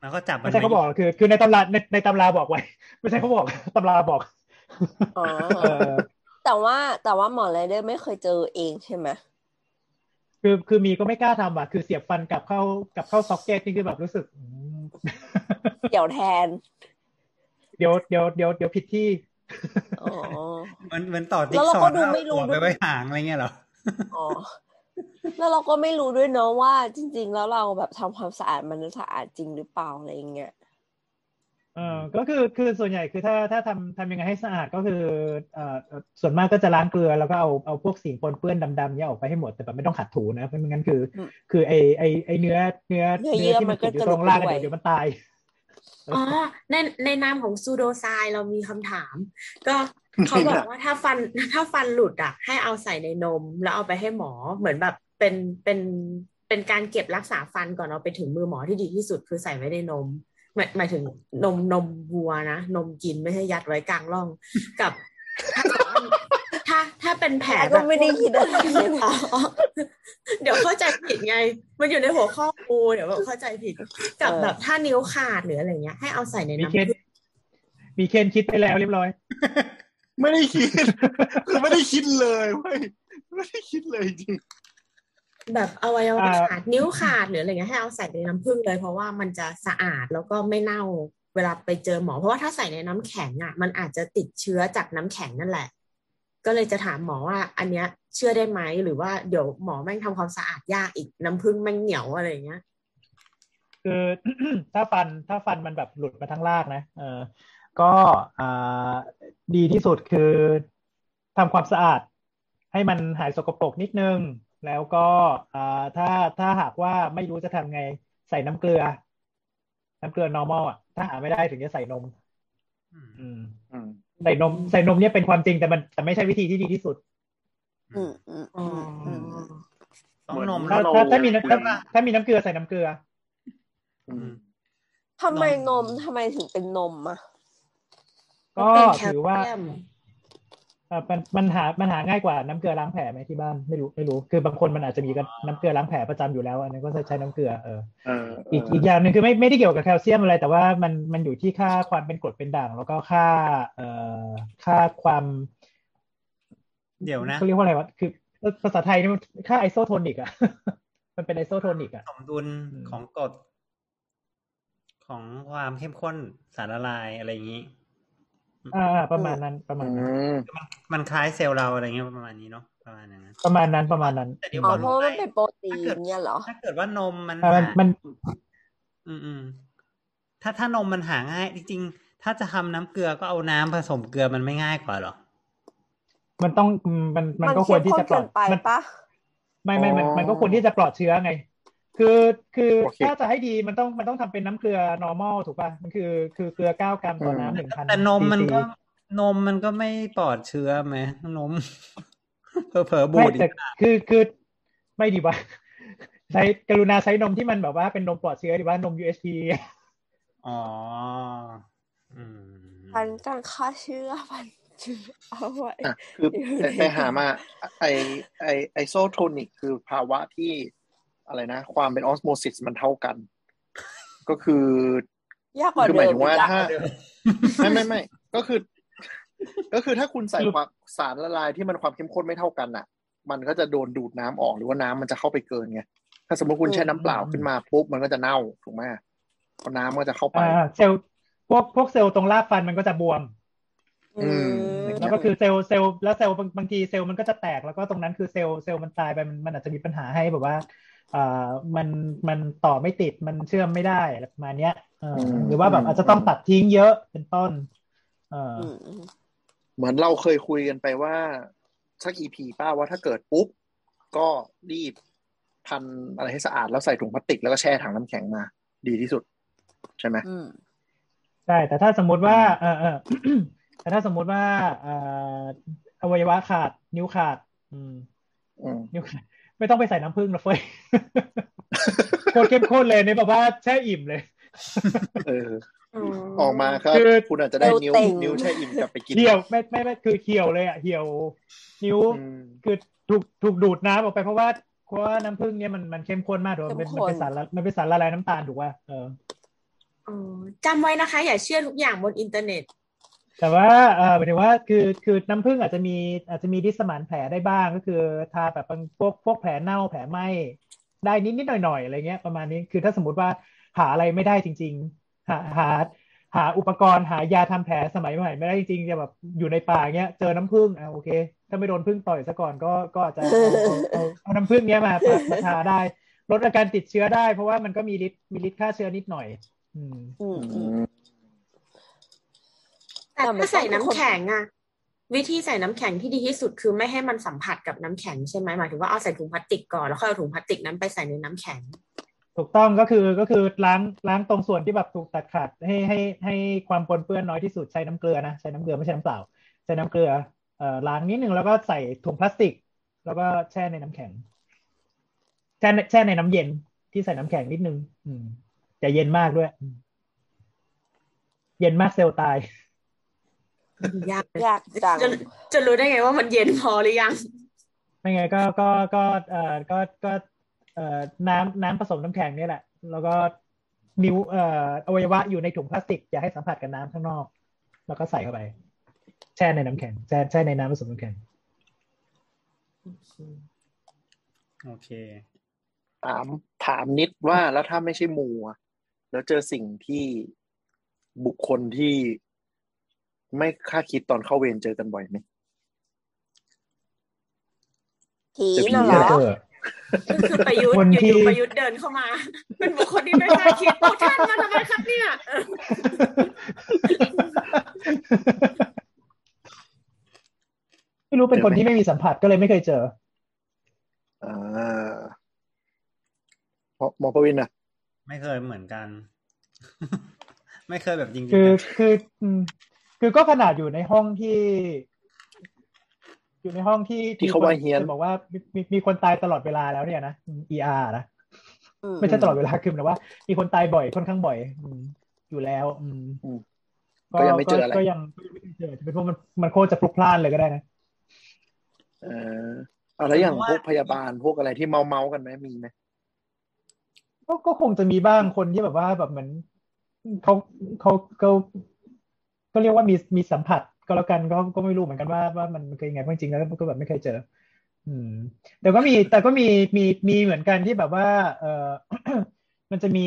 แล้วก็จับมัไม่นใช่เขาบอกคือ คือในตำราในในตำราบอกไว้ ไม่ใช่เขาบอกตำราบอกอ๋อเออแต่ว่าแต่ว่าหมอไรเดอร์ไม่เคยเจอเองใช่ไหมคือคือมีก็ไม่กล้าทำอะ คือเสียบฟันกลับเข้ากลับเข้าซ็อกเก็ตนี่คือแบบรู้สึกอืมเกี่ยวแทน เดี๋ยวเดี๋ยวเดี๋ยวเดี๋ยวผิดที่อ๋อเหมือนเหมือนต่อจิ๊แล้กวเราซอก็ว์ดูแล้วไม่รู้เอาหัวไปด้วยไว้หางอะไรเงี้ยเหรออ๋อแล้วเราก็ไม่รู้ด้วยเนาะว่า จริง ๆ แล้วเราแบบทำความสะอาดมันสะอาดจริงหรือเปล่าอะไรอย่างเงี้ยเออก็คือคือส่วนใหญ่คือถ้าถ้าทำทำยังไงให้สะอาดก็คือเอ่อเอ่อส่วนมากก็จะล้างเกลือแล้วก็เอาเอาพวกสิ่งปนเปื้อนดำๆเนี่ยออกไปให้หมดแต่แบบไม่ต้องขัดถูนะเพราะไม่งั้นคืออืมคือไอไอไอเนื้อเนื้อเนื้อเยื่อที่มัมันนก็ติดอยู่จะตรงล่างหลุดอะด้วยเดี๋ยวมันตาย อ๋อในในนามของซูโดไซเรามีคำถาม ก็เขาบอกว่าถ้าฟันถ้าฟันหลุดอะ ให้เอาใส่ในนม แล้วเอาไปให้หมอเหมือนแบบเป็นเป็นเป็นการเก็บรักษาฟันก่อนเอาไปถึงมือหมอที่ดีที่สุดคือใส่ไว้ในนมหมายหมายถึงนมนมวัวนะ นมกินไม่ใช่ยัดไว้กลางร่องกับถ้า ถ้าเป็นแผลก็ไม่ได้คิดอะไรเลยนะอ๋อเดี๋ยวเข้าใจผิดไง มันอยู่ในหัวข้อกูเดี๋ยวแบบเข้าใจผิดกับเออแบบถ้านิ้วขาดหรืออะไรเงี้ย ให้เอาใส่ในมีน้ำเคนมีเคนคิดไปแล้วเรียบร้อย ไม่ได้คิดคือไม่ได้คิดเลยเว้ยไม่ได้คิดเลยจริงแบบอวัยวะอ่าขาดนิ้วขาดหรืออะไรเงี้ยให้เอาใส่ในน้ำผึ้งเลย เพราะว่ามันจะสะอาดแล้วก็ไม่เน่าเวลาไปเจอหมอ เพราะว่าถ้าใส่ในน้ำแข็งอะ มันอาจจะติดเชื้อจากน้ำแข็งนั่นแหละ ก็เลยจะถามหมอว่า อันเนี้ยเชื่อได้ไหมหรือว่าเดี๋ยวหมอแม่งทำความสะอาดยากอีกน้ำผึ้งแม่งเหนียวอะไรเงี้ยคือถ้าฟันถ้าฟันมันแบบหลุดมาทั้งรากนะเออก็อ่าดีที่สุดคือทำความสะอาด ให้มันหายสกปรกนิดนึง แล้วก็อ่าถ้าถ้าหากว่าไม่รู้จะทำไงใส่น้ำเกลือ น้ำเกลือ normal อะถ้าหาไม่ได้ถึงจะใส่นม อืมอืมอืม ใส่นมใส่นมเนี่ยเป็นความจริงแต่มันแต่ไม่ใช่วิธีที่ดีที่สุดอืมอืมอ๋ออืมออืมต้องนมถ้าเราถ้าถ้ามีน้ำคุยถ้าถ้ามีน้ำเกลือใส่น้ำเกลืออืมทำไมนมทำไมถึงเป็นนมอะก็เป็นแคลถือว่าเซีย มเอ่อมันมันหามันหาง่ายกว่าน้ำเกลือล้างแผลไหมที่บ้านไม่รู้ไม่รู้ คือบางคนมันอาจจะมีกับน้ำเกลือล้างแผลประจำอยู่แล้ว อันนี้ก็ใช้น้ำเกลือเออเออเออีกออีกอย่างหนึ่งคือไม่ไม่ได้เกี่ยวกับแคลเซียมอะไร แต่ว่ามันมันอยู่ที่ค่าความเป็นกรดเป็นด่าง แล้วก็ค่าเอ่อค่าความ เดี๋ยวนะเขาเรียกว่าอะไรวะคือภาษาไทยนี่มันค่า isotonic อะมันเป็น isotonic อะสมดุลอืมของกรดของความเข้มข้นสารละลายอะไรอย่างนี้ อ่าอ่าประมาณนั้นประมาณนั้นอืมมันมันคล้ายเซลล์เราอะไรเงี้ยประมาณนี้เนาะประมาณนั้นนะประมาณนั้นประมาณนั้นแต่เดี๋ยวอ๋อก่อนเพราะว่ามันเป็นโปรตีนเนี่ยเหรอถ้าเกิดถ้าเกิดว่านมมันอ่ามันหามัน อืมอืมถ้าถ้านมมันหาง่าย จริงๆ ถ้าจะทำน้ำเกลือก็เอาน้ำผสมเกลือมันไม่ง่ายกว่าเหรอ มันต้องมันมันมันก็ควรที่จะปลเข้อมดข้นเกินไปมันปะไม่ไม่มันอ๋อมันก็ควรที่จะปลอดเชื้อไง คือคือโอเคถ้าจะให้ดีมันต้องมันต้องทำเป็นน้ำเกลือ normal ถูกป่ะ มันคือคือเกลือเก้ากรัมต่ออืมน้ำหนึ่งพันแต่นมมันก็ซีซีนมมันก็ไม่ปลอดเชื้อไหมนมเผลอๆบูไม่ดอีแต่กคือคือไม่ดีวะใช้กรุณาใช้นมที่มันแบบว่าเป็นนมปลอดเชื้อดีว่านม USP อ๋ออืมพันการฆ่าเชื้อพันเชื้อเอาไว้อะคืออยู่ไปในไปหามา ไอไอไอโซโทนิกคือภาวะที่ อะไรนะ ความเป็นออสโมซิสมันเท่ากัน ก็คือยากกว่าคือหเดิมายมถึงว่าอีกอะถ้าไม่ไม่ไม่ก็คือ ก็คือถ้าคุณใส่ความสารละลายที่มันความเข้มข้นไม่เท่ากันอะ มันก็จะโดนดูดน้ำออกหรือว่าน้ำมันจะเข้าไปเกินไงถ้าสมมติคุณแช่น้ำเปล่าขึ้นมาปุ๊บมันก็จะเน่าถูกไหมเพราะน้ำก็จะเข้าไปอ่าเซลล์พวกพวกเซลล์ตรงรากฟันมันก็จะบวมอืมแล้วก็คือเซลล์เซลล์แล้วเซลล์บางบางทีเซลล์มันก็จะแตกแล้วก็ตรงนั้นคือเซลล์เซลล์มันตายไปมันมันอาจจะมีปัญหาให้แบบว่าอ่า มันมันต่อไม่ติดมันเชื่อมไม่ได้อะไรประมาณเนี้ยเออมหรือว่าแบบอาจจะต้องตัดทิ้งเยอะเป็นต้นเอออืมอืมเหมือนเราเคยคุยกันไปว่าสักอีพีป้าว่าถ้าเกิดปุ๊บ ก็รีบพันอะไรให้สะอาดแล้วใส่ถุงพลาสติกแล้วก็แช่ถังน้ำแข็งมา ดีที่สุด ใช่ไหมอืมใช่แต่ถ้าสมมุติว่า เออเออแต่ถ้าสมมุติว่าเอ่ออวัยวะขาดนิ้วขาด อืมอืมนิ้วขาด ไม่ต้องไปใส่น้ำผึ้งนะเฟ้ยโคตรเข้มข้นเลยเนี่ยแบบว่าแช่อิ่มเลยเอออืมออกมาครับคือคุณอาจจะได้นิ้วเต็งนิ้วแช่อิ่มกลับไปกินเหี่ยวไม่ไม่ไม่คือเหี่ยวเลยอะเหี่ยว นิ้วอืมคือถูกถูกดูดน้ำออกไปเพราะว่าเพราะว่าน้ำผึ้งเนี่ยมันมันเข้มข้นมากถูกไหมมันเป็นมันเข้มข้นเป็นสารละมันเป็นสารละลายน้ำตาลถูกป่ะเอออ๋อจำไว้นะคะ อย่าเชื่อทุกอย่างบนอินเทอร์เน็ต แต่ว่าเออหมายถึงว่าคือคือน้ำผึ้งอาจจะมีอาจจะมีดิสมานแผลได้บ้าง ก็คือทาแบบบางพวกพวกแผลเน่าแผลไหม้ได้นิดนิดหน่อยหน่อยอะไรเงี้ยประมาณนี้คือถ้าสมมติว่าหาอะไรไม่ได้จริง ๆ หาหาหาอุปกรณ์หายาทำแผลสมัยใหม่ไม่ได้จริงๆจะแบบอยู่ในป่าเงี้ยเจอน้ำผึ้งอะโอเค ถ้าไม่โดนผึ้งต่อยซะก่อนก็ก็อาจจะเอาเอาเอาน้ำผึ้งเนี้ยมามาทาได้ลดอาการติดเชื้อได้ เพราะว่ามันก็มีฤทธิ์มีฤทธิ์ฆ่าเชื้อนิดหน่อย อืมอืมอือืมม แต่แต่มันถ้าใส่ต้องเป็นน้ำคนแข็งอะวิธีใส่น้ำแข็งที่ดีที่สุดคือไม่ให้มันสัมผัสกับน้ำแข็งใช่ไหมหมายถึงว่าเอาใส่ถุงพลาสติกก่อนแล้วค่อยเอาถุงพลาสติกนั้นไปใส่ในน้ำแข็ง ถูกต้องก็คือก็คือล้างล้างตรงส่วนที่แบบถูกตัดขาดให้ให้ให้ความปนเปื้อนน้อยที่สุดใช้น้ำเกลือนะใช้น้ำเกลือไม่ใช่น้ำเปล่าใช้น้ำเกลือเอ่อล้างนิดนึงแล้วก็ใส่ถุงพลาสติก แล้วก็แช่ในน้ำแข็งแช่ในแช่ในน้ำเย็นที่ใส่น้ำแข็งนิดนึง อืมอย่าเย็นมากด้วยอืมเย็นมากเซลล์ตาย ยากเลยยากจังจะจะรู้ได้ไงว่ามันเย็นพอหรือยัง ไม่ไงก็ก็ก็เอ่อก็ก็เอ่อน้ำน้ำผสมน้ำแข็งเนี่ยแหละ แล้วก็นิ้วเอ่ออวัยวะอยู่ในถุงพลาสติก อย่าให้สัมผัสกับน้ำข้างนอก แล้วก็ใส่เข้าไป แช่ในน้ำแข็งแช่แช่ในน้ำผสมน้ำแข็งโอเค ถามถามนิดว่าแล้วถ้าไม่ใช่มูอะแล้วเจอสิ่งที่บุคคลที่ ไม่คาดคิดตอนเข้าเวรเจอกันบ่อยไหมผีจะผีน่ะเหรอะไรอเจอก็คือประยุทธ์คนที่อยู่ๆประยุทธ์เดินเข้ามา เป็นบุคคลที่ไม่คาดคิดพวกท่านมาทำไมครับเนี่ยเออไม่รู้เป็นคนที่ไม่มีสัมผัสก็เลยไม่เคยเจออ่าหมอหมอประวินอะไม่เคยเหมือนกัน ไม่เคยแบบจริงๆคือจังคืออืม คือก็ขนาดอยู่ในห้องที่ อยู่ในห้องที่ที่เขาว่าเฮี้ยนจะบอกว่ามีมีมีคนตายตลอดเวลาแล้วเนี่ยนะอืม ER นะอืไม่ใช่ตลอดเวลาคือหมายถึงว่า มีคนตายบ่อยค่อนข้างบ่อยอืมอยู่แล้วอืมอืมก็ยังไม่เจออะไรก็ยังไม่เจอจะเป็นเพราะมันมันโคตรจะพลุกพล่านเลยก็ได้นะเออเอาแล้วอย่างพวกพยาบาลพวกอะไรที่เมาเมาๆกันไหมมีไหมก็ก็คงจะมีบ้างคนที่แบบว่าแบบเหมือนเขาเขาเขา ก็เรียกว่ามีมีสัมผัสก็แล้วกันก็ก็ไม่รู้เหมือนกันว่าว่ามันเป็นยังไงเพราะจริงๆแล้วก็แบบไม่เคยเจอ อืม แต่ก็มีแต่ก็มีมีมีเหมือนกันที่แบบว่า เออมันจะมี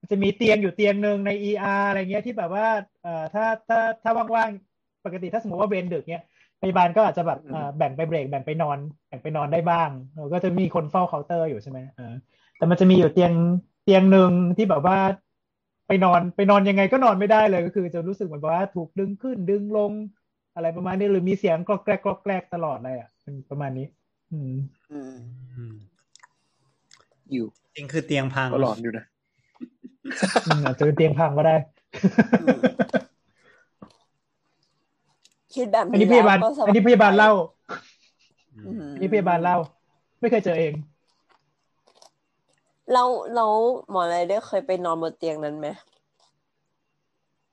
มันจะมีเตียงอยู่เตียงหนึ่งใน ER อะไรเงี้ยที่แบบว่าเอ่อถ้าถ้าถ้าว่างๆ ปกติถ้าสมมติว่าเวรดึกเนี้ยพยาบาลก็อาจจะแบบเออแบ่งไปเบรกแบ่งไปนอนแบ่งไปนอนได้บ้างก็จะมีคนเฝ้าเคาน์เตอร์อยู่ใช่ไหมแต่มันจะมีอยู่เตียงเตียงหนึ่งที่แบบว่า ไปนอนไปนอนยังไงก็นอนไม่ได้เลยก็คือ จะรู้สึกเหมือนกับว่าถูกดึงขึ้นดึงลง อะไรประมาณนี้หรือมีเสียงกรอกแกรกกรอกแกรกตลอดเลยอะเป็นประมาณนี้ อืมอืมอืมอยู่จริงคือเตียงพังก็หลอนอยู่นะอืมอาจจะเป็นเตียงพังก็ได้อืมคิดแบบอันนี้พยาบาลแล้วก็สบอันนี้พยาบาลเล่าอือืมมอันนี้พยาบาลเล่า ไม่เคยเจอเอง เราเราหมอไรเดอร์เคยไปนอนบนเตียงนั้นไหม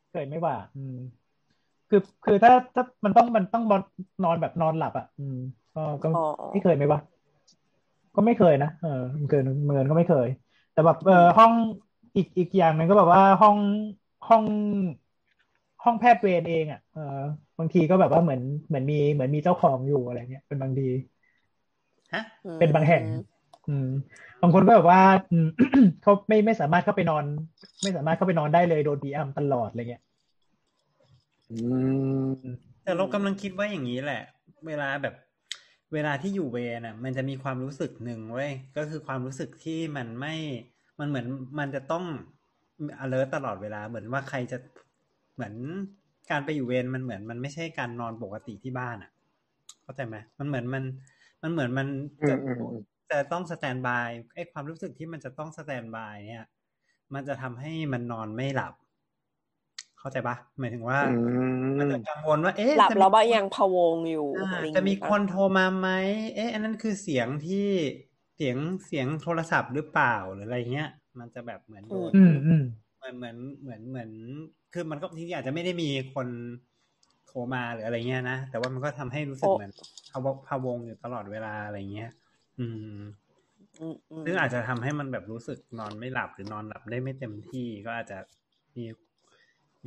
เคยไม่ว่า อืม คือคือถ้าถ้ามันต้องมันต้องนอนนอนแบบนอนหลับอะ อืม ก็ก็อ๋อไม่เคยไหมวะก็ไม่เคยนะเออเกินเมินก็ไม่เคย แต่แบบเออห้องอีกอีกอย่างหนึ่งก็แบบว่าห้องห้องห้องแพทย์เวรเองอะเออบางทีก็แบบว่าเหมือนเหมือนมีเหมือนมีเจ้าของอยู่อะไรเงี้ยเป็นบางทีฮะอืมเป็นบางแห่งอืม บางคนก็แบบว่าอืมเขาไม่ไม่สามารถเข้าไปนอน ไม่สามารถเข้าไปนอนได้เลยโดนผีอำตลอดอะไรเงี้ยอืมแต่เรากำลังคิดว่าอย่างนี้แหละ เวลาแบบเวลาที่อยู่เวรน่ะ มันจะมีความรู้สึกหนึ่งเว้ยก็คือความรู้สึกที่มันไม่มันเหมือนมันจะต้อง alert ตลอดเวลาเหมือนว่าใครจะเหมือนการไปอยู่เวรมันเหมือน มันไม่ใช่การนอนปกติที่บ้านอะ เข้าใจไหมมันเหมือนมัน มันเหมือนมันจะอืมอืมอืม จะต้อง standby ไอ้ความรู้สึกที่มันจะต้อง standby เนี่ย มันจะทำให้มันนอนไม่หลับ เข้าใจปะหมายถึงว่าอืมมันจะกังวลว่าเอ๊ะหลับจะมีแล้วบ้ายังพะวงอยู่อ่าอะไรอย่างจะมีงี้ปะคนโทรมาไหมเอ๊ะ อันนั้นคือเสียงที่เสียงเสียงโทรศัพท์หรือเปล่าหรืออะไรเงี้ย มันจะแบบเหมือนโดนอืมอืมเหมือนเหมือนเหมือนเหมือน คือมันก็จริงๆอาจจะไม่ได้มีคนโทรมาหรืออะไรเงี้ยนะ แต่ว่ามันก็ทำให้รู้สึกเหมือนพะวงพะวงอยู่ตลอดเวลาอะไรเงี้ย อืมอืมอืมซึ่งอาจจะทำให้มันแบบรู้สึกนอนไม่หลับหรือนอนหลับได้ไม่เต็มที่ก็อาจจะมี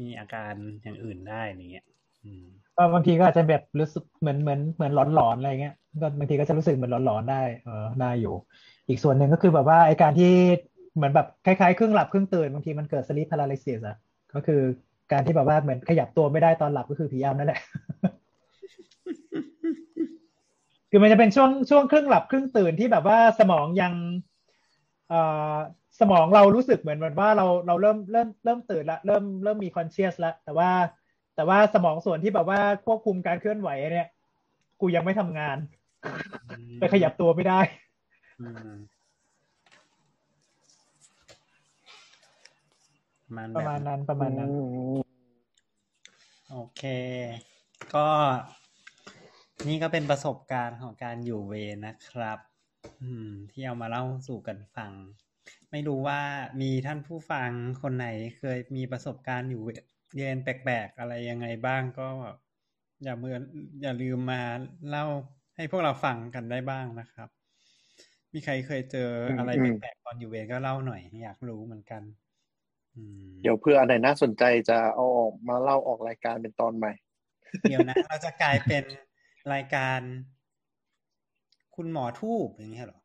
มีอาการอย่างอื่นได้อย่างเงี้ยอืมก็บางทีก็อาจจะแบบรู้สึกเหมือนเหมือนเหมือนหลอนหลอนอะไรเงี้ยก็บางทีก็จะรู้สึกเหมือนหลอนหลอนได้เออได้อยู่ อีกส่วนหนึ่งก็คือแบบว่าไอการที่เหมือนแบบคล้ายๆครึ่งหลับครึ่งตื่นบางทีมันเกิด sleep paralysis อะก็คือการที่แบบว่าเหมือนขยับตัวไม่ได้ตอนหลับก็คือผีอำนั่นแหละ คือมันจะเป็นช่วงช่วงครึ่งหลับครึ่งตื่นที่แบบว่าสมองยังเอ่อสมองเรารู้สึกเหมือนเหมือนว่าเราเราเริ่มเริ่มเริ่มตื่นละเริ่มเริ่มมีคอนเชียสละแต่ว่าแต่ว่าสมองส่วนที่แบบว่าควบคุมการเคลื่อนไหวเนี่ยกูยังไม่ทำงาน ไปขยับตัวไม่ได้อืมมันประแบบมาณนั้นประมาณนั้น โอเค ก็ นี่ก็เป็นประสบการณ์ของการอยู่เวรนะครับ อืม ที่เอามาเล่าสู่กันฟัง ไม่รู้ว่ามีท่านผู้ฟังคนไหนเคยมีประสบการณ์อยู่เวเรียนแปลกๆ อะไรยังไงบ้างก็ อย่าเมือนอย่าลืมมาเล่าให้พวกเราฟังกันได้บ้างนะครับ มีใครเคยเจออะไรอืมแปลกๆตอนอยู่เวรก็เล่าหน่อย อยากรู้เหมือนกันอืมเดี๋ยวเพื่ออันไหนน่าสนใจจะเอาออกมาเล่าออกรายการเป็นตอนใหม่ เดี๋ยวนะ เราจะกลายเป็น รายการคุณหมอทูบอย่างเงี้ยเหรอ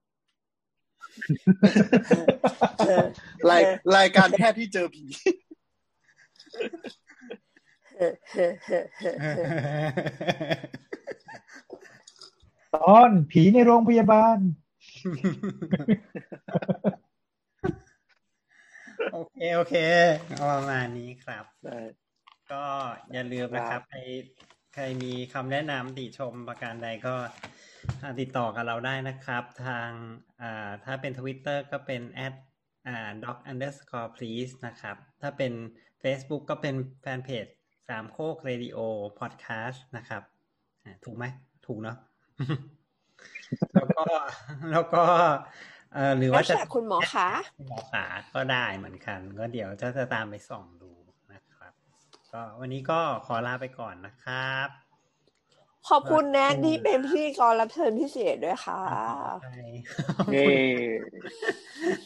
เออรายรายการแพทย์ที่เจอผีเออเออเออเออเออตอนผีในโรงพยาบาล โอเค โอเคเอาประมาณนี้ครับได้ก็อย่าลืมนะครับใคร ใครมีคำแนะนำติชมประการใดก็อ่าติดต่อกับเราได้นะครับ ทางอ่าถ้าเป็น Twitter ก็เป็น at อ่า doc underscore please นะครับ ถ้าเป็น Facebook ก็เป็นแฟนเพจสามโคกเรดิโอพอดแคสต์นะครับอ่าถูกไหม ถูกเนาะแล้วก็แล้วก็เอ่อหรือแล้ว่าจะแต่คุณหมอคะคุณหมอขาก็ได้เหมือนกัน ก็เดี๋ยวจะจะตามไปส่องดูนะครับ ก็วันนี้ก็ขอลาไปก่อนนะครับ ขอบคุณแน็กที่เป็นพิธีกรรับเชิญพิเศษด้วยค่ะใช่เย้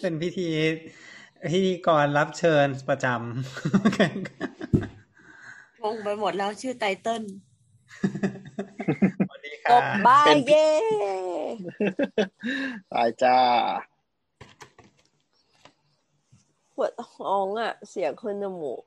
เป็นพิธีพิธีกรรับเชิญประจงงไปหมดแล้วชื่อไตเติ้ลำสวัสดีตค่ะบบ้ายเย่ตายจ้าปวดท้องอะ เสียงขึ้นจมูก